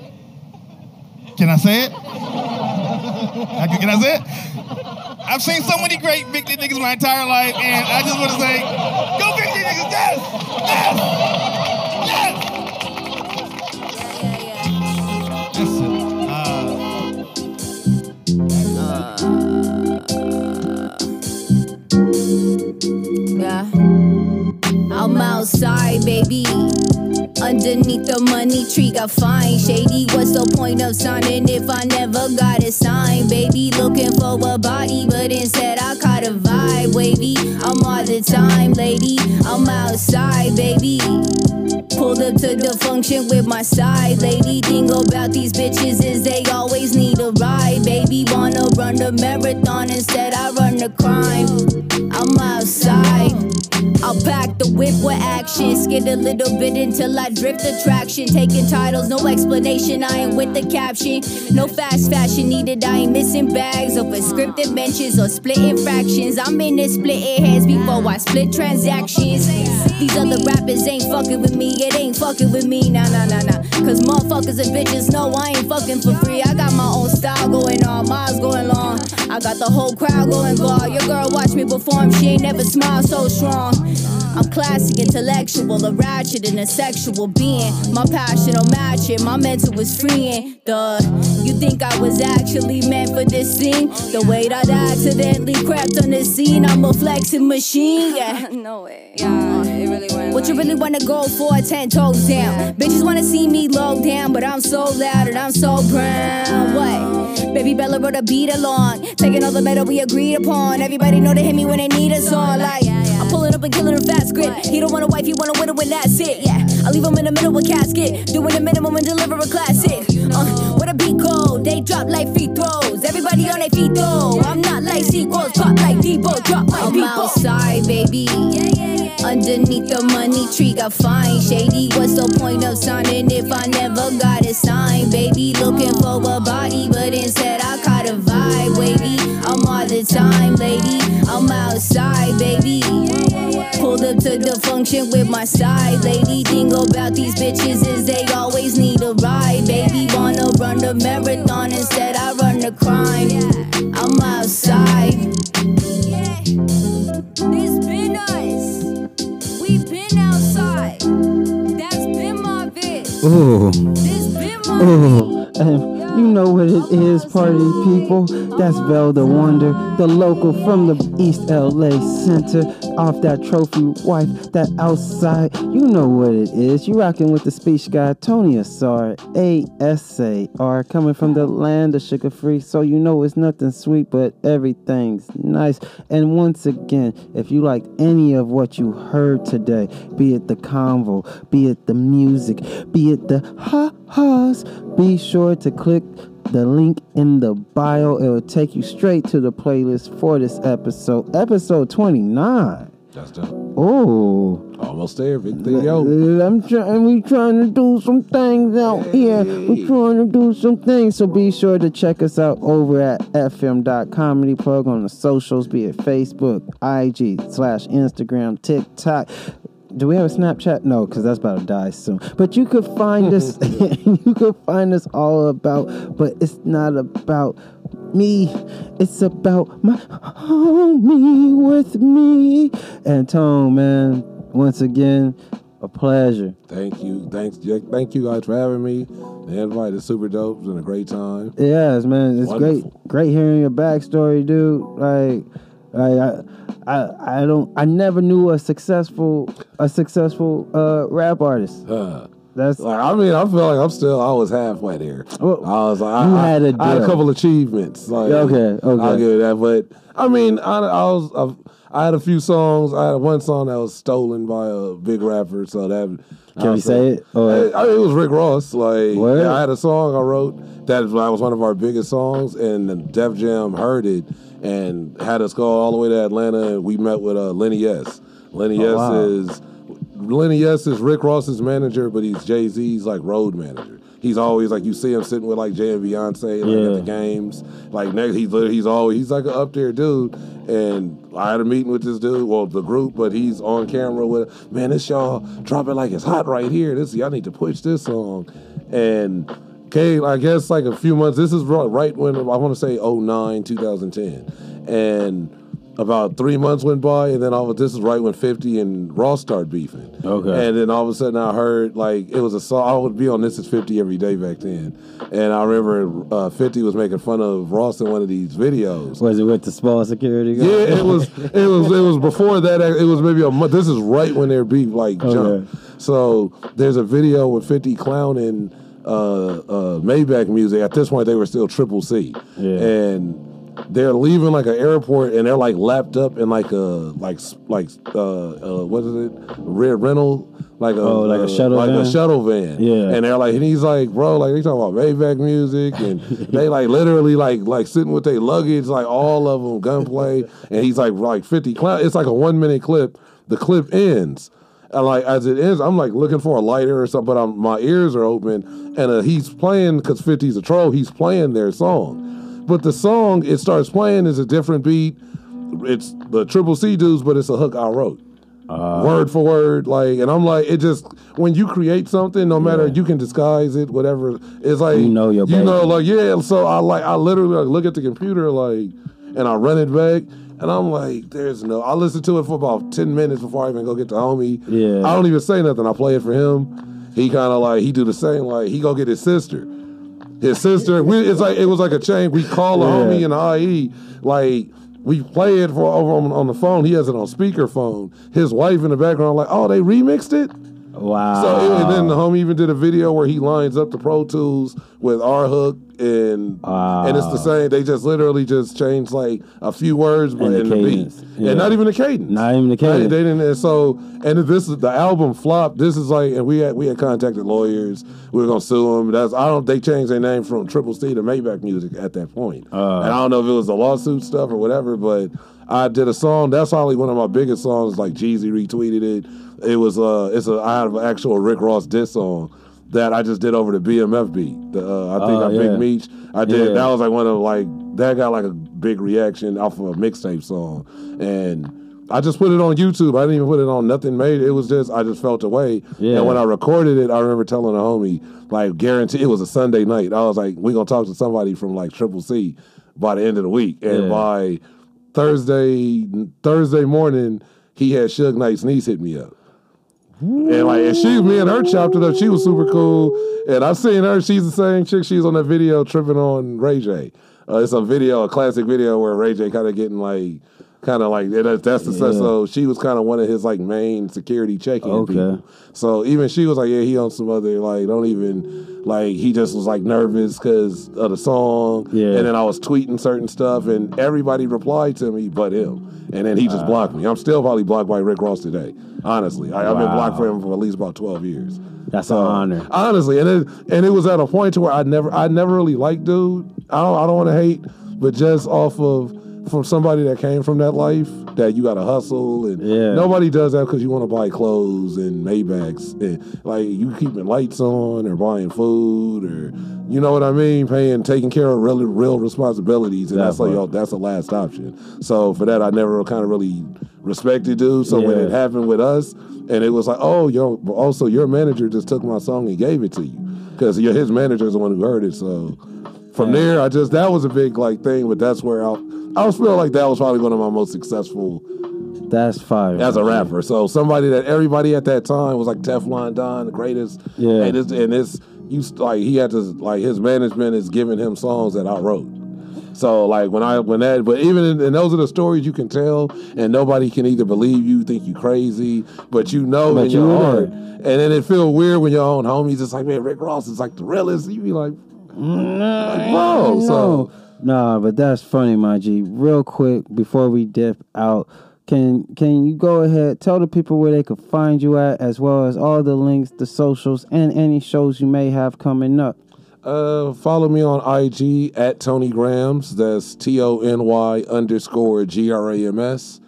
Can I say it? Can I say it? I've seen so many great big dick niggas my entire life, and I just want to say, go big dick niggas, yes! yes, I'm outside, baby. Underneath the money tree, got fine. Shady, what's the point of signing if I never got a sign? Baby, looking for a body, but instead I caught a vibe, wavy. I'm all the time, lady. I'm outside, baby. Pulled up to the function with my side lady. Thing about these bitches is they always need a ride, baby. Wanna run the marathon, instead I run the crime. I'm outside. I'll pack the whip with action. Skid a little bit until I drift attraction. Taking titles, no explanation. I ain't with the caption. No fast fashion needed. I ain't missing bags over scripted mentions or splitting fractions. I'm in this splitting heads before I split transactions. These other rappers ain't fucking with me. It ain't fucking with me. Nah, nah, nah, nah. Cause motherfuckers and bitches know I ain't fucking for free. I got my own style going on, miles going long. I got the whole crowd going wild. Your girl watch me perform, she ain't never smiled so strong. I'm classic, intellectual, a ratchet, and a sexual being. My passion don't match it, my mental is freeing. Duh, you think I was actually meant for this scene? The way that I accidentally crept on the scene, I'm a flexing machine. Yeah, [LAUGHS] no way. Yeah, really. What you really wanna go for? Ten toes down. Bitches wanna see me low down, but I'm so loud and I'm so brown. What? Baby Bella wrote a beat along, taking all the metal we agreed upon. Everybody know to hit me when they need a song. Like I'm pulling up and killing a fast script. He don't want a wife, he want a widow, and that's it. Yeah, I leave him in the middle with casket, doing the minimum and deliver a classic. Uh, what a beat code, They drop like free throws. Everybody on their feet though. I'm not like sequels. Pop like Debo. Drop my I'm people. outside, baby. Yeah, yeah, yeah. Underneath the money tree, got fine shady. What's the point of signing if I never got a sign, baby? Looking for a body, but instead I caught a vibe, wavy. I'm the time, lady. I'm outside, baby. Pulled up to the function with my side, lady. Thing about these bitches is they always need a ride, baby. Wanna run the marathon instead I run the crime. I'm outside. Yeah. This been us. We been outside. That's been my bitch. Ooh. Ooh. [LAUGHS] You know what it is, party people. That's Vel the Wonder, the local from the East LA Center. Off that trophy wife, that outside. You know what it is. You rocking with the speech guy, Tony Asar, A S A R, coming from the land of sugar free. So you know it's nothing sweet, but everything's nice. And once again, if you liked any of what you heard today, be it the convo, be it the music, be it the ha ha's, be sure to click the link in the bio. It will take you straight to the playlist for this episode, episode 29. That's dope. Oh, Almost there, big thing, yo. I'm trying. We trying to do some things out here. We trying to do some things. So be sure to check us out over at fm.comedy plug on the socials, be it Facebook, IG slash Instagram, TikTok. Do we have a Snapchat? No, because that's about to die soon. But you could find us. [LAUGHS] [LAUGHS] you could find us all about. But it's not about me. It's about my homie with me. And Tone, man. Once again, a pleasure. Thank you. Thanks. Jack. Thank you guys for having me. The invite is super dope. It's been a great time. Yes, man. It's Wonderful. great. Great hearing your backstory, dude. Like, like I, I, I don't. I never knew a successful, a successful uh, rap artist. That's like I mean I feel like I'm still I was halfway there. I was like you I, had a I, I had a couple achievements. Like, Okay, okay. I'll give it that. But I mean I, I was I, I had a few songs. I had one song that was stolen by a big rapper. So that Can we say it? Or- I, it was Rick Ross. Like Word? I had a song I wrote that was one of our biggest songs, and Def Jam heard it and had us go all the way to Atlanta, and we met with uh, Lenny S. Lenny Oh, S. wow. is Lenny S is Rick Ross's manager, but he's Jay Z's like road manager. He's always like you see him sitting with like Jay and Beyonce like Yeah. at the games. Like next, he's he's always he's like an up there dude. And I had a meeting with this dude, well the group, but he's on camera with man. This y'all drop it like it's hot right here. This y'all need to push this song. And came I guess like a few months. This is right when I want to say 09, 2010, and about three months went by, and then all of this is right when Fifty and Ross started beefing. Okay. And then all of a sudden I heard like it was a song. I would be on This Is Fifty every day back then, and I remember uh, Fifty was making fun of Ross in one of these videos. Was it with the small security guard? Yeah, it was. It was. It was before that. It was maybe a month. This is right when their beef like Okay. So there's a video with Fifty clowning uh, uh, Maybach music. At this point, they were still Triple C, Yeah. and they're leaving like an airport, and they're like lapped up in like a like like uh, uh what is it? Red rental. Like a, Oh, like a uh, shuttle like van? a shuttle van, Yeah. And they're like, and he's like, bro, like they talking about Maybach music, and [LAUGHS] they like literally like like sitting with their luggage, like all of them gunplay, and he's like like fifty clown. It's like a one minute clip. The clip ends, and like as it ends, I'm like looking for a lighter or something, but I'm, my ears are open, and uh, he's playing because 50's a troll. He's playing their song, but the song it starts playing is a different beat. It's the Triple C dudes, but it's a hook I wrote word for word like and i'm like it just when you create something no matter you can disguise it whatever it's like You know your you know like yeah so i like i literally like look at the computer like and i run it back and i'm like there's no i listen to it for about 10 minutes before i even go get the homie Yeah. i don't even say nothing i play it for him he kind of like he do the same like he go get his sister his sister. We, it's like it was like a chain. We call a Yeah. homie in the IE, like we play it for over on, on the phone. He has it on speakerphone. His wife in the background, like, oh, they remixed it. Wow. So and then the homie even did a video where he lines up the Pro Tools with our hook and and it's the same. They just literally just changed like a few words, but And the in the beat. Yeah. and not even the cadence. Not even the They, cadence. they didn't. And so and this is the album flopped. This is like, and we had we had contacted lawyers. We were gonna sue them. That's I don't. They changed their name from Triple C to Maybach Music at that point. Uh. and I don't know if it was the lawsuit stuff or whatever, but. I did a song. That's probably one of my biggest songs. Like Jeezy retweeted it. It was uh, it's a I have an actual Rick Ross diss song that I just did over the BMF beat. The, uh, I think Oh, I yeah. Big Meech. I did. Yeah. That was like one of like that got like a big reaction off of a mixtape song, and I just put it on YouTube. I didn't even put it on nothing made. It was just I just felt away. Yeah. And when I recorded it, I remember telling a homie like guarantee it was a Sunday night. I was like, we gonna talk to somebody from like Triple C by the end of the week, and Yeah. by Thursday Thursday morning, he had Suge Knight's niece hit me up. And like, and she, me and her chopped it up. She was super cool. And I've seen her. She's the same chick. She's on that video tripping on Ray J. Uh, it's a video, a classic video where Ray J kind of getting like, kind of like that's, the Yeah. so she was kind of one of his like main security check-in Okay. people. So even she was like, yeah, he on some other like, don't even like. He just was like nervous because of the song. Yeah. And then I was tweeting certain stuff, and everybody replied to me but him. And then he just blocked me. I'm still probably blocked by Rick Ross today. Honestly, I, I've been blocked for him for at least about 12 years. That's an honor. Honestly, and it and it was at a point to where I never I never really liked dude. I don't I don't want to hate, but just off of from somebody that came from that life that you got to hustle and Yeah. nobody does that because you want to buy clothes and Maybachs and like you keeping lights on or buying food or you know what I mean, paying taking care of real real responsibilities and That that's like that's the last option. So for that, I never kind of really respected dude. So when it happened with us, and it was like, oh, yo, also your manager just took my song and gave it to you because his manager is the one who heard it. So from there, I just that was a big like thing, but that's where I I was feel like that was probably one of my most successful That's fire. as a rapper. So somebody that everybody at that time was like Teflon Don, the greatest. Yeah. And this and this you like he had to like his management is giving him songs that I wrote. So like when I when that but even in, and those are the stories you can tell and nobody can either believe you, think you crazy, but you know But in you your heart. And then it feel weird when your own homies it's like, man, Rick Ross is like the realest. You be like, whoa. So Nah, but that's funny, my G. Real quick before we dip out, can can you go ahead tell the people where they could find you at, as well as all the links, the socials, and any shows you may have coming up. Uh, follow me on IG at Tony Grams. That's T O N Y underscore G R A M S.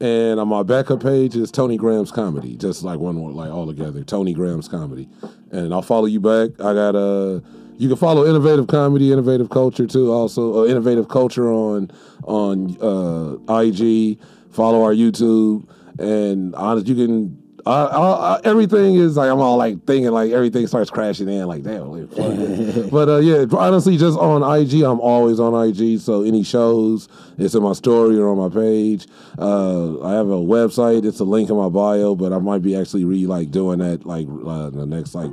And on my backup page is Tony Grams Comedy, just like one more, like all together. Tony Grams Comedy, and I'll follow you back. I got uh, you can follow Innovative Comedy, Innovative Culture too. Also, uh, Innovative Culture on on uh, IG. Follow our YouTube, and honest, you can. I, I, I, everything is like I'm all like thinking like everything starts crashing in like damn. Like, [LAUGHS] but uh, yeah, honestly, just on IG, I'm always on IG. So any shows, it's in my story or on my page. Uh, I have a website. It's a link in my bio, but I might be actually re like doing that like uh, the next like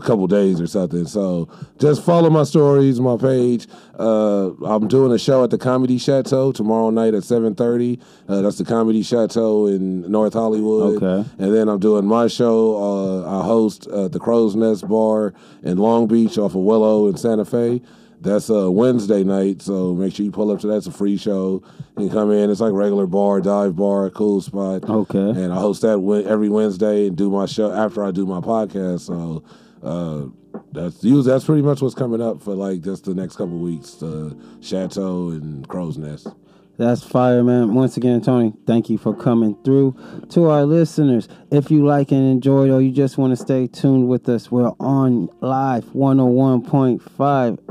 couple days or something. So just follow my stories, my page. Uh, I'm doing a show at the Comedy Chateau tomorrow night at 7:30. Uh, that's the Comedy Chateau in North Hollywood. Okay. And then I'm doing my show. Uh, I host uh, the Crow's Nest Bar in Long Beach off of Willow in Santa Fe. That's a Wednesday night, so make sure you pull up to that. It's a free show. You can come in. It's like regular bar, dive bar, cool spot. Okay. And I host that every Wednesday and do my show after I do my podcast. So uh, that's that's pretty much what's coming up for like just the next couple weeks. The Chateau and Crow's Nest. That's fire, man. Once again, Tony, thank you for coming through. To our listeners, if you like and enjoyed or you just want to stay tuned with us, we're on live 101.5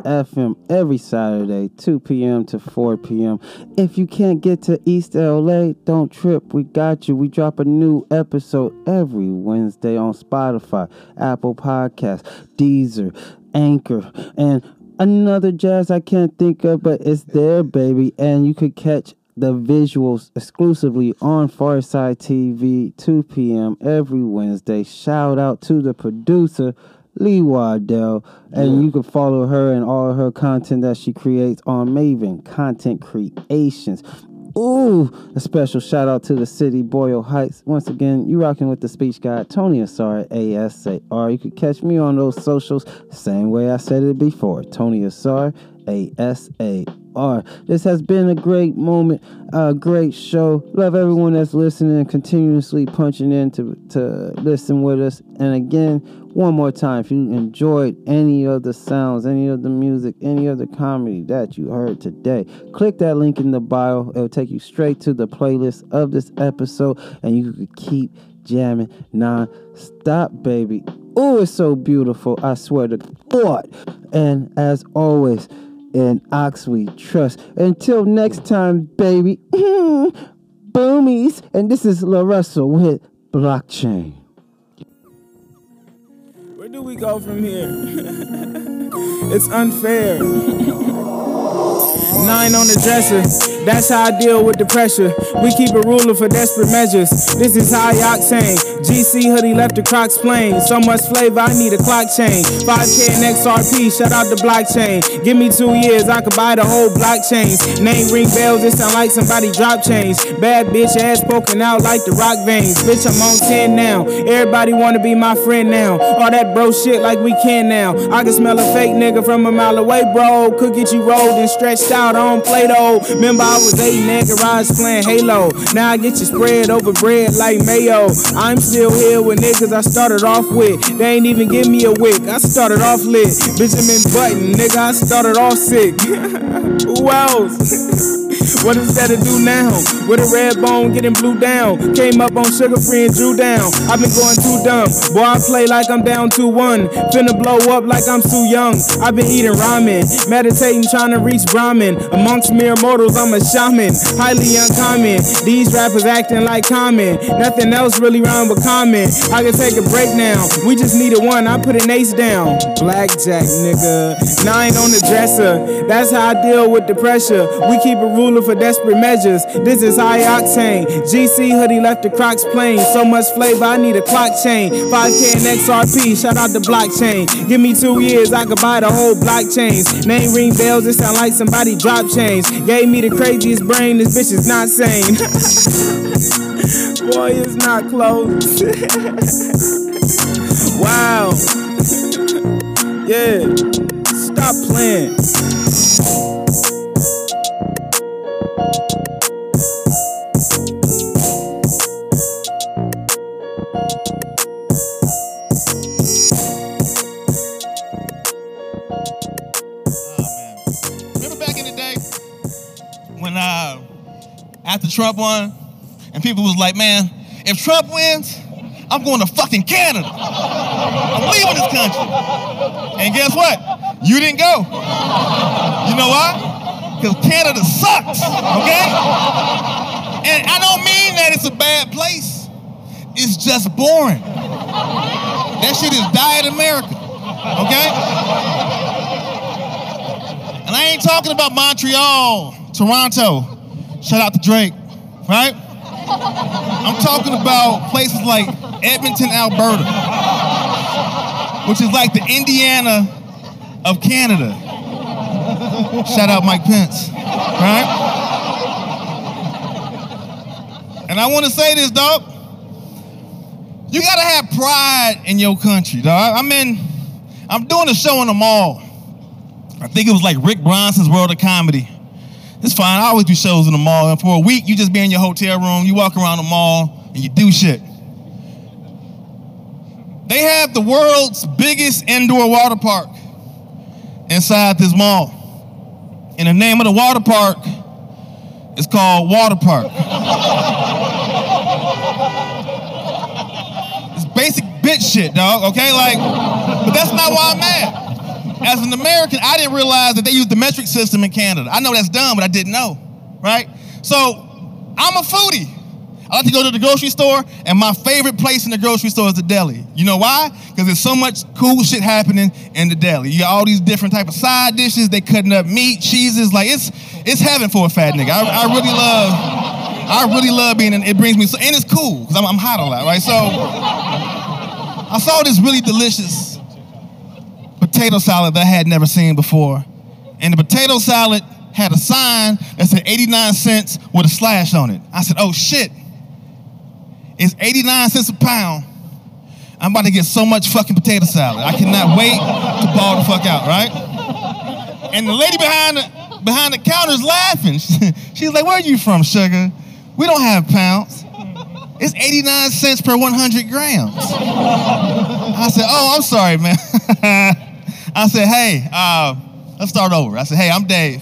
FM every Saturday, 2 p.m. to 4 p.m. If you can't get to East LA, don't trip. We got you. We drop a new episode every Wednesday on Spotify, Apple Podcasts, Deezer, Anchor, and another jazz I can't think of, but it's there, baby. And you could catch the visuals exclusively on Farside TV, 2 p.m. every Wednesday. Shout out to the producer, Lee Waddell. And you can follow her and all her content that she creates on Maven Content Creations. Ooh, a special shout out to the city, Boyle Heights. Once again, you rocking with the speech guy, Tony Asar, A-S-A-R. You could catch me on those socials, same way I said it before, Tony Asar, A-S-A-R. This has been a great moment, a great show. Love everyone that's listening and continuously punching in to, to listen with us. And again, one more time, if you enjoyed any of the sounds, any of the music, any of the comedy that you heard today, click that link in the bio. It'll take you straight to the playlist of this episode, and you can keep jamming non-stop, baby. Oh, it's so beautiful. I swear to God. And as always, in Aux we trust. Until next time, baby. Mm-hmm. Boomies. And this is LaRussell with Blockchain. Where do we go from here? [LAUGHS] it's unfair. [LAUGHS] Nine on the dresser. That's how I deal with the pressure. We keep a ruler for desperate measures. This is high octane. GC hoodie left the Crocs plain. So much flavor, I need a clock chain. 5K and XRP, shout out the blockchain. Give me two years, I could buy the whole blockchain. Name ring bells, it sound like somebody drop chains. Bad bitch ass poking out like the rock veins. Bitch, I'm on 10 now. Everybody wanna be my friend now. All that bro shit like we can now. I can smell a fake nigga from a mile away, bro. Could get you rolled and stretched out on Play-Doh. Remember I was eight in garage playing Halo. Now I get you spread over bread like mayo. I'm still here with niggas I started off with. They ain't even give me a wick. I started off lit. Benjamin Button, nigga, I started off sick. [LAUGHS] Who else? What is that to do now? With a red bone getting blue down. Came up on sugar free and drew down. I've been going too dumb. Boy, I play like I'm down 2 1. Finna blow up like I'm too young. I've been eating ramen. Meditating, trying to reach Brahmin. Amongst mere mortals, I'm a shaman. Highly uncommon. These rappers acting like common. Nothing else really rhyme with common. I can take a break now. We just needed one. I put an ace down. Blackjack, nigga. Nine on the dresser. That's how I deal with the pressure. We keep a ruler for desperate measures. This is high octane. GC hoodie left the Crocs plain. So much flavor, I need a clock chain. 5K and XRP, shout out the blockchain. Give me two years, I could buy the whole blockchains. Name ring bells, it sound like somebody drop chains. Gave me the craziest brain, this bitch is not sane. [LAUGHS] Boy, it's not close. [LAUGHS] wow. [LAUGHS] yeah. Stop playing. After Trump won, and people was like, man, if Trump wins, I'm going to fucking Canada. I'm leaving this country. And guess what? You didn't go. You know why? Because Canada sucks, okay? And I don't mean that it's a bad place. It's just boring. That shit is diet America, okay? And I ain't talking about Montreal, Toronto. Shout out to Drake, right? I'm talking about places like Edmonton, Alberta, which is like the Indiana of Canada. Shout out Mike Pence, right? And I want to say this, dog. You gotta have pride in your country, dog. I'm in, I'm doing a show in the mall. I think it was like Rick Bronson's World of Comedy. It's fine. I always do shows in the mall. And for a week, you just be in your hotel room, you walk around the mall, and you do shit. They have the world's biggest indoor water park inside this mall. And the name of the water park is called Water Park. it's basic bitch shit, dog, okay? Like, but that's not why I'm mad as an American, I didn't realize that they use the metric system in Canada. I know that's dumb, but I didn't know, right? So I'm a foodie. I like to go to the grocery store, and my favorite place in the grocery store is the deli. You know why? Because there's so much cool shit happening in the deli. You got all these different type of side dishes. They cutting up meat, cheeses. Like it's it's heaven for a fat nigga. I, I really love. I really love being in. It brings me so, and it's cool because I'm, I'm hot a lot, right? So I saw this really delicious potato salad that I had never seen before. And the potato salad had a sign that said 89 cents with a slash on it. I said, oh shit. It's 89 cents a pound. I'm about to get so much fucking potato salad. I cannot wait to ball the fuck out, right? And the lady behind the behind the counter is laughing. [LAUGHS] She's like, where are you from, sugar? We don't have pounds. It's 89 cents per 100 grams. I said, oh, I'm sorry, man. [LAUGHS] I said, hey, uh, let's start over. I said, hey, I'm Dave.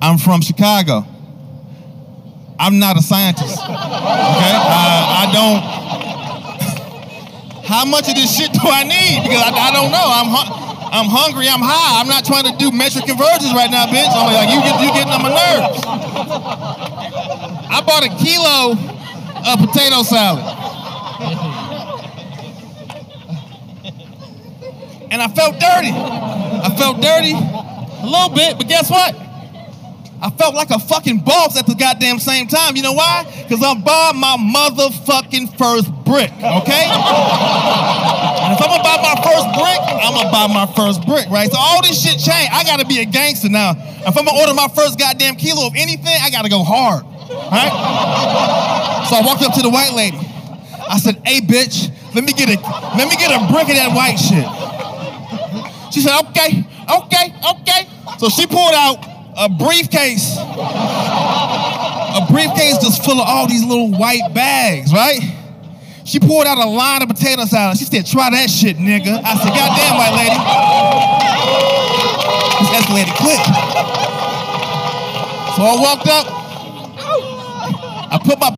I'm from Chicago. I'm not a scientist. Okay? Uh, I don't. How much of this shit do I need? Because I, I don't know. I'm hu- I'm hungry. I'm high. I'm not trying to do metric conversions right now, bitch. I'm like, you get you getting on my nerves. I bought a kilo of potato salad. And I felt dirty. I felt dirty a little bit, but guess what? I felt like a fucking boss at the goddamn same time. You know why? Because I'm buying my motherfucking first brick, okay? and if I'm gonna buy my first brick, I'm gonna buy my first brick, right? So all this shit changed. I gotta be a gangster now. If I'm gonna order my first goddamn kilo of anything, I gotta go hard, right? So I walked up to the white lady. I said, "Hey, bitch, let me get a let me get a brick of that white shit." She said, "Okay, okay, okay." So she pulled out a briefcase, a briefcase just full of all these little white bags, right? She pulled out a line of potato salad. She said, "Try that shit, nigga." I said, "Goddamn, white lady." This escalated quick. So I walked up. I put my